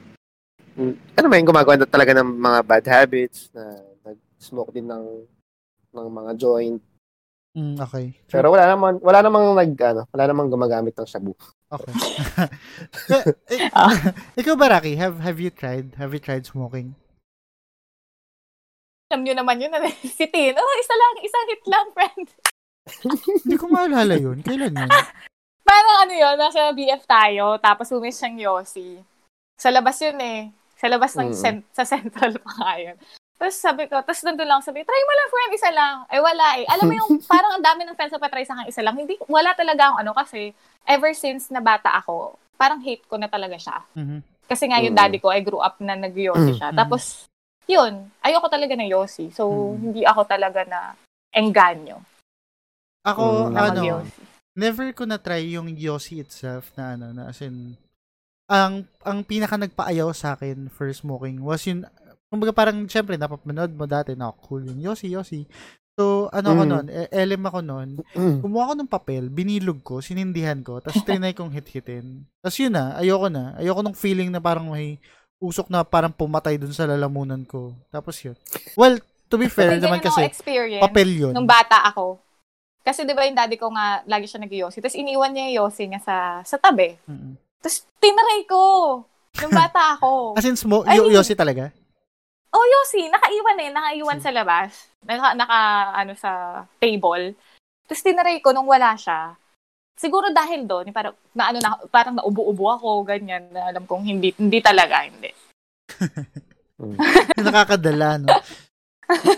mm, ano ba yung gumagawa na talaga ng mga bad habits, na nag-smoke din ng, ng mga joint. Mm, okay Pero wala naman, wala namang nag, ano, wala namang gumagamit ng shabu. okay eh, ikaw ba Rocky have have you tried have you tried smoking Alam nyo naman yun. ano, si Tin. Oh, isa lang. Isang hit lang, friend. Hindi ko maalala yun. Kailan yun? Parang ano yun, nasa BF tayo, tapos umis siyang Yossi. Sa labas yun eh. Sa labas ng Mm. cen- sa central pa nga yun. Tapos sabi ko, tapos nandun lang sabi, try mo lang friend, isa lang. Eh wala eh. Alam mo yung parang ang dami ng friends na pa-try sa akin isa lang. Hindi, wala talaga akong ano kasi ever since na bata ako, parang hate ko na talaga siya. Mhm. Kasi nga yung Mm. daddy ko, I grew up na nag-Yossi siya. Mm. Tapos, yun, ayoko talaga ng Yossi. So, Mm. hindi ako talaga na engganyo Ako, Mm. na ano, mag-Yossi. never ko na-try yung Yossi itself na ano, na as in, ang, ang pinaka nagpaayaw sa akin for smoking was yung, kumbaga parang, syempre, napapanood mo dati na cool yung Yossi, Yossi. So, ano ako Mm. nun, eh, LM ako nun, kumuha ko ng papel, binilog ko, sinindihan ko, tapos trinay kong hit-hitin. Tapos yun na, ayoko na. Ayoko nung feeling na parang may usok na parang pumatay dun sa lalamunan ko. Tapos yun. Well, to be fair Kasi naman ako kasi, experience. papel yun. nung bata ako. Kasi 'di ba yung daddy ko nga lagi siya nag-yosi. Tapos iniwan niya yung yosi niya sa sa tabi. Mm-mm. Tapos tinaray ko nung bata ako. As in, smoke, y- Yossi talaga? Oh, yosi, nakaiwan eh, nakaiwan sa labas. Naka, naka ano sa table. Tapos tinaray ko nung wala siya. Siguro dahil doon, parang na ano na parang naubo-ubo ako ganyan na alam kong hindi hindi talaga hindi. Nakakadala, no?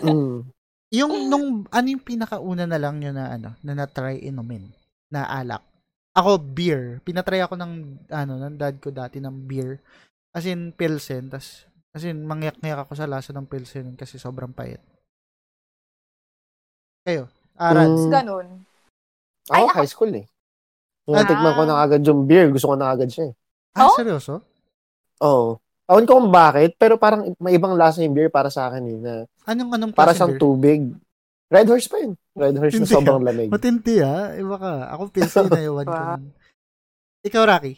Mm. Yung, nung, ano yung pinakauna na lang yun na, ano, na na-try inumin, na alak? Ako, beer. Pinatry ako ng, ano, ng dad ko dati ng beer. As in, pilsen. Tas, as in, mangyak-ngyak ako sa lasa ng pilsen kasi sobrang pait. Kayo, Aran. Mm. Ganun. Ako, Ay, ako- high school eh. Ah. Natikman ko na agad yung beer. Gusto ko na agad siya eh. Ah, Oh? seryoso? Oo. Oh. Awan ko kung bakit, pero parang may ibang lasa yung beer para sa akin eh. Na Anong, anong para beer? tubig. Red Horse pa yun. Red Horse na Hindi, sobrang lamig. Matindi ah. Iba ka. Ako pilsen na iwan ko. Ikaw, Rocky.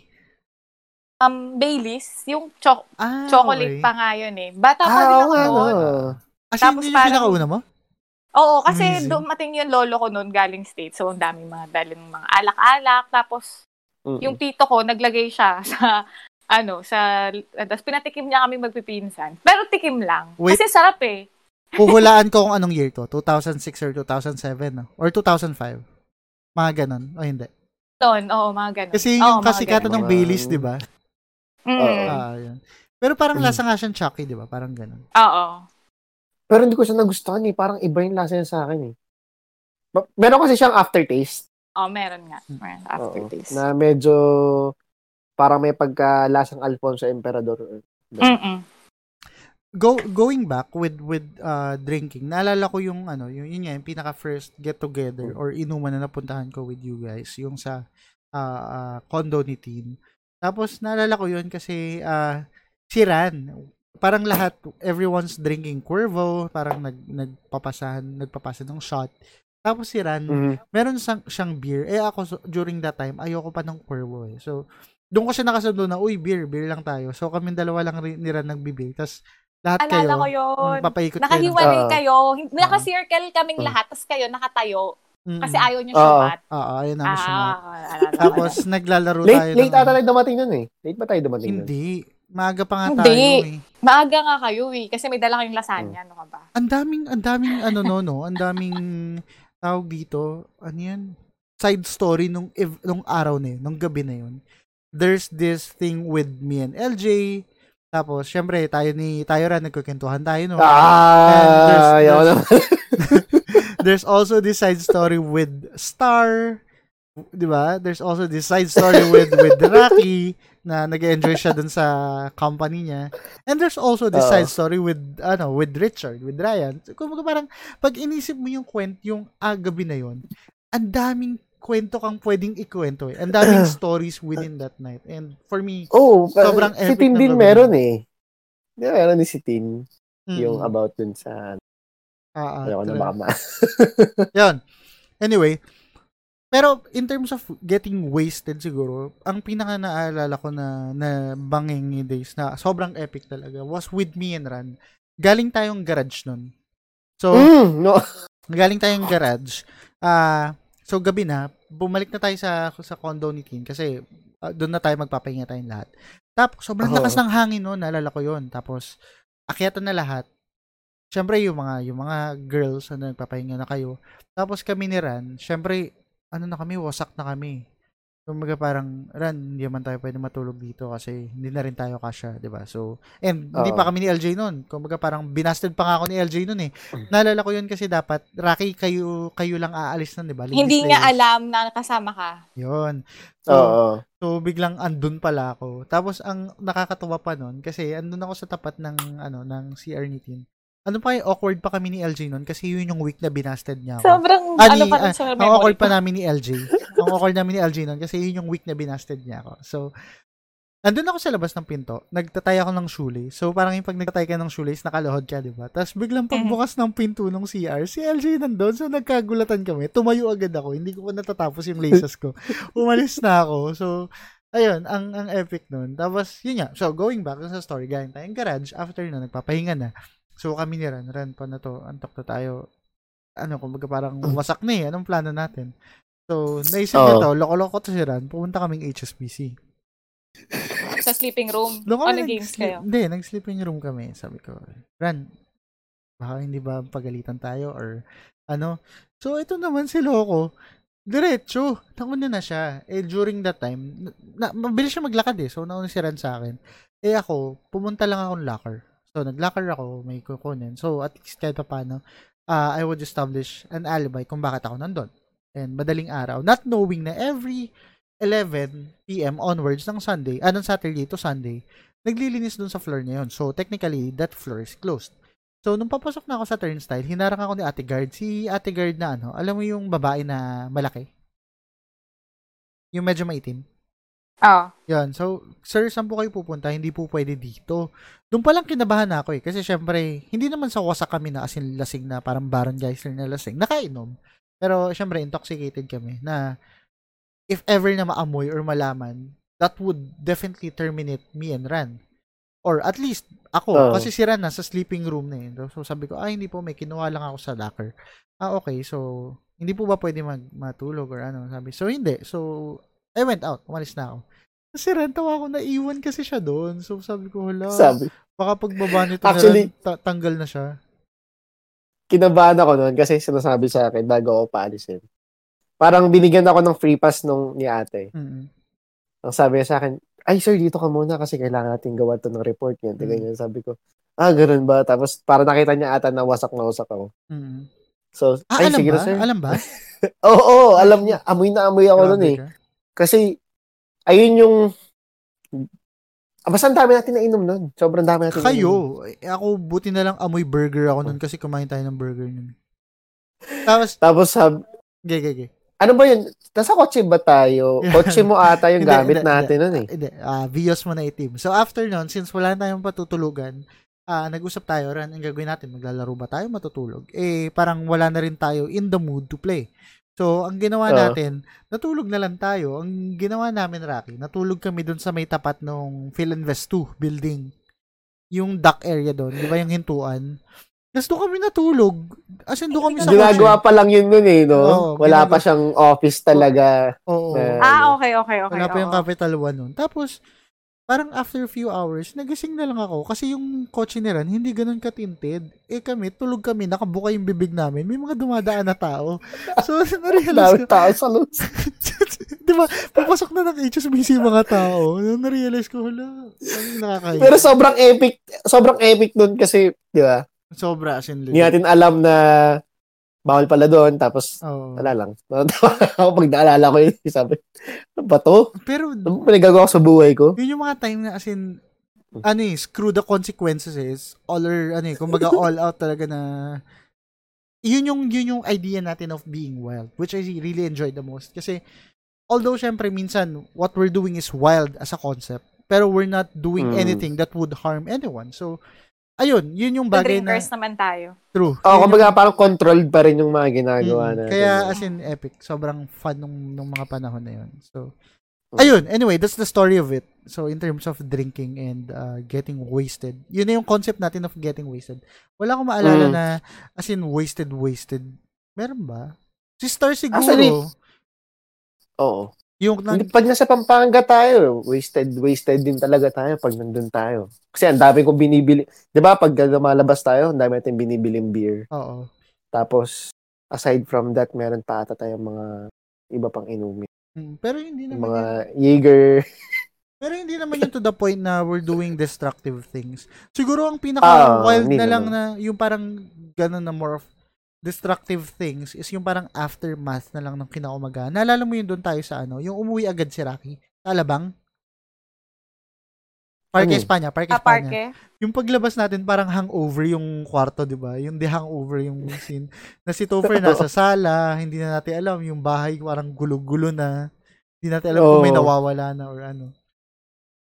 Um, Baileys, yung cho- Ah, chocolate okay. pa nga yun eh. Bata pa Ah, din oo ako no. noon. As in, Tapos yun yung parang- pinakauna mo? Oo, kasi Amazing. dumating yung lolo ko noon galing States. So, ang daming mga dalin mga alak-alak. Tapos, Mm-mm. yung tito ko, naglagay siya sa, ano, sa, tapos pinatikim niya kami magpipinsan. Pero tikim lang. Wait. Kasi sarap eh. Huhulaan ko kung anong year to. 2006 or 2007, no? Or 2005. Mga ganun. O hindi. Noon, oo, mga ganun. Kasi Oo, yung mga kasikatan ng. Baileys, di ba? Mm. Oo. Ah, yun. Pero parang Mm. lasa nga siyang Chucky, di ba? Parang ganun. Oo. Pero hindi ko siya nagustuhan eh. Parang iba yung lasa niya sa akin eh. Meron kasi siyang aftertaste. Oh, meron nga. Hmm. Meron Oo. aftertaste. Na medyo parang may pagkalasang Alfonso Emperador. Mm-mm. Go going back with with uh drinking. Naalala ko yung ano, yung yun nga, yung pinaka first get together Mm. or inuman na napuntahan ko with you guys, yung sa uh, uh, condo ni Teen. Tapos naalala ko yun kasi uh, si Ran, parang lahat everyone's drinking Cuervo, parang nag nagpapasahan, nagpapasa ng shot. Tapos si Ran, Mhm. meron siyang, siyang beer. Eh ako, so- during that time, ayoko pa ng Cuervo eh. So, doon ko siya nakasundo na, uy, beer, beer lang tayo. So, kami dalawa lang rin nila nagbibig. Tapos, lahat kayo, Alala ko yun. papaikot kayo. Nakahiwalay Ah. kayo. Hin- Naka-circle kaming Ah. lahat. Tapos kayo nakatayo. Kasi ayaw Ah. sumat. Oo, ayun namin siya. Ah, alala ko. Tapos, naglalaro tayo. Late, late ng- ata tayo dumating nun eh. Late ba tayo dumating nun? Hindi. Maaga pa nga Hindi. tayo eh. Maaga nga kayo eh. Kasi may dala kayong lasagna. Ano ka ba? Ang daming, ang daming, ano no, no? Ang daming, tawag dito, ano yan? Side story nung, nung araw na yun, nung gabi na yun. There's this thing with me and LJ. Tapos, syempre, tayo ni, tayo rin, nagkukentuhan tayo, no? And there's- Ah, ayaw there's- naman. There's also this side story with Star, 'di ba? There's also this side story with with Rocky na nag-enjoy siya dun sa company niya. And there's also this Oo. side story with ano, with Richard, with Ryan. So, kumbaga parang pag inisip mo yung kwent, yung ah, gabi na yon, ang daming kwento kang pwedeng ikwento eh. Ang daming stories within that night. And for me, Oh, Sobrang si epic Tin ng din meron eh. Di ba, meron ni si Tin. mm, Yung about dun sa... ah, ah, Ayaw ko na makama. Yun. Anyway, pero in terms of getting wasted siguro, ang pinaka naaalala ko na, na banging days na sobrang epic talaga was with me and Ran. Galing tayong garage nun. So, Mm, no. galing tayong garage. Ah, so gabi na, bumalik na tayo sa sa condo ni Tin kasi ah, doon na tayo magpapahinga tayong lahat. Tapos sobrang Oo. lakas ng hangin noon, naalala ko 'yon. Tapos akyatan na lahat. Syempre yung mga yung mga girls na nagpapahinga na kayo. Tapos kami ni Ran, syempre ano na kami, wasak na kami. Kumbaga parang, Ran, hindi naman tayo pwede matulog dito kasi hindi na rin tayo kasya, di ba? So, and hindi Oo. pa kami ni LJ noon. Kumbaga parang binasted pa nga ako ni LJ noon eh. Naalala ko yun kasi dapat, Rocky, kayo, kayo lang aalis nun, di ba? Ladies Hindi niya alam na kasama ka. Yun. So, Oo. so, biglang andun pala ako. Tapos, ang nakakatuwa pa nun, kasi andun ako sa tapat ng, ano, ng CR ni Tin. Ano pa yung awkward pa kami ni LJ nun kasi yun yung week na binasted niya ako. Sobrang, Ah, ano pa ah, rin sa ang memory awkward ko. pa namin ni LJ. ang awkward namin ni LJ nun kasi yun yung week na binasted niya ako. So, andun ako sa labas ng pinto. Nagtatay ako ng shoelace. So, parang yung pag nagtatay ka ng shoelace, nakaluhod ka, di ba? Tapos, biglang pagbukas ng pinto ng CR, si LJ nandun. So, nagkagulatan kami. Tumayo agad ako. Hindi ko pa natatapos yung laces ko. Umalis na ako. So, ayun, ang ang epic nun. Tapos, yun nga. So, going back sa story, galing tayong garage. After na, nagpapahinga na. So, kami ni Ran, Ran, pa na to, antok na tayo. Ano, kumbaga parang wasak na eh. Anong plano natin? So, naisip Oo. nito, loko-loko to si Ran, pumunta kaming HSBC. Sa sleeping room. Doon O, kami nag-games nag-sleep- kayo. Hindi, nag-sleeping room kami. Sabi ko, Ran, baka hindi ba pagalitan tayo or ano. So, ito naman si Loco. Diretso. Nauna na siya. Eh, during that time, na, mabilis siya maglakad eh. So, nauna si Ran sa akin. Eh, ako, pumunta lang akong locker. So, nag-locker ako, may kukunin. So, at least kahit pa paano, uh, I would establish an alibi kung bakit ako nandun. And madaling araw, not knowing na every 11 p.m. onwards ng Sunday, ah, ng Saturday to Sunday, naglilinis dun sa floor niya yun. So, technically, that floor is closed. So, nung papasok na ako sa turnstile, hinarang ako ni Ate Guard. Si Ate Guard na ano, alam mo yung babae na malaki? Yung medyo maitim? Oh. Yan. So, sir, saan po kayo pupunta? Hindi po pwede dito. Doon pa lang kinabahan na ako eh. Kasi syempre, hindi naman sa wasak kami na asin lasing na parang Baron Geisler na lasing. Nakainom. Pero syempre, intoxicated kami na if ever na maamoy or malaman, that would definitely terminate me and Ran. Or at least, ako. Oo. Kasi si Ran nasa sleeping room na yun. So, sabi ko, ay, hindi po, may kinuha lang ako sa locker. Ah, okay. So, hindi po ba pwede mag matulog or ano? Sabi, so hindi. So, I went out. Umalis na ako. Kasi Ran, tawa ako, naiwan kasi siya doon. So, sabi ko, hala, Sabi, baka pagbaba nito Actually- na ta- tanggal na siya. kinabahan ako noon kasi sinasabi sa akin bago ako paalisin. Parang binigyan ako ng free pass nung ni ate. Mm-mm. Ang sabi niya sa akin, ay sir, dito ka muna kasi kailangan natin gawa to ng report yan. Mm. Ganyan. Sabi ko, ah, ganun ba? Tapos para nakita niya ata na wasak na wasak ako. Mm-mm. So, Ah, ay, alam sige ba? na sir. Alam ba? Oo, oo, alam niya. Amoy na amoy ako noon eh. ka. Kasi, ayun yung, basta ang dami natin nainom nun. Sobrang dami natin nainom. Kayo, eh, ako buti na lang amoy burger ako nun kasi kumain tayo ng burger nun. Tapos, Tapos, sab, gay, gay, gay. ano ba yun? Nasa kotse ba tayo? Kotse mo ata yung Hindi, gamit hindi, natin nun eh. Hindi, ah Vios mo na itim. So, after nun, since wala tayong patutulugan, ah nag-usap tayo, Ran, ang gagawin natin, maglalaro ba tayo, matutulog? Eh, parang wala na rin tayo in the mood to play. So, ang ginawa Oo. natin, natulog na lang tayo. Ang ginawa namin, Rocky, natulog kami dun sa may tapat ng Philinvest 2 building. Yung dock area doon, di ba yung hintuan? Tapos doon kami natulog. As in, doon kami sa Ginagawa pa lang yun nun eh, no? Oo, Wala ginagawa- pa siyang office talaga. Oo. na- Ah, okay, okay, okay. Wala pa yung oo. Capital One nun. Tapos, parang after a few hours, nagising na lang ako kasi yung kotse ni Ran, hindi ganun katinted. Eh kami, tulog kami, nakabuka yung bibig namin. May mga dumadaan na tao. So, na-realize ko, tao sa loob. di ba, papasok na ng HSBC yung mga tao. Na-realize ko, hala, nakakahiya. Pero sobrang epic, sobrang epic nun kasi, di ba? Sobra, as in, Hindi natin alam na bawal pala doon, tapos Oo. wala lang. Ako pag naalala ko yun, sabi, ano ba to? Pero, Ano ba nagagawa ko sa buhay ko? yun yung mga time na as in, ano eh, screw the consequences is, all or, ano eh, kumbaga all out talaga na, yun yung, yun yung idea natin of being wild, which I really enjoyed the most. Kasi, although syempre minsan, what we're doing is wild as a concept, pero we're not doing Mm. anything that would harm anyone. So, ayun, yun yung bagay na, Drinkers naman tayo. true. Yun kumbaga parang controlled pa rin yung mga ginagawa Mm, natin. Kaya as in epic, sobrang fun nung, nung mga panahon na yun. So, Mm. ayun, anyway, that's the story of it. So, in terms of drinking and uh, getting wasted, yun na yung concept natin of getting wasted. Wala akong maalala Mm. na, as in, wasted, wasted. Meron ba? Si Star siguro. Actually, Oo. Yung, nang, Hindi, pag nasa Pampanga tayo, wasted, wasted din talaga tayo pag nandun tayo. Kasi ang dami kong binibili. Di ba, pag lumalabas tayo, ang dami natin binibiling beer. oo. Tapos, aside from that, meron pa ata tayong mga iba pang inumin. Mm, Pero hindi naman mga yun, Jaeger. pero hindi naman yun to the point na we're doing destructive things. Siguro ang pinaka Ah, wild na lang naman. na yung parang ganun na more of destructive things is yung parang aftermath na lang ng kinaumaga. Naalala mo yun doon tayo sa ano, yung umuwi agad si Rocky. Alabang? Parque Ano? Espanya, Parque Sa Espanya. Yung paglabas natin parang hangover yung kwarto, 'di ba? Yung the hangover yung scene. Na si Topher nasa sala, hindi na natin alam yung bahay parang gulo-gulo na. Hindi natin alam kung may Oo. nawawala na or ano.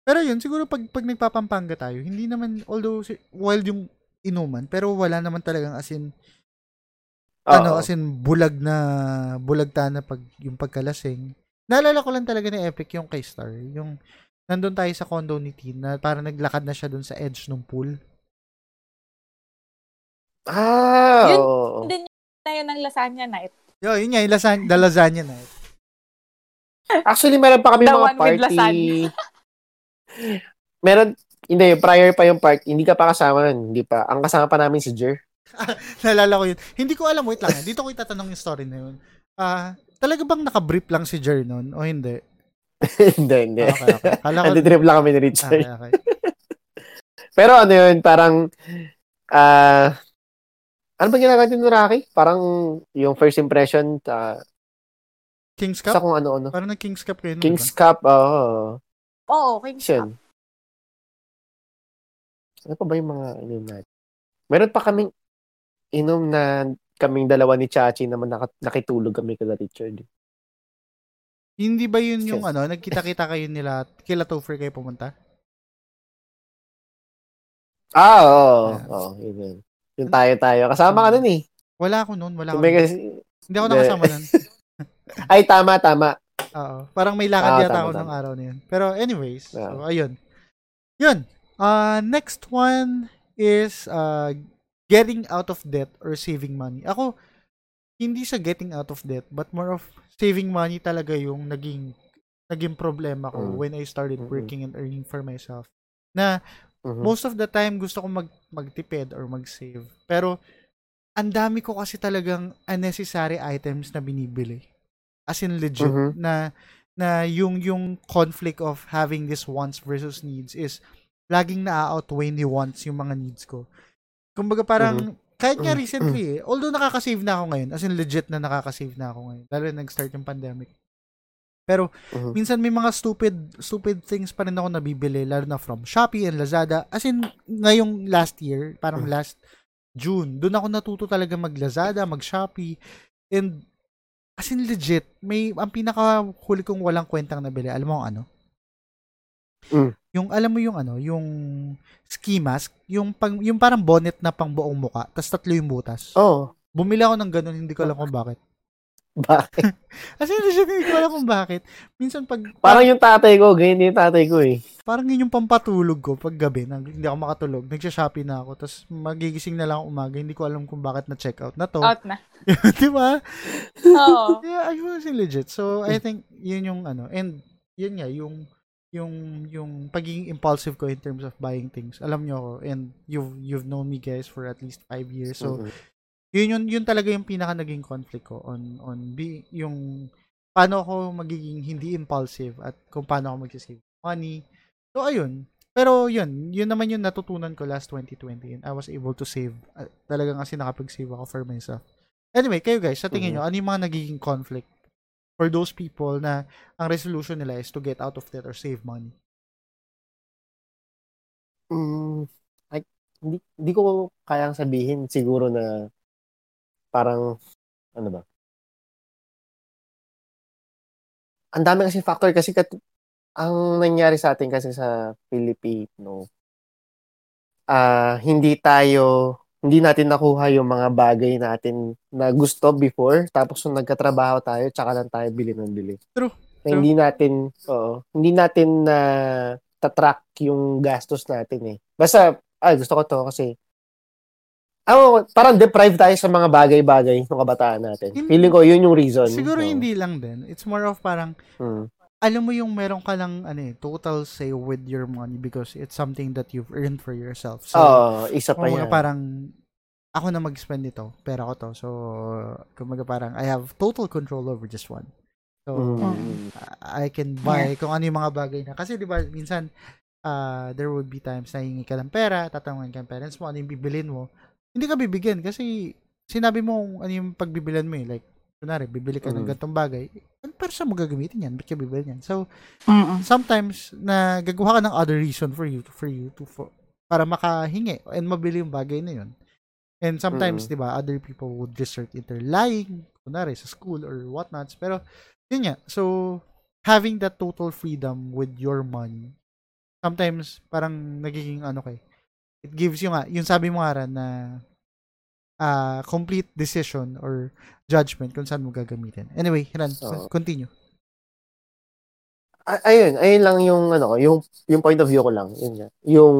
Pero yun, siguro pag, pag nagpapampanga tayo, hindi naman, although wild yung inuman, pero wala naman talagang as in, ano, Oo. as in bulag na, bulagta na pag, yung pagkalasing. Naalala ko lang talaga ni Epic yung kay Star, yung nandun tayo sa condo ni Tin na parang naglakad na siya dun sa edge ng pool. Ah, Yun- oo. Hindi na yun ang lasagna night. Yo, yun nga, yung lasagna, the lasagna na. Actually, meron pa kami The mga party. meron, hindi, prior pa yung party. Hindi ka pa kasama nun. Hindi pa. Ang kasama pa namin si Jer. Naalala ko yun. Hindi ko alam, wait lang. ah. Dito ko itatanong yung story na yun. Ah, talaga bang nakabrief lang si Jer nun o hindi? hindi, hindi. Ah, okay, okay. Kala ko, lang kami ni okay, Richard. okay. Pero ano yun, parang, ah, ano ba ginagawa din ni Rocky? Parang yung first impression, uh, King's sa Cup? kung ano-ano. Parang nag-King's Cup kayo nun, King's diba? Cup, oo. Oo, King's Cup. Ano pa ba yung mga inom natin? Meron pa kaming inom na kaming dalawa ni Chachi naman nakitulog kami kala Richard. Hindi ba yun yung Yes. ano, nagkita-kita kayo nila, kila Topher kayo pumunta? Ah, oo. Oo, yun yun. Yung tayo-tayo. Kasama ka nun eh. Wala ako noon, wala ako. Nun. kasi, Hindi ako nakasama nun. ay, tama, tama. Oo. Parang may lakad Ah, yata tama, ako tama. ng araw na yun. Pero anyways, Yeah. so ayun. Yun. Uh, next one is uh, getting out of debt or saving money. Ako, hindi sa getting out of debt, but more of saving money talaga yung naging naging problema ko Mm. when I started working and earning for myself. Na Mhm. most of the time gusto ko mag magtipid or mag-save. Pero ang dami ko kasi talagang unnecessary items na binibili. As in legit Mhm. na na yung yung conflict of having this wants versus needs is laging na-outweigh ni wants yung mga needs ko. Kumbaga parang kahit nga Mhm. recently eh, although nakaka-save na ako ngayon, as in legit na nakaka-save na ako ngayon, lalo na nag-start yung pandemic. Pero Mhm. minsan may mga stupid stupid things pa rin ako nabibili lalo na from Shopee and Lazada. As in ngayong last year, parang Mm. last June, doon ako natuto talaga mag Lazada, mag Shopee and as in legit, may ang pinaka huli kong walang kwentang nabili. Alam mo kung ano? Mm. Yung alam mo yung ano, yung ski mask, yung pang yung parang bonnet na pang buong muka, tas tatlo yung butas. Oo. Bumili ako ng ganun, hindi ko alam kung bakit. Bakit? As in legit, hindi ko alam kung bakit. Minsan pag Parang yung tatay ko, ganyan yung tatay ko eh. parang yun yung pampatulog ko pag gabi, nang hindi ako makatulog, nagsha-shopee na ako, tapos magigising na lang umaga, hindi ko alam kung bakit na-check out na to. Out na. Di ba? Oo. Yeah, I was legit. So, I think yun yung ano, and yun nga, yung yung yung pagiging impulsive ko in terms of buying things. Alam nyo ako, and you've you've known me guys for at least five years. So, Mhm. yun yun yun talaga yung pinaka naging conflict ko on on be yung paano ako magiging hindi impulsive at kung paano ako mag-save money. So ayun. Pero yun, yun naman yung natutunan ko last 2020 and I was able to save. Uh, talagang kasi nakapag-save ako for myself. Anyway, kayo guys, sa tingin Mhm. nyo, ano yung mga nagiging conflict for those people na ang resolution nila is to get out of debt or save money? Mm, ay, hindi, hindi ko kayang sabihin siguro na parang, ano ba? Ang dami kasi factor kasi kat, ang nangyari sa atin kasi sa Filipino, ah hindi tayo, hindi natin nakuha yung mga bagay natin na gusto before, tapos nung nagkatrabaho tayo, tsaka lang tayo bili ng bili. True. Na Hindi natin, oo, hindi natin na tatrack yung gastos natin eh. Basta, ay, gusto ko to kasi, oh, parang deprived tayo sa mga bagay-bagay ng kabataan natin. Hindi- Feeling ko, yun yung reason. Siguro Oo. hindi lang din. It's more of parang Hmm. Alam mo yung meron ka lang ano eh, total say with your money because it's something that you've earned for yourself. So, Oo, isa pa yan. parang ako na mag-spend nito, pera ko to. So, kumbaga parang I have total control over just one. So, Mm. I can buy kung ano yung mga bagay na. Kasi di ba minsan, uh, there would be times na hingi ka ng pera, tatanungin ka ng parents mo, ano yung bibilin mo. Hindi ka bibigyan kasi sinabi mo ano yung pagbibilan mo eh. Like, kunwari, bibili ka ng Mhm. gantong bagay. Ano para sa mo gagamitin yan? Ba't ka bibili yan? So, Mm-mm. sometimes na gagawa ka ng other reason for you for you to for, para makahingi and mabili yung bagay na yun. And sometimes, Mm. 'di ba, other people would resort into lying, kunwari sa school or whatnots. Pero yun nga. So having that total freedom with your money, sometimes parang nagiging ano kay. It gives you nga, yung sabi mo nga Ran, na ah, complete decision or judgment kung saan mo gagamitin. Anyway, Ran, Oo. continue. A- ayun, ayun lang yung ano yung yung point of view ko lang, yun nga. Yung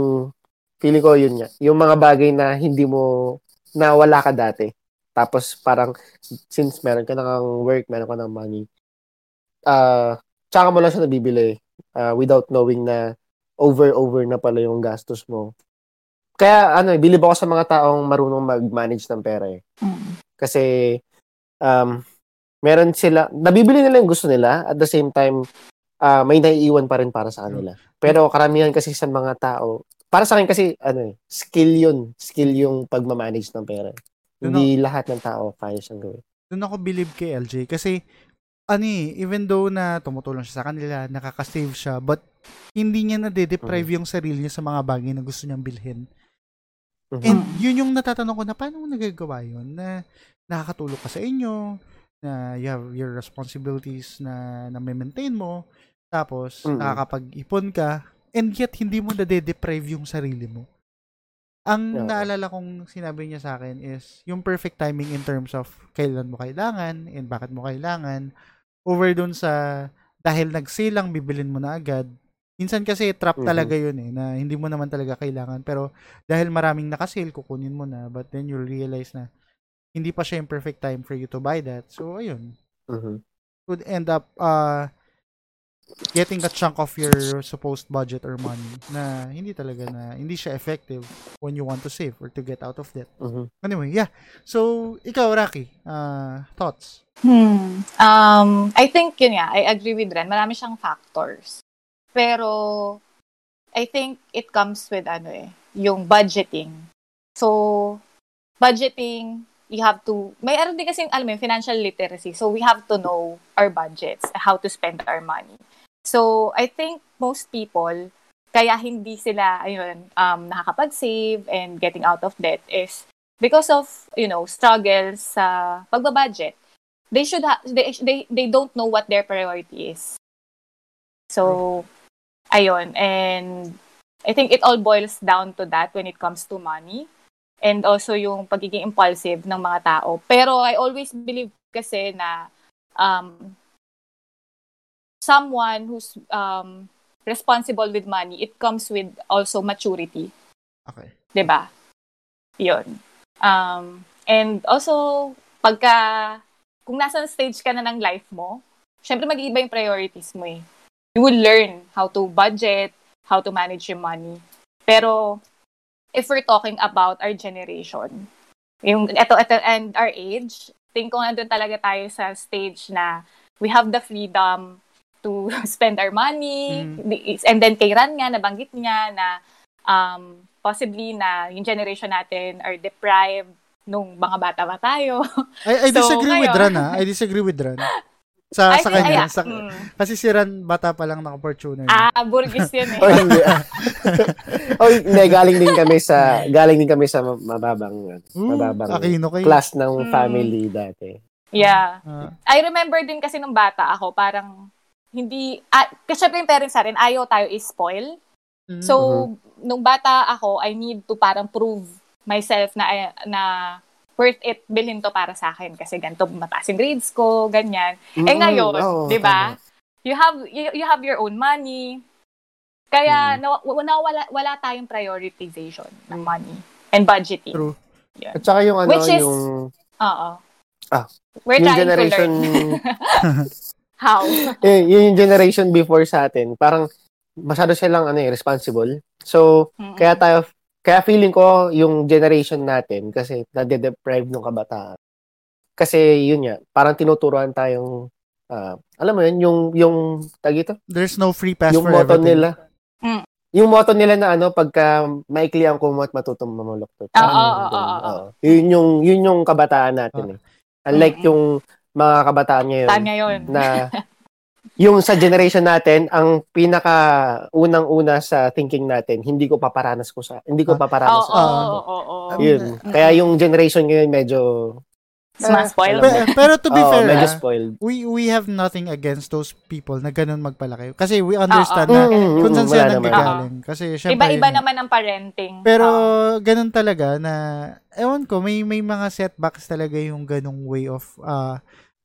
feeling ko yun nga, yung mga bagay na hindi mo na wala ka dati. Tapos parang since meron ka ng work, meron ka ng money, ah tsaka mo lang siya nabibili ah, without knowing na over over na pala yung gastos mo. Kaya ano, bilib ako sa mga taong marunong mag-manage ng pera eh. Mm. Kasi um, meron sila, nabibili nila yung gusto nila, at the same time, ah, may naiiwan pa rin para sa kanila. Pero karamihan kasi sa mga tao, para sa akin kasi, ano eh, skill yun. Skill yung pagmamanage ng pera. Yun Hindi lahat ng tao kaya siyang gawin. doon ako believe kay LJ kasi ano eh, even though na tumutulong siya sa kanila, nakaka-save siya, but hindi niya na-deprive yung sarili niya sa mga bagay na gusto niyang bilhin. Mhm. And yun yung natatanong ko na paano mo nagagawa yun na nakakatulong ka sa inyo, na you have your responsibilities na na maintain mo tapos Mm. nakakapag-ipon ka and yet hindi mo nade-deprive yung sarili mo. Ang Oo. naalala kong sinabi niya sa akin is yung perfect timing in terms of kailan mo kailangan and bakit mo kailangan over dun sa dahil nag-sale lang bibilin mo na agad. Minsan kasi trap Mhm. talaga yun eh na hindi mo naman talaga kailangan pero dahil maraming nakasale kukunin mo na but then you'll realize na hindi pa siya yung perfect time for you to buy that. So ayun, Mhm. would end up uh getting a chunk of your supposed budget or money na hindi talaga na hindi siya effective when you want to save or to get out of debt. Mhm. Anyway, yeah. So, ikaw, Rocky, uh, thoughts? Hmm. Um, I think yun nga, I agree with Ren. Marami siyang factors. Pero, I think it comes with ano eh, yung budgeting. So, budgeting, you have to, may ano din kasi, alam mo, financial literacy. So, we have to know our budgets, how to spend our money. So, I think most people, kaya hindi sila, ayun, um, nakakapag-save and getting out of debt is because of, you know, struggles sa pagbabudget they should ha- they, they they don't know what their priority is. So ayun and I think it all boils down to that when it comes to money and also yung pagiging impulsive ng mga tao. Pero I always believe kasi na um someone who's um responsible with money, it comes with also maturity. Okay. 'di ba? 'Yun. Um and also pagka kung nasa stage ka na ng life mo, syempre mag-iiba yung priorities mo eh. You will learn how to budget, how to manage your money. Pero if we're talking about our generation, yung eto, eto and our age, think ko nandun talaga tayo sa stage na we have the freedom to spend our money. And then kay Ran nga, nabanggit niya na um, possibly na yung generation natin are deprived nung mga bata pa tayo. I, I So, disagree with ngayon- Ran, ha? I disagree with Ran. Sa, I sa kanya. ay, sa, mm. Kasi si Ran, bata pa lang ng opportunity. Ah, burgis yun eh. Oh, hindi. oh, hindi, galing din kami sa galing din kami sa mababang Ooh, mababang Aquino kayo. class ng Mm. family dati. Yeah. Ah, I remember din kasi nung bata ako, parang hindi, ah, kasi syempre yung parents sa rin, ayaw tayo is-spoil. mm. So, nung bata ako, I need to parang prove myself na, na worth it bilhin to para sa akin kasi ganito mataas yung grades ko, ganyan. Eh Mm-mm. ngayon, Oo, 'di ba? You have you, you have your own money. Kaya Mm. nawa- nawala wala tayong prioritization ng money and budgeting. True. At saka yung ano, Which is- yung Oo. Ah, We're yung generation to learn how. eh, yung generation before sa atin, parang masyado silang ano eh, responsible. So, Mm-mm. kaya tayo kaya feeling ko yung generation natin kasi nade-deprive ng kabataan. Kasi yun nga, parang tinuturuan tayong ah, alam mo yun, yung yung tag ito, There's no free pass yung for motto everything. nila. Mm. Yung motto nila na ano, pagka maikli ang kumot, matutong mamulok. Oo, oo, oo. Yun yung, yun yung kabataan natin eh. Unlike Mm-mm. yung mga kabataan ngayon Saan ngayon? na yung sa generation natin, ang pinaka unang-una sa thinking natin, hindi ko paparanas ko sa, hindi ko Ah. paparanas Oo, sa. oo, oo, oo. Yun. Kaya yung generation ngayon medyo Mas spoiled. alam Pe- pero to be Oo, fair, medyo ah, spoiled. we we have nothing against those people na ganun magpalaki. Kasi we understand Oo. na Mm, mm, kung saan sila nanggagaling. Kasi syempre, Iba-iba yun, naman ang parenting. Pero Oo. ganun talaga na ewan ko may may mga setbacks talaga yung ganung way of uh,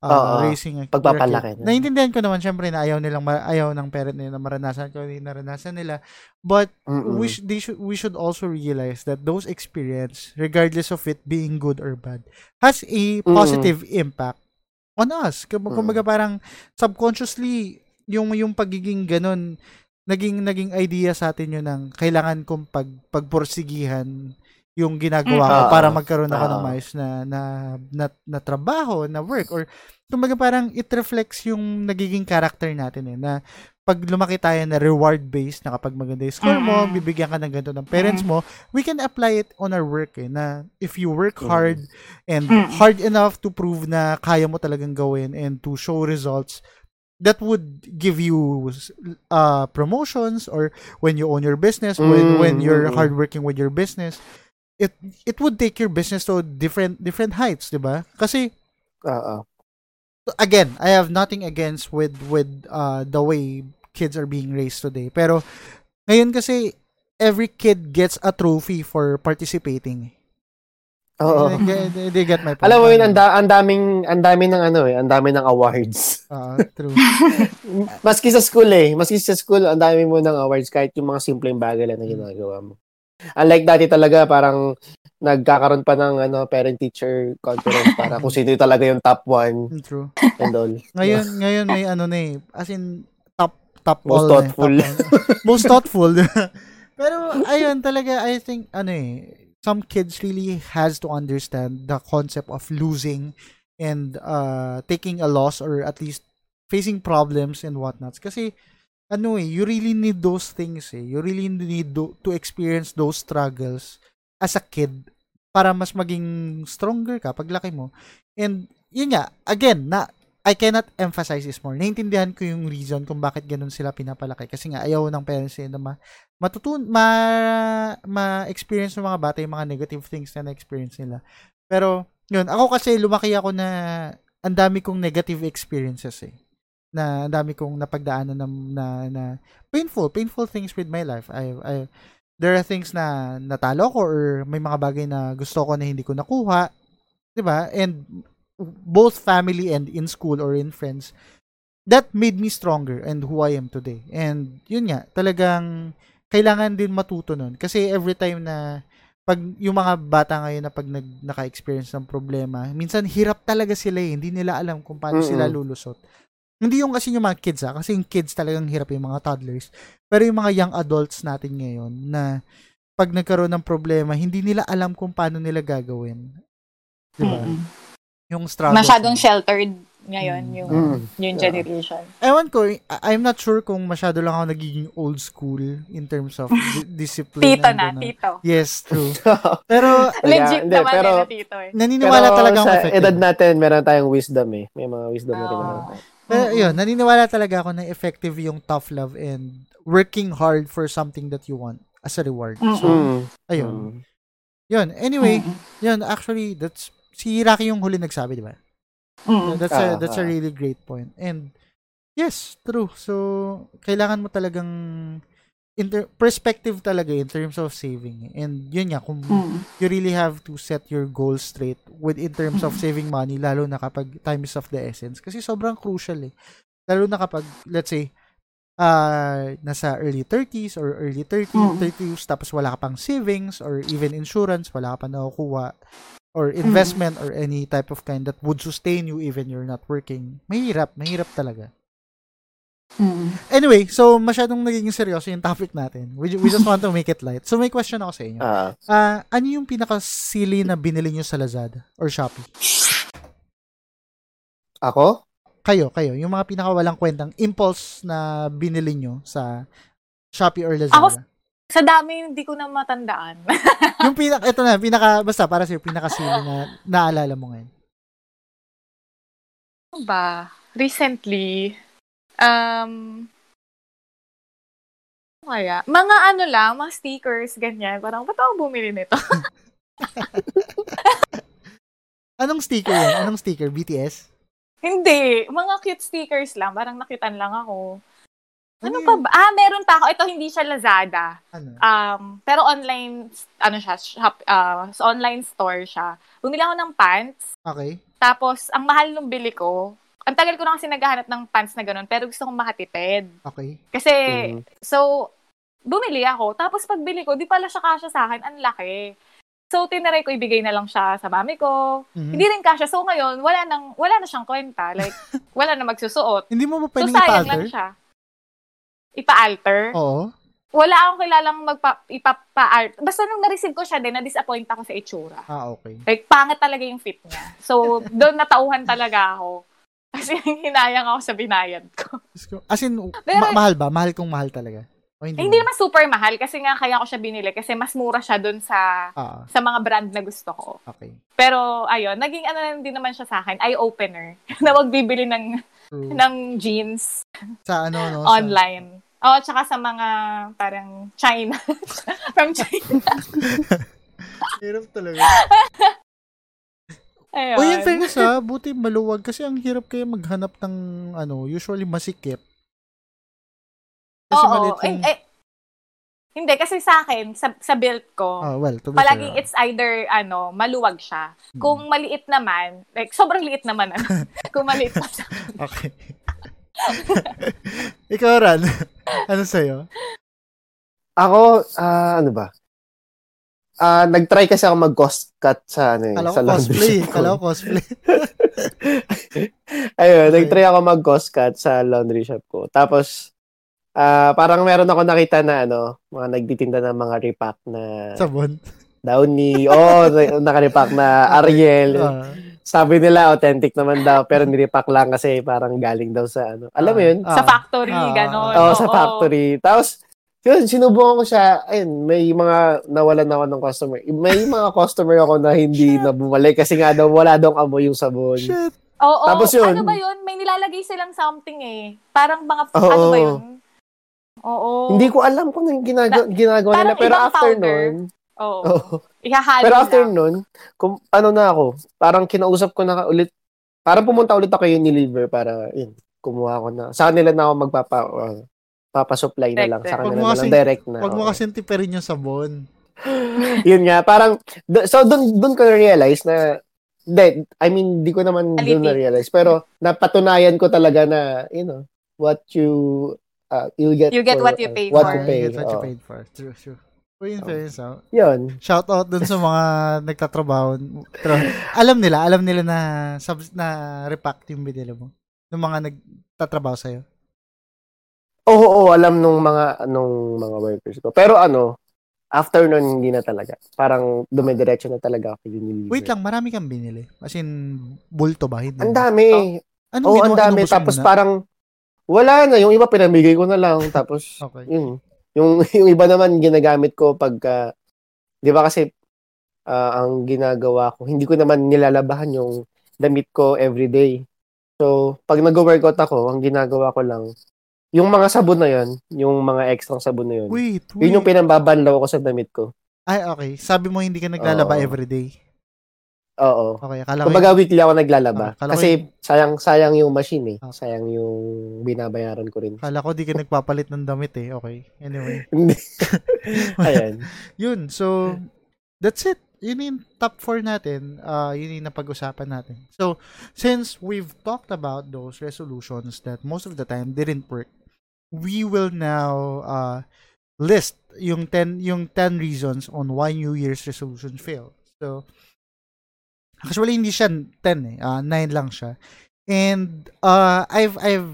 uh, Oo. raising Pagpapalaki. kid. Naintindihan ko naman syempre na ayaw nilang ma- ayaw ng parent nila na maranasan ko yung naranasan nila. But Mm-mm. we sh- they should we should also realize that those experience regardless of it being good or bad has a positive impact on us. Mm. Kumbaga parang subconsciously yung yung pagiging ganun naging naging idea sa atin yun ng kailangan kong pag pagporsigihan yung ginagawa ko Mm. para Oo. magkaroon ako ng maayos na, na, na, na trabaho, na work, or kumbaga parang it reflects yung nagiging character natin eh, na pag lumaki tayo na reward-based na kapag maganda yung score mo, Mm. bibigyan ka ng ganito ng parents mo, we can apply it on our work eh, na if you work Mm. hard and Mm. hard enough to prove na kaya mo talagang gawin and to show results, that would give you uh, promotions or when you own your business, when Mm, when you're mm, mm. hardworking with your business, it it would take your business to different different heights, 'di ba? Kasi Oo. again, I have nothing against with with uh the way kids are being raised today. Pero ngayon kasi every kid gets a trophy for participating. Oo. They, they, they get my point. Alam mo yun, ang, da- ang daming, ang dami ng ano eh, ang dami ng awards. Ah, true. Maski sa school eh, maski sa school, ang dami mo ng awards kahit yung mga simpleng bagay lang na ginagawa mo. Unlike dati talaga, parang nagkakaroon pa ng ano parent-teacher conference para kung sino talaga yung top one True. and all. Ngayon, ngayon may ano na eh. As in, top, top Most all thoughtful. Na, eh, top. Most thoughtful. Pero, ayun, talaga, I think, ano eh, some kids really has to understand the concept of losing and uh, taking a loss or at least facing problems and whatnots. Kasi, ano eh, you really need those things eh. You really need do, to experience those struggles as a kid para mas maging stronger ka paglaki mo. And, yun nga, again, na, I cannot emphasize this more. Naintindihan ko yung reason kung bakit ganun sila pinapalaki. Kasi nga, ayaw ng parents na ma, matutun, ma, ma-experience ng mga bata yung mga negative things na na-experience nila. Pero, yun, ako kasi lumaki ako na ang dami kong negative experiences eh. Na ang dami kong napagdaanan na, na, na painful, painful things with my life. I, I, there are things na natalo ko or may mga bagay na gusto ko na hindi ko nakuha. 'di ba? And both family and in school or in friends, that made me stronger and who I am today. And yun nga, talagang kailangan din matuto nun. Kasi every time na pag yung mga bata ngayon na pag nag, naka-experience ng problema, minsan hirap talaga sila eh. Hindi nila alam kung paano Mm-mm. sila lulusot. Hindi yung kasi yung mga kids ha, kasi yung kids talagang hirap yung mga toddlers. Pero yung mga young adults natin ngayon na pag nagkaroon ng problema, hindi nila alam kung paano nila gagawin. Diba? Mm-mm. Yung struggle. Masyadong sheltered ngayon Mm. yung Mm. yung Yeah. generation. Ewan ko, I- I'm not sure kung masyado lang ako nagiging old school in terms of di- discipline. Tito na, ano. tito. Yes, true. Pero Legit hindi, naman pero- na tito eh. naniniwala Pero talaga ako sa effective. edad natin, meron tayong wisdom eh. May mga wisdom na rin naman tayo. Pero yun, naniniwala talaga ako na effective yung tough love and working hard for something that you want as a reward. Mm-mm. So, ayun. Mm. Yun, anyway, yun, actually, that's, si Rocky yung huli nagsabi, di ba? Mm. That's a Ah, that's a ah. really great point. And yes, true. So kailangan mo talagang inter- perspective talaga in terms of saving. And yun nga kung Mm. you really have to set your goals straight with in terms of saving money lalo na kapag time is of the essence kasi sobrang crucial eh. Lalo na kapag let's say uh, nasa early 30s or early 30, Mm. 30s tapos wala ka pang savings or even insurance, wala ka pa nakukuha or investment or any type of kind that would sustain you even you're not working. Mahirap, mahirap talaga. Mm. Anyway, so masyadong nagiging seryoso yung topic natin. We, we just want to make it light. So may question ako sa inyo. Ah, Ah, ano yung pinaka-silly na binili nyo sa Lazada or Shopee? ako? Kayo, kayo. Yung mga pinaka-walang kwentang impulse na binili nyo sa Shopee or Lazada. Ako- Sa dami, hindi ko na matandaan. yung pinaka, ito na, pinaka, basta para sa'yo, pinaka-silly na naalala mo ngayon. Ano ba? Recently, um, ano kaya? Mga ano lang, mga stickers, ganyan. Parang, ba't ako bumili nito? Anong sticker yan? Anong sticker? BTS? hindi. Mga cute stickers lang. Parang nakitan lang ako. Ano yun? pa ba? Ah, meron pa ako. Ito, hindi siya Lazada. Ano? Um, pero online, ano siya, shop, sa online store siya. Bumili ako ng pants. Okay. Tapos, ang mahal nung bili ko, ang tagal ko na kasi naghahanap ng pants na ganun, pero gusto kong makatipid. Okay. Kasi, Mhm. so, bumili ako. Tapos pagbili ko, di pala siya kasya sa akin. Ang laki. So, tinaray ko, ibigay na lang siya sa mami ko. Mhm. Hindi rin kasya. So, ngayon, wala, nang, wala na siyang kwenta. Like, wala na magsusuot. Hindi mo So, pwedeng lang ipa-alter? siya. Ipa-alter? Oo. Wala akong kilalang magpa, ipapa-alter. Basta nung na-receive ko siya din, na-disappoint ako sa itsura. Ah, okay. Like, pangit talaga yung fit niya. So, doon natauhan talaga ako. Kasi hinayang ako sa binayad ko. As in, Pero- ma- mahal ba? Mahal kong mahal talaga. O hindi, Eh, hindi naman super mahal kasi nga kaya ko siya binili kasi mas mura siya doon sa Ah, sa mga brand na gusto ko. okay. Pero ayun, naging ano lang din naman siya sa akin, eye-opener. na wag bibili ng True. ng jeans Sa ano, no? sa- online. Oo, tsaka sa mga parang China. From China. Hirap talaga. Ayun. O yun, fairness ha, buti maluwag kasi ang hirap kaya maghanap ng ano, usually masikip. Kasi Oo. maliit Eh, yung... eh, hindi, kasi sa akin, sa, sa build ko, Ah, well, to be palaging fair, it's either, ano, maluwag siya. Hmm. Kung maliit naman, like, sobrang liit naman. ano. Kung maliit pa siya. Okay. Ikaw, Ran, ano sa'yo? Ako, ah, ano ba? Ah, nag-try kasi ako mag-cost cut sa ano eh, Kala sa laundry cosplay. shop ko. Kala cosplay. Ayun, Okay. nag-try ako mag-cost cut sa laundry shop ko. Tapos, ah parang meron ako nakita na ano, mga nagtitinda ng mga repack na Sabon. Downy. Oo, oh, naka-repack na Ariel. Ah, Sabi nila authentic naman daw, pero nirepack lang kasi parang galing daw sa ano. Alam mo yun? ah, sa factory, ah, gano'n. Oo, sa Oo. factory. Tapos, yun, sinubukan ko siya. Ayun, may mga nawalan ako ng customer. May mga customer ako na hindi na bumalik kasi nga daw wala daw amoy yung sabon. Shit. Oo, Tapos yun. ano ba yun? May nilalagay silang something eh. Parang mga, Oo. ano ba yun? Oo. Hindi ko alam kung anong ginagawa, ginagawa nila. Pero after powder. nun, Oo. Oo. Ihahalo pero after lang. nun, kung, ano na ako, parang kinausap ko na ulit, parang pumunta ulit ako yung Unilever para, yun, kumuha ko na. Sa kanila na ako magpapa, uh, papasupply na lang. Sa kanila na lang, direct na. Huwag mo kasi tiperin yung sabon. yun nga, parang, so dun, dun ko na-realize na, hindi, I mean, di ko naman Quality. dun na-realize, pero napatunayan ko talaga na, you know, what you, uh, you get You get for, what you uh, pay what for. you pay. You get what you paid for. True, true. Uy, in fairness, ah. Yun. Shout out dun sa mga nagtatrabaho. Pero, alam nila, alam nila na sub, na repack yung binili mo. Yung mga nagtatrabaho sa'yo. Oo, oo, alam nung mga, nung mga workers ko. Pero ano, after nun, hindi na talaga. Parang dumidiretso na talaga ako yung. Wait lang, marami kang binili. As in, bulto ba? Hindi. Ang dami. Anong Oo, ang ginawa? dami. Tapos na? parang, wala na. Yung iba, pinamigay ko na lang. Tapos, Okay. yun. Yung, yung iba naman, ginagamit ko pagka, di ba kasi, ah, ang ginagawa ko, hindi ko naman nilalabahan yung damit ko everyday. So, pag nag-workout ako, ang ginagawa ko lang, yung mga sabon na yun, yung mga extra sabon na yun, Wait, wait. yun yung pinambabanlaw ko sa damit ko. Ay, okay. Sabi mo hindi ka naglalaba Oo. everyday. Oo. Okay, akala ko Kumbaga weekly ako naglalaba. Ko kasi sayang sayang yung machine eh. Ah. Sayang yung binabayaran ko rin. Kala ko di ka nagpapalit ng damit eh. Okay. Anyway. Ayan. Yun. So, that's it. Yun yung top 4 natin. Uh, yun yung napag-usapan natin. So, since we've talked about those resolutions that most of the time didn't work, we will now uh, list yung 10 yung 10 reasons on why New Year's resolutions fail. So, actually hindi siya 10 eh. Uh, 9 lang siya. And uh, I've I've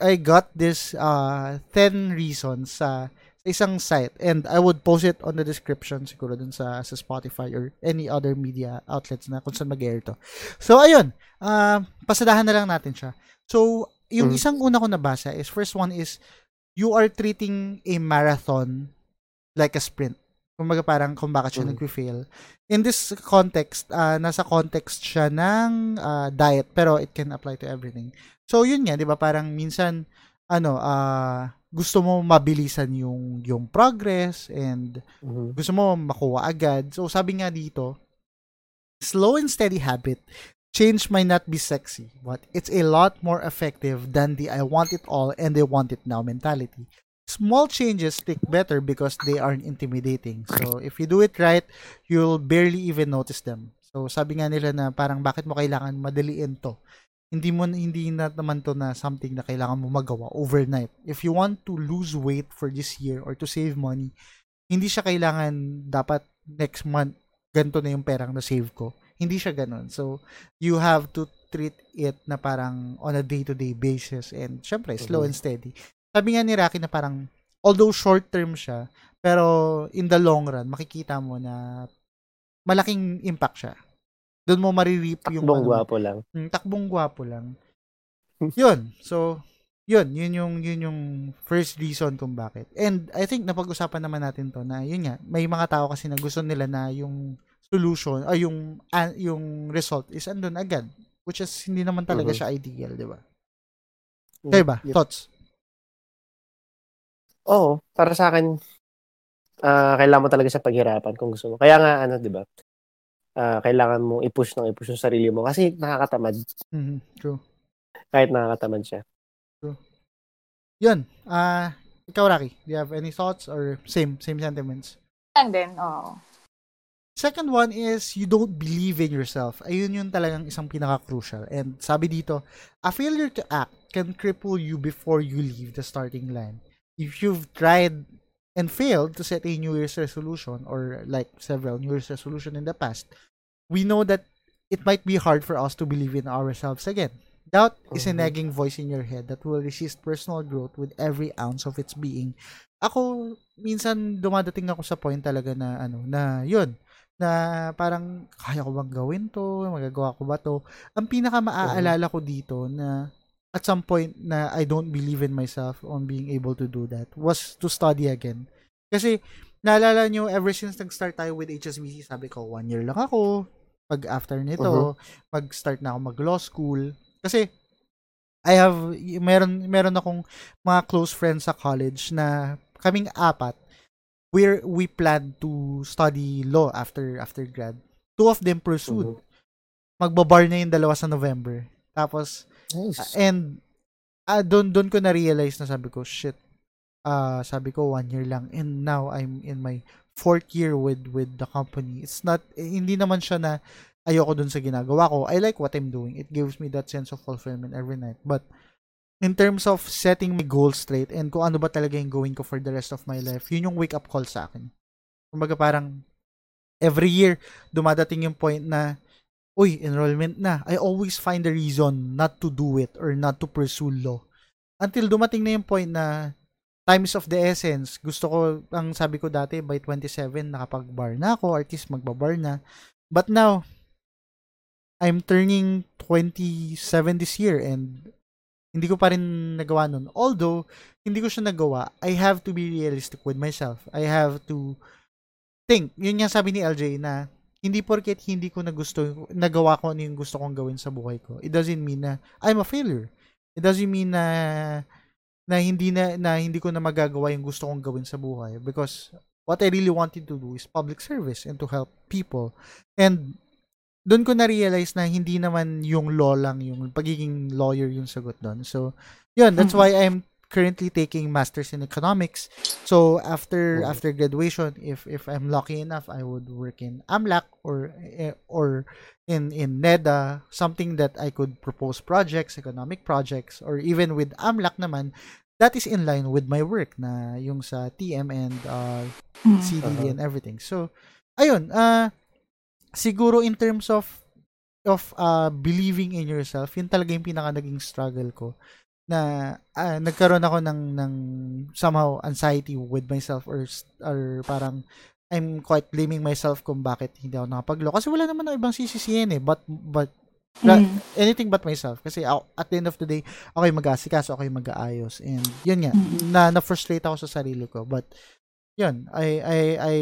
I got this uh 10 reasons sa sa isang site and I would post it on the description siguro dun sa sa Spotify or any other media outlets na kung saan mag-air to. So ayun, uh, pasadahan na lang natin siya. So yung Mhm. isang una ko nabasa is first one is you are treating a marathon like a sprint. Kumbaga parang kung bakit siya Mhm. nag-fail. In this context, uh, nasa context siya ng uh, diet pero it can apply to everything. So yun nga, 'di ba? Parang minsan ano, ah gusto mo mabilisan yung yung progress and Mhm. gusto mo makuha agad. So sabi nga dito, slow and steady habit change might not be sexy, but it's a lot more effective than the I want it all and I want it now mentality. Small changes stick better because they aren't intimidating. So if you do it right, you'll barely even notice them. So sabi nga nila na parang bakit mo kailangan madaliin to? Hindi mo hindi na naman to na something na kailangan mo magawa overnight. If you want to lose weight for this year or to save money, hindi siya kailangan dapat next month ganito na yung perang na save ko. Hindi siya ganun. So, you have to treat it na parang on a day-to-day basis and syempre, slow Mhm. and steady. Sabi nga ni Rocky na parang although short term siya, pero in the long run, makikita mo na malaking impact siya. Doon mo maririp yung Takbong ano, gwapo lang. Mm, takbong gwapo lang. Yun. So, yun. Yun yung, yun yung first reason kung bakit. And I think napag-usapan naman natin to na yun nga, may mga tao kasi na gusto nila na yung solution, ay yung, ah, yung result is andun agad. Which is, hindi naman talaga Mhm. siya ideal, di ba? Kayo ba? Yep. Thoughts? Oo, para sa akin, ah kailangan mo talaga sa paghirapan kung gusto mo. Kaya nga, ano, di ba? ah, kailangan mong i-push ng i-push yung sarili mo kasi nakakatamad. Mhm, True. Kahit nakakatamad siya. Yun. Ah, ikaw, Rocky, do you have any thoughts or same, same sentiments? Lang din, oo. Second one is you don't believe in yourself. Ayun yun talagang isang pinaka-crucial. And sabi dito, a failure to act can cripple you before you leave the starting line. If you've tried and failed to set a New Year's resolution or like several New Year's resolution in the past, we know that it might be hard for us to believe in ourselves again. Doubt is a Mhm. nagging voice in your head that will resist personal growth with every ounce of its being. Ako, minsan dumadating ako sa point talaga na ano, na yun, na parang kaya ko bang gawin to? Magagawa ko ba to? Ang pinaka maaalala ko dito na at some point na I don't believe in myself on being able to do that was to study again. Kasi naalala nyo, ever since nag-start tayo with HSBC, sabi ko, one year lang ako. Pag after nito, mag-start na ako mag-law school. Kasi I have, meron, meron akong mga close friends sa college na kaming apat, we're, we plan to study law after after grad. Two of them pursued. Mhm. Magbabar na yung dalawa sa November. Tapos, Nice. and ah doon doon ko na realize na sabi ko shit ah sabi ko one year lang and now I'm in my fourth year with with the company it's not eh, hindi naman siya na ayoko dun sa ginagawa ko I like what I'm doing it gives me that sense of fulfillment every night but in terms of setting my goals straight and kung ano ba talaga yung going ko for the rest of my life yun yung wake up call sa akin kumbaga parang every year dumadating yung point na uy, enrollment na. I always find a reason not to do it or not to pursue law. Until dumating na yung point na time is of the essence. Gusto ko, ang sabi ko dati, by 27, nakapag-bar na ako, or at least magbabar na. But now, I'm turning 27 this year and hindi ko pa rin nagawa nun. Although, hindi ko siya nagawa, I have to be realistic with myself. I have to think. Yun nga sabi ni LJ na hindi porket hindi ko na gusto, nagawa ko ano yung gusto kong gawin sa buhay ko. It doesn't mean na I'm a failure. It doesn't mean na na hindi na, na hindi ko na magagawa yung gusto kong gawin sa buhay because what I really wanted to do is public service and to help people. And doon ko na-realize na hindi naman yung law lang, yung pagiging lawyer yung sagot doon. So, yun, that's Mhm. why I'm currently taking masters in economics. So, after after graduation, if if I'm lucky enough, I would work in AMLAC or eh, or in in NEDA, something that I could propose projects, economic projects, or even with AMLAC naman, that is in line with my work na yung sa TM and uh, Mm. CDD Uh-huh. and everything. So, ayun, uh, siguro in terms of of uh, believing in yourself, yun talaga yung pinaka naging struggle ko. Na ah, nagkaroon ako ng ng somehow anxiety with myself or or parang I'm quite blaming myself kung bakit hindi ako nakapaglo kasi wala naman ako ibang sisisihin eh. But but Mm. anything but myself. Kasi ako, at the end of the day ako yung mag-aasikaso ako yung mag-aayos. And yun nga Mhm. na na-frustrate ako sa sarili ko. But yun I I I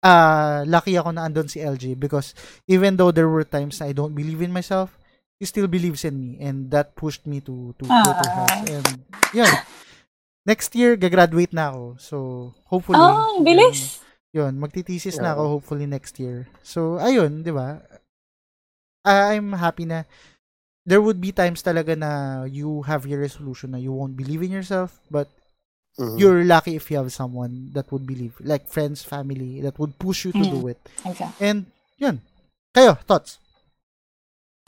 ah lucky ako na andun si LG because even though there were times na I don't believe in myself he still believes in me and that pushed me to to greater Ah. heights and yun next year gagraduate na ako so hopefully Oh, ang bilis. yun, magtitesis na Oo. ako hopefully next year. So, ayun, di ba? Ah, I'm happy na there would be times talaga na you have your resolution na you won't believe in yourself, but Mhm. you're lucky if you have someone that would believe, like friends, family, that would push you to Mm. do it. Exactly. And, yun. Kayo, thoughts?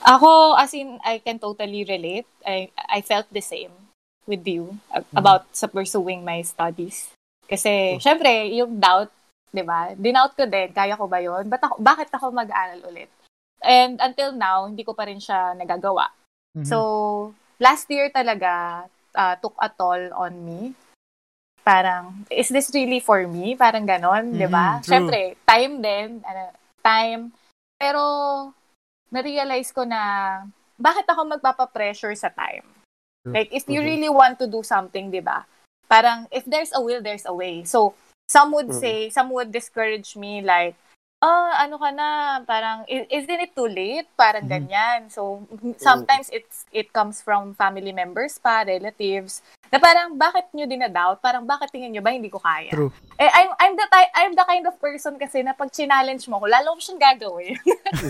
Ako, as in, I can totally relate. I I felt the same with you Mhm. about sa pursuing my studies. Kasi, syempre, yung doubt, di ba? Dinout ko din, kaya ko ba yun? Ba't ako, bakit ako mag-aaral ulit? And until now, hindi ko pa rin siya nagagawa. Mhm. So, last year talaga, uh, took a toll on me. Parang, is this really for me? Parang ganon, di ba? Mhm, true. Siyempre, time din, ano, time. Pero, na-realize ko na, bakit ako magpapapressure sa time? True. Like, if you Mhm. really want to do something, di ba? Parang, if there's a will, there's a way. So, some would Mhm. say, some would discourage me like, oh, ano ka na, parang, isn't it too late? Parang Mhm. ganyan. So, sometimes it's it comes from family members pa, relatives, Na parang, bakit nyo dinadoubt? Parang, bakit tingin nyo ba hindi ko kaya? True. Eh, I'm, I'm, the, ty- I'm the kind of person kasi na pag challenge mo ko, lalo ko siyang gagawin.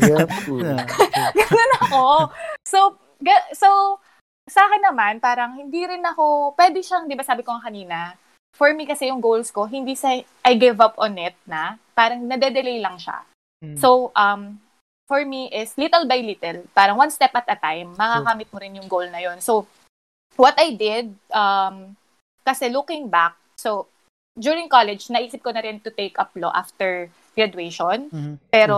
Yep. Yeah. Ganun ako. So, ga- so, sa akin naman, parang hindi rin ako, pwede siyang, di ba sabi ko nga kanina, for me kasi yung goals ko, hindi sa I give up on it na, parang nade-delay lang siya. Mm. So, um, for me is little by little, parang one step at a time, makakamit mo rin yung goal na yon. So, what I did, um, kasi looking back, so, during college, naisip ko na rin to take up law after graduation. Mhm. Pero,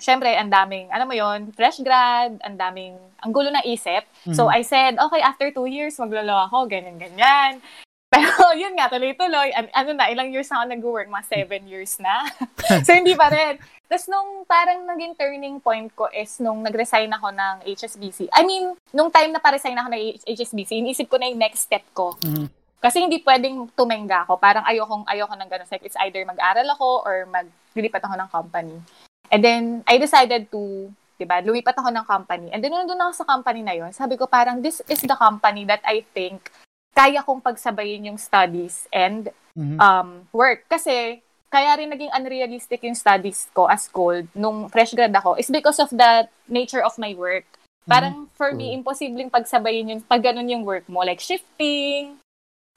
syempre, ang daming, alam mo yon fresh grad, ang daming, ang gulo ng isip. So, Mhm. I said, okay, after two years, maglolo ako, ganyan, ganyan. Pero, yun nga, tuloy-tuloy. An- ano na, ilang years na ako nag-work? Mga seven years na. so, hindi pa rin. Tapos, nung parang naging turning point ko is nung nag-resign ako ng HSBC. I mean, nung time na pa-resign ako ng HSBC, iniisip ko na yung next step ko. Mhm. Kasi hindi pwedeng tumenga ako. Parang ayokong, ayoko ng ganun. Like, it's either mag-aral ako or maglilipat ako ng company. And then, I decided to, di ba, lumipat ako ng company. And then, nung doon ako sa company na yon sabi ko parang, this is the company that I think kaya kong pagsabayin yung studies and Mhm. um, work. Kasi, kaya rin naging unrealistic yung studies ko as gold nung fresh grad ako is because of the nature of my work. Parang for me, imposibleng pagsabayin yung pag ganun yung work mo. Like shifting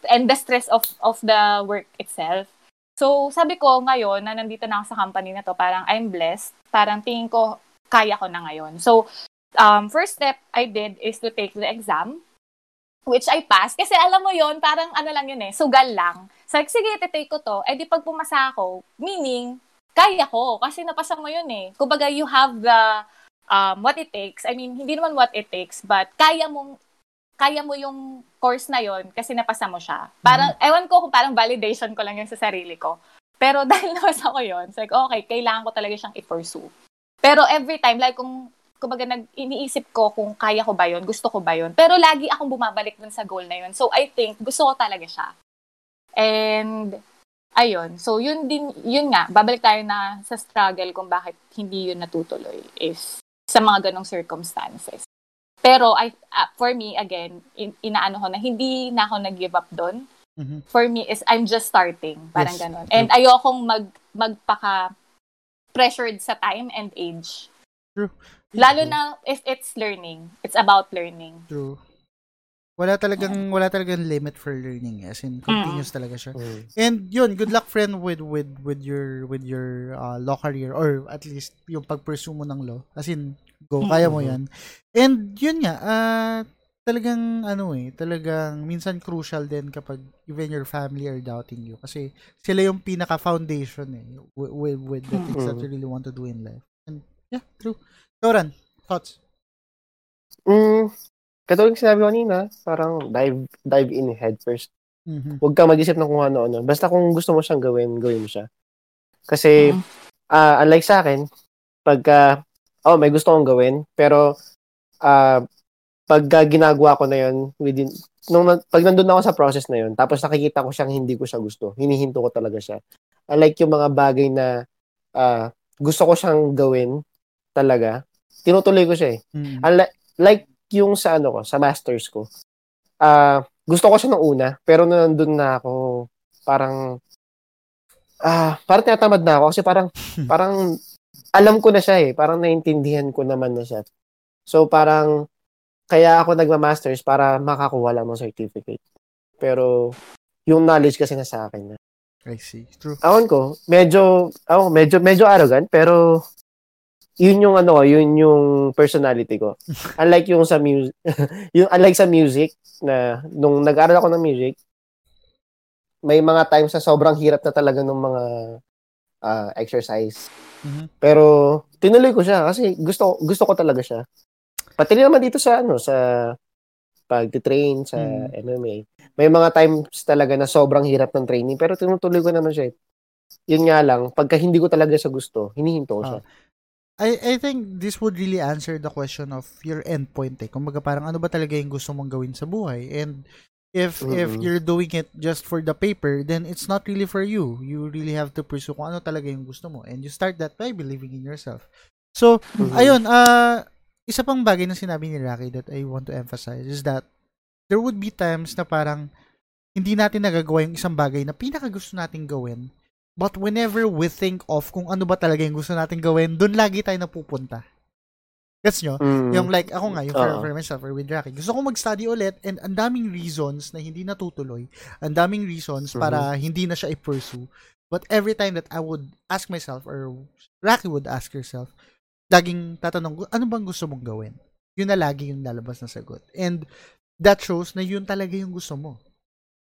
and the stress of of the work itself. So, sabi ko ngayon na nandito na ako sa company na to, parang I'm blessed. Parang tingin ko, kaya ko na ngayon. So, um, first step I did is to take the exam which I passed. Kasi alam mo yon parang ano lang yun eh, sugal lang. So, like, sige, titake ko to. Eh, di pag pumasa ako, meaning, kaya ko. Kasi napasa mo yun eh. Kumbaga, you have the, um, what it takes. I mean, hindi naman what it takes, but kaya mong, kaya mo yung course na yon kasi napasa mo siya. Parang, ewan ko kung parang validation ko lang yun sa sarili ko. Pero dahil napasa ko yun, it's like, okay, kailangan ko talaga siyang i-pursue. Pero every time, like kung kumbaga nag iniisip ko kung kaya ko ba 'yon, gusto ko ba 'yon. Pero lagi akong bumabalik dun sa goal na 'yon. So I think gusto ko talaga siya. And ayun. So yun din yun nga, babalik tayo na sa struggle kung bakit hindi yun natutuloy is sa mga ganong circumstances. Pero I uh, for me again, in, inaano ko na hindi na ako nag-give up doon. Mhm. For me is I'm just starting, parang Yes, ganon. true. And ayokong mag magpaka pressured sa time and age. True. Lalo na if it's learning. It's about learning. True. Wala talagang wala talagang limit for learning as in continuous talaga siya. Mm. And yun, good luck friend with with with your with your uh, law career or at least yung pag-pursue mo ng law. As in go, kaya mo 'yan. And yun nga, ah talagang ano eh, talagang minsan crucial din kapag even your family are doubting you kasi sila yung pinaka foundation eh with, with, with the things that you really want to do in life. And yeah, true. Toran, thoughts? Mm, katulad ng sinabi ko kanina, parang dive, dive in head first. Mhm. Huwag ka mag-isip ng kung ano-ano. Basta kung gusto mo siyang gawin, gawin mo siya. Kasi, Mhm. ah unlike sa akin, pagka, oh, may gusto kong gawin, pero, ah pagka ginagawa ko na yun, within, nung, pag nandun ako sa process na yun, tapos nakikita ko siyang hindi ko siya gusto, hinihinto ko talaga siya. Unlike yung mga bagay na, ah gusto ko siyang gawin, talaga, tinutuloy ko siya eh. Mhm. Unlike, like yung sa ano ko, sa masters ko. Ah, gusto ko siya nung una, pero nandun na ako, parang ah, parang tinatamad na ako kasi parang parang alam ko na siya eh, parang naintindihan ko naman na siya. So parang kaya ako nagma-masters para makakuha lang ng certificate. Pero yung knowledge kasi na sa akin na. I see. True. Awan ko, medyo oh, medyo medyo arrogant pero yun yung ano, yun yung personality ko. Unlike yung sa music, yung unlike sa music na nung nag-aral ako ng music, may mga times na sobrang hirap na talaga ng mga ah, exercise. Mhm. Pero tinuloy ko siya kasi gusto gusto ko talaga siya. Pati rin naman dito sa ano sa pag-train sa Mm. MMA. May mga times talaga na sobrang hirap ng training pero tinutuloy ko naman siya. eh. Yun nga lang, pagka hindi ko talaga siya gusto, hinihinto ko siya. I I think this would really answer the question of your endpoint eh. Kumbaga parang ano ba talaga yung gusto mong gawin sa buhay and if if Mm-mm. you're doing it just for the paper then it's not really for you. You really have to pursue kung ano talaga yung gusto mo and you start that by believing in yourself. So, Mhm. ayun, ah isa pang bagay na sinabi ni Rocky that I want to emphasize is that there would be times na parang hindi natin nagagawa yung isang bagay na pinaka gusto nating gawin. But whenever we think of kung ano ba talaga yung gusto nating gawin, doon lagi tayo napupunta. Gets nyo? Mm. Yung like, ako nga, yung for, Oo. for myself or with Rocky. Gusto ko mag-study ulit and ang daming reasons na hindi natutuloy. Ang daming reasons Mhm. para hindi na siya i-pursue. But every time that I would ask myself or Rocky would ask herself, laging tatanong, ano bang gusto mong gawin? Yun na lagi yung lalabas na sagot. And that shows na yun talaga yung gusto mo.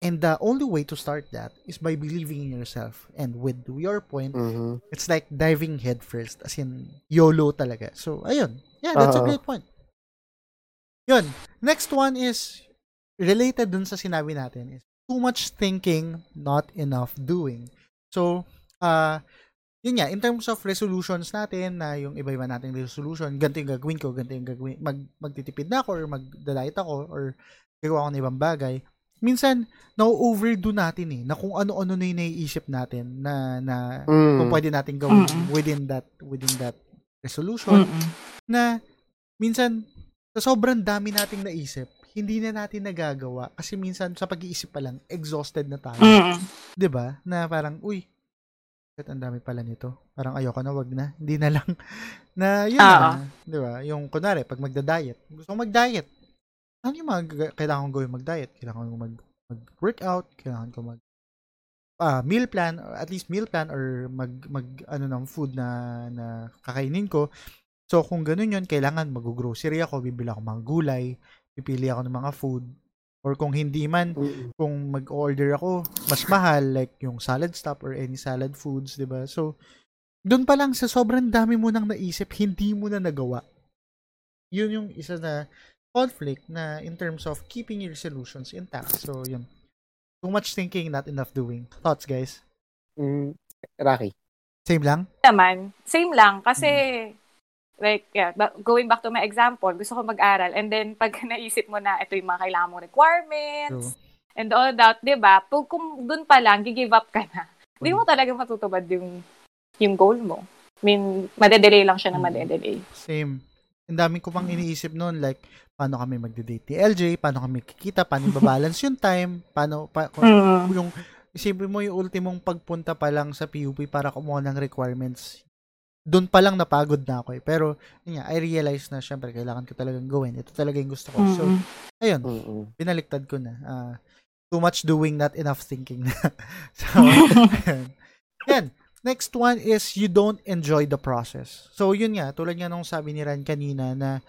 And the only way to start that is by believing in yourself. And with your point, Mhm. it's like diving head first. As in, YOLO talaga. So, ayun. Yeah, that's a Oo. great point. Yun. Next one is related dun sa sinabi natin is too much thinking, not enough doing. So, uh, yun nga, in terms of resolutions natin, na yung iba-iba nating resolution, ganito yung gagawin ko, ganito yung gagawin, mag, magtitipid na ako, or mag-diet ako, or gagawa ko ng ibang bagay, minsan, na-overdo natin eh, na kung ano-ano na yung naiisip natin na, na Mm. kung pwede natin gawin Mm-mm. within that within that resolution Mm-mm. na minsan sa sobrang dami nating naisip hindi na natin nagagawa kasi minsan sa pag-iisip pa lang exhausted na tayo Mm-mm. 'di ba na parang uy ang dami pala nito parang ayoko na wag na hindi na lang na yun Oo. na 'di ba yung kunwari pag magda-diet gusto ko mag-diet ano yung mga kailangan kong gawin mag-diet kailangan ko mag mag-workout kailangan ko mag ah, meal plan or at least meal plan or mag mag ano ng food na na kakainin ko. So kung ganun 'yon, kailangan mag-grocery ako, bibili ako mga gulay, pipili ako ng mga food. Or kung hindi man, kung mag-order ako, mas mahal like yung salad stop or any salad foods, 'di ba? So doon pa lang sa sobrang dami mo nang naisip, hindi mo na nagawa. Yun yung isa na conflict na in terms of keeping your solutions intact. So yun. Too much thinking, not enough doing. Thoughts, guys? Mm. Rocky. Same lang? naman, same lang. Kasi, like, yeah, going back to my example, gusto ko mag-aral. And then, pag naisip mo na ito yung mga kailangan mong requirements, True. and all that, di ba? Pag kung dun pa lang, give up ka na. Hindi mo talaga matutupad yung, yung goal mo. I mean, madedelay lang siya na Mm. madedelay. Same. Ang dami ko pang iniisip noon like paano kami magde-date ni LJ, paano kami kikita, paano i-balance yung time, paano pa, kung- Mm. yung isipin mo yung ultimong pagpunta pa lang sa PUP para kumuha ng requirements. Doon pa lang napagod na ako eh. Pero, yun nga, I realized na syempre kailangan ko talagang gawin. Ito talaga yung gusto ko. So, Mm. ayun, binaliktad ko na. Ah, too much doing, not enough thinking na. so, ayun. Yan. Next one is you don't enjoy the process. So, yun nga, tulad nga nung sabi ni Ran kanina na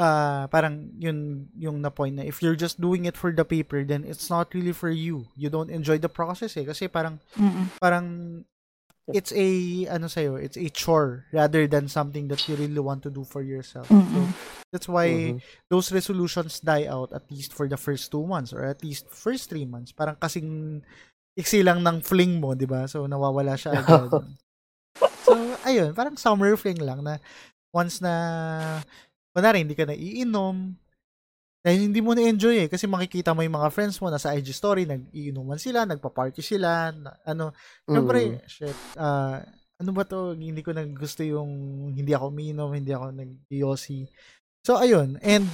ah, parang yun yung na point na if you're just doing it for the paper, then it's not really for you. You don't enjoy the process eh. Kasi parang, Mm-mm. parang it's a, ano sa'yo, it's a chore rather than something that you really want to do for yourself. So, Mm-mm. that's why Mhm. those resolutions die out at least for the first two months or at least first three months. Parang kasing iksi lang ng fling mo, di ba? So, nawawala siya agad. so, ayun, parang summer fling lang na once na, kunwari, hindi ka na iinom, dahil hindi mo na-enjoy eh, kasi makikita mo yung mga friends mo, nasa IG story, nag-iinuman sila, nagpa-party sila, na, ano, Siyempre, shit, ah, ano ba to, hindi ko nag gusto yung hindi ako umiinom, hindi ako nag-yosi. So, ayun. And,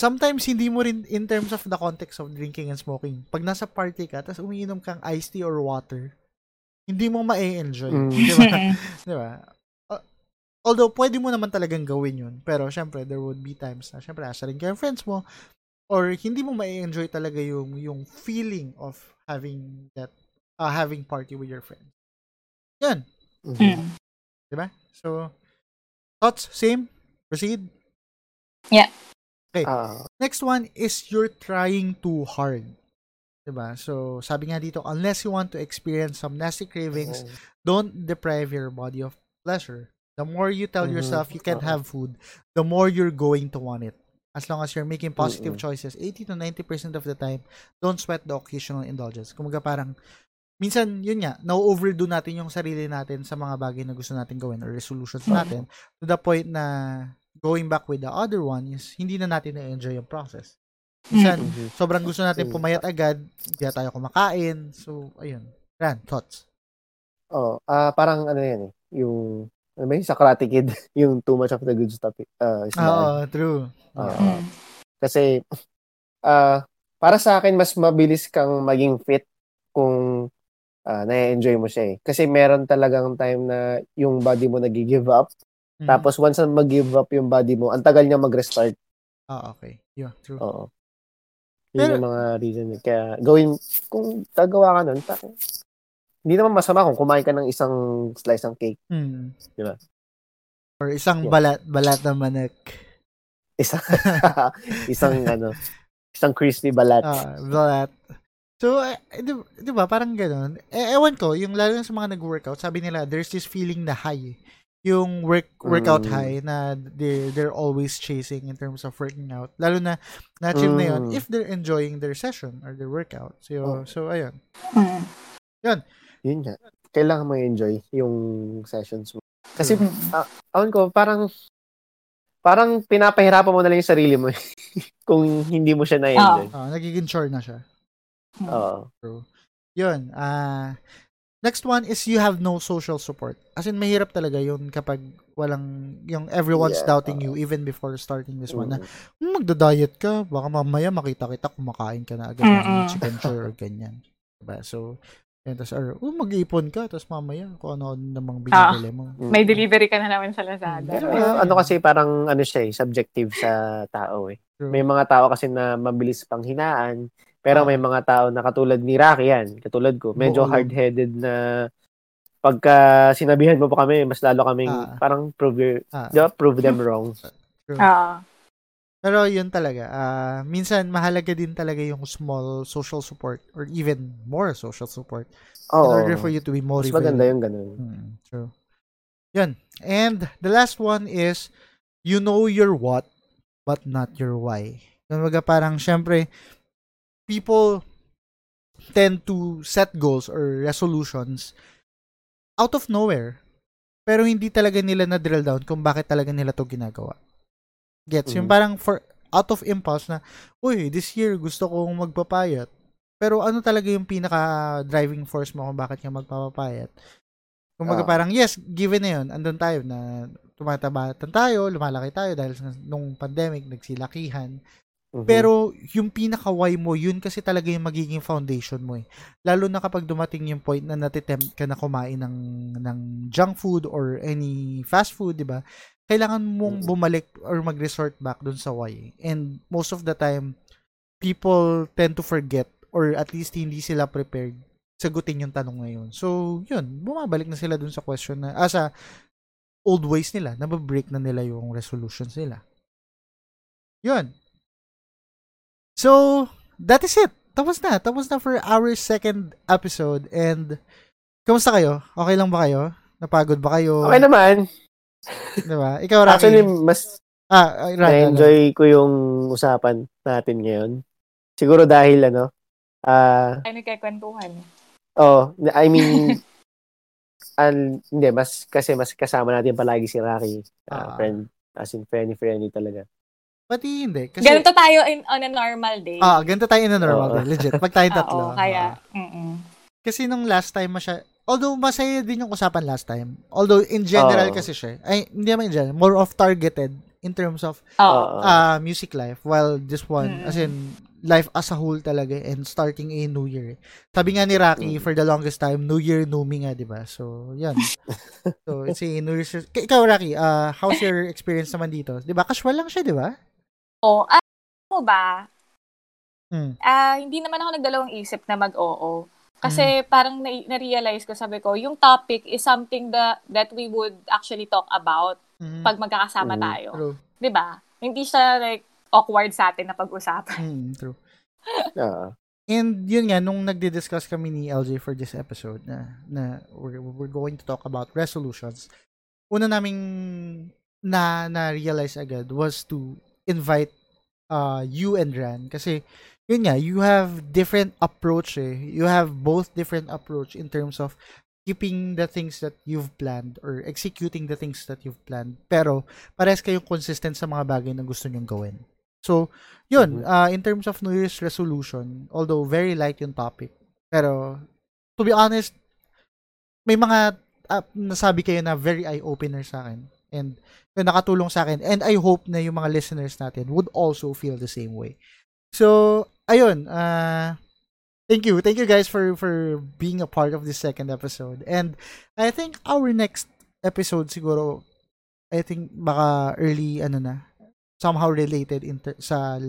sometimes hindi mo rin in terms of the context of drinking and smoking. Pag nasa party ka, tapos umiinom kang iced tea or water, hindi mo ma-enjoy. Mm. Di ba? Di ba? Uh, although, pwede mo naman talagang gawin yun. Pero, syempre, there would be times na, syempre, asa rin kayo friends mo, or hindi mo ma-enjoy talaga yung, yung feeling of having that, uh, having party with your friends. Yan. Mhm. Mm. Di ba? So, thoughts? Same? Proceed? Ah, Next one is you're trying too hard. Diba? So, sabi nga dito, unless you want to experience some nasty cravings, oh. don't deprive your body of pleasure. The more you tell Mhm. yourself you can't have food, the more you're going to want it. As long as you're making positive Mm-mm. choices, 80 to 90% of the time, don't sweat the occasional indulgence. Kumaga parang, minsan, yun nga, na-overdo natin yung sarili natin sa mga bagay na gusto natin gawin or resolutions natin to the point na going back with the other one is hindi na natin na-enjoy yung process. Minsan, Mhm. sobrang gusto natin pumayat agad, hindi na tayo kumakain. So, ayun. Ran, thoughts? Oh, ah parang ano yan eh, yung ano ba sa Karate Kid, yung too much of the good stuff. Uh, is bad. Oo, true. Oo. Mm. Kasi ah para sa akin, mas mabilis kang maging fit kung uh, na-enjoy mo siya eh. Kasi meron talagang time na yung body mo nag-give up. Mm-hmm. Tapos once na mag-give up yung body mo, ang tagal niya mag-restart. Ah, okay. Yeah, true. Oo. Yun Pero, yung mga reason. Kaya gawin, kung gagawa ka nun, hindi naman masama kung kumain ka ng isang slice ng cake. Mm. Di ba? Or isang yeah. balat, balat na manak. Isang, isang ano, isang crispy balat. Ah, balat. So, eh, di, di ba, parang gano'n. Eh, ewan ko, yung lalo sa mga nag-workout, sabi nila, there's this feeling na high. Yung work workout mm. high na they they're always chasing in terms of working out. Lalo na na-achieve mm. na yun if they're enjoying their session or their workout. So, oh. so ayun. Mm. Yun. Yun nga. Kailangan mo enjoy yung sessions mo. Kasi, mm. uh, awan ko, parang parang pinapahirapan mo na lang yung sarili mo kung hindi mo siya na-enjoy. Oh. Oh, nagiging chore na siya. Oo. True. Yun. Uh, next one is you have no social support. As in, mahirap talaga yun kapag walang, yung everyone's yeah, doubting uh, you even before starting this mm-hmm. one. Na, hmm, magda-diet ka, baka mamaya makita kita kumakain ka na agad ng chicken chore or ganyan. Diba? So, yan, tapos, or, oh, mag-iipon ka, tapos mamaya, kung ano namang binibili mo. Ah, may delivery ka na naman sa Lazada. Pero, yeah. ano kasi, parang, ano siya eh, subjective sa tao eh. True. May mga tao kasi na mabilis pang hinaan, pero ah. may mga tao na katulad ni Rocky yan, katulad ko, medyo Oo. hard-headed na pagka sinabihan mo pa kami, mas lalo kaming ah. parang prove, ah. diba, prove them wrong. True. Ah. Pero yun talaga, uh, minsan mahalaga din talaga yung small social support or even more social support oh, in order for you to be motivated. Mas maganda yung ganun. Hmm, true. Yun. And the last one is, you know your what, but not your why. Kumbaga parang, syempre, people tend to set goals or resolutions out of nowhere. Pero hindi talaga nila na-drill down kung bakit talaga nila to ginagawa. Gets? Mm. Yung parang for out of impulse na, uy, this year gusto kong magpapayat. Pero ano talaga yung pinaka driving force mo kung bakit ka magpapapayat? Kung uh, parang, yes, given na yun, andun tayo na tumataba tayo, lumalaki tayo dahil nung pandemic, nagsilakihan. Mm-hmm. Pero yung pinaka-why mo, yun kasi talaga yung magiging foundation mo eh. Lalo na kapag dumating yung point na natitempt ka na kumain ng, ng junk food or any fast food, di ba? Kailangan mong bumalik or mag-resort back dun sa why. And most of the time, people tend to forget or at least hindi sila prepared sagutin yung tanong ngayon. So, yun, bumabalik na sila dun sa question na, ah, sa old ways nila, nababreak na nila yung resolutions nila. Yun. So, that is it. Tapos na. Tapos na for our second episode. And, kamusta kayo? Okay lang ba kayo? Napagod ba kayo? Okay naman. Di ba? Ikaw, Rocky. Actually, mas ah, na-enjoy ko yung usapan natin ngayon. Siguro dahil ano, ah, uh, ay nagkakwentuhan. Oh, I mean, an, hindi, mas, kasi mas kasama natin palagi si Rocky, uh, uh, friend, as in friendly, friendly talaga. Pati hindi. Kasi, ganito tayo in, on a normal day. Ah, ganito tayo in a normal oh. day. Legit. Pag tayo tatlo. Oo, kaya, uh, Kasi nung last time masya, although masaya din yung usapan last time. Although in general oh. kasi siya, ay hindi naman in general, more of targeted in terms of oh. uh, music life while this one mm. as in life as a whole talaga and starting a new year. Sabi nga ni Rocky mm. for the longest time, new year, new me nga, 'di ba? So, 'yan. so, it's a new year. Ikaw Rocky, uh, how's your experience naman dito? 'Di ba? Casual lang siya, 'di ba? Oh, uh, mo ba? Hmm. Uh, hindi naman ako nagdalawang isip na mag-oo. Kasi mm. parang na- na-realize ko, sabi ko, yung topic is something that, that we would actually talk about mm. pag magkakasama mm. tayo. True. 'Di ba? Hindi siya like awkward sa atin na pag-usapan. Mm, true. yeah. And yun nga, nung nagdi-discuss kami ni LJ for this episode na, na we're, we're going to talk about resolutions, una naming na na-realize agad was to invite uh, you and Ran kasi yun nga, you have different approach eh. You have both different approach in terms of keeping the things that you've planned or executing the things that you've planned. Pero, pares kayong consistent sa mga bagay na gusto nyong gawin. So, yun, uh, in terms of New Year's resolution, although very light yung topic, pero, to be honest, may mga uh, nasabi kayo na very eye-opener sa akin. And, yun, nakatulong sa akin. And I hope na yung mga listeners natin would also feel the same way. So, ayun, uh, thank you. Thank you guys for for being a part of this second episode. And I think our next episode siguro I think baka early ano na somehow related inter- sa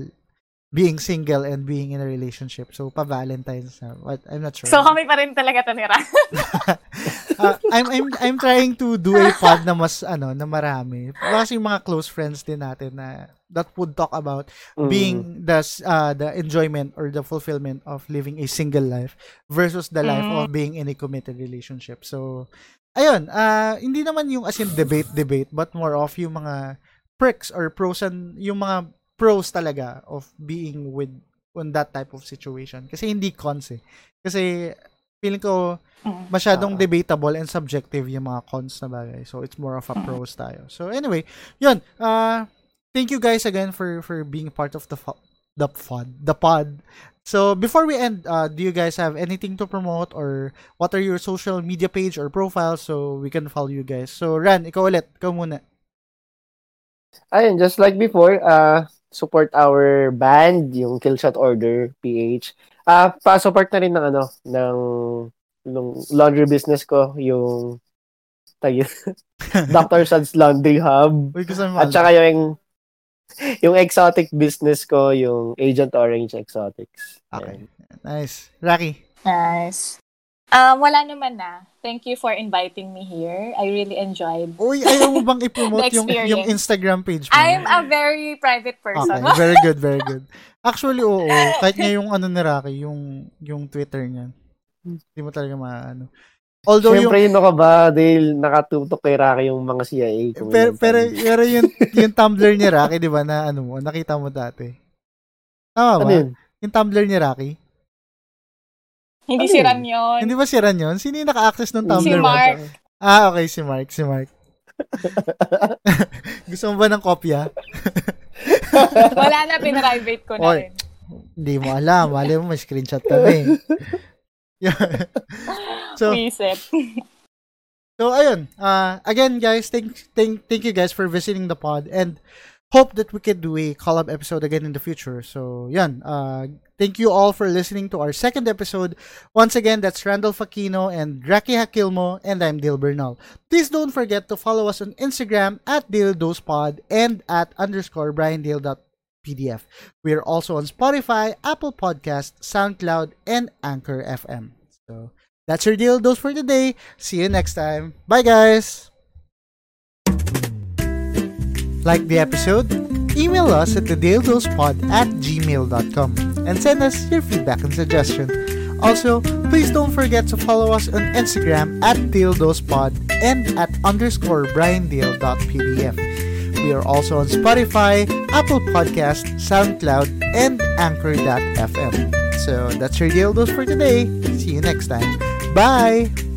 being single and being in a relationship. So, pa-Valentine's na. What? I'm not sure. So, kami pa rin talaga tanira. uh, I'm, I'm, I'm trying to do a pod na mas, ano, na marami. Kasi yung mga close friends din natin na that would talk about Mm. being the, uh, the enjoyment or the fulfillment of living a single life versus the life Mm. of being in a committed relationship. So, ayun, uh, hindi naman yung as in debate, debate, but more of yung mga perks or pros and yung mga pros talaga of being with on that type of situation. Kasi hindi cons eh. Kasi feeling ko Mm. masyadong debatable and subjective yung mga cons na bagay. So it's more of a Mm. pros tayo. So anyway, yun. Uh, thank you guys again for for being part of the fo- the pod, the pod. So before we end, uh, do you guys have anything to promote or what are your social media page or profile so we can follow you guys? So Ran, ikaw ulit, ikaw muna. Ayun, just like before, uh, support our band, yung Killshot Order PH. Ah, pa-support na rin ng ano, ng ng laundry business ko, yung tayo, Dr. Suds Laundry Hub. Uy, At saka yung yung exotic business ko, yung Agent Orange Exotics. Okay. Ayan. Nice. Rocky. Nice. Um, wala naman na. Thank you for inviting me here. I really enjoyed. Uy, ayaw mo bang i-promote yung, yung. Instagram page mo? I'm a very private Okay, person. very good, very good. Actually, oo. Kahit nga yung ano ni Rocky, yung, yung Twitter niya. Hindi mo talaga maano. Although Siyempre, yung, yun ka ba? Dahil nakatutok kay Rocky yung mga CIA. pero, yun pero, pero yung, yung Tumblr ni Rocky, di ba, na ano mo, nakita mo dati. Tama ba? ano yun? Yung Tumblr ni Rocky? Hindi Ano si? Ran yun. Hindi ba si Ran yun? Sino yung naka-access ng Tumblr Si mo? Mark. Ah, okay, si Mark, si Mark. Gusto mo ba ng kopya? Wala na, pinrivate ko na rin. Hindi mo alam. Mali mo, may screenshot kami. so, Reset. So ayun, uh, again guys, thank, thank thank you guys for visiting the pod and hope that we could do a collab episode again in the future. So yan, uh, thank you all for listening to our second episode. Once again, that's Randall Fakino and Raki Hakilmo and I'm Dale Bernal. Please don't forget to follow us on Instagram at DaleDosePod and at underscore BrianDale.pdf. We are also on Spotify, Apple Podcast, SoundCloud, and Anchor FM. So that's your deal dose for today. See you next time. Bye, guys. Like the episode? Email us at thedailedosepod at gmail.com and send us your feedback and suggestion. Also, please don't forget to follow us on Instagram at DailedosPod and at underscore briandale.pdf. We are also on Spotify, Apple Podcast, SoundCloud, and Anchor.fm. So that's your deal dose for today. See you next time. Bye!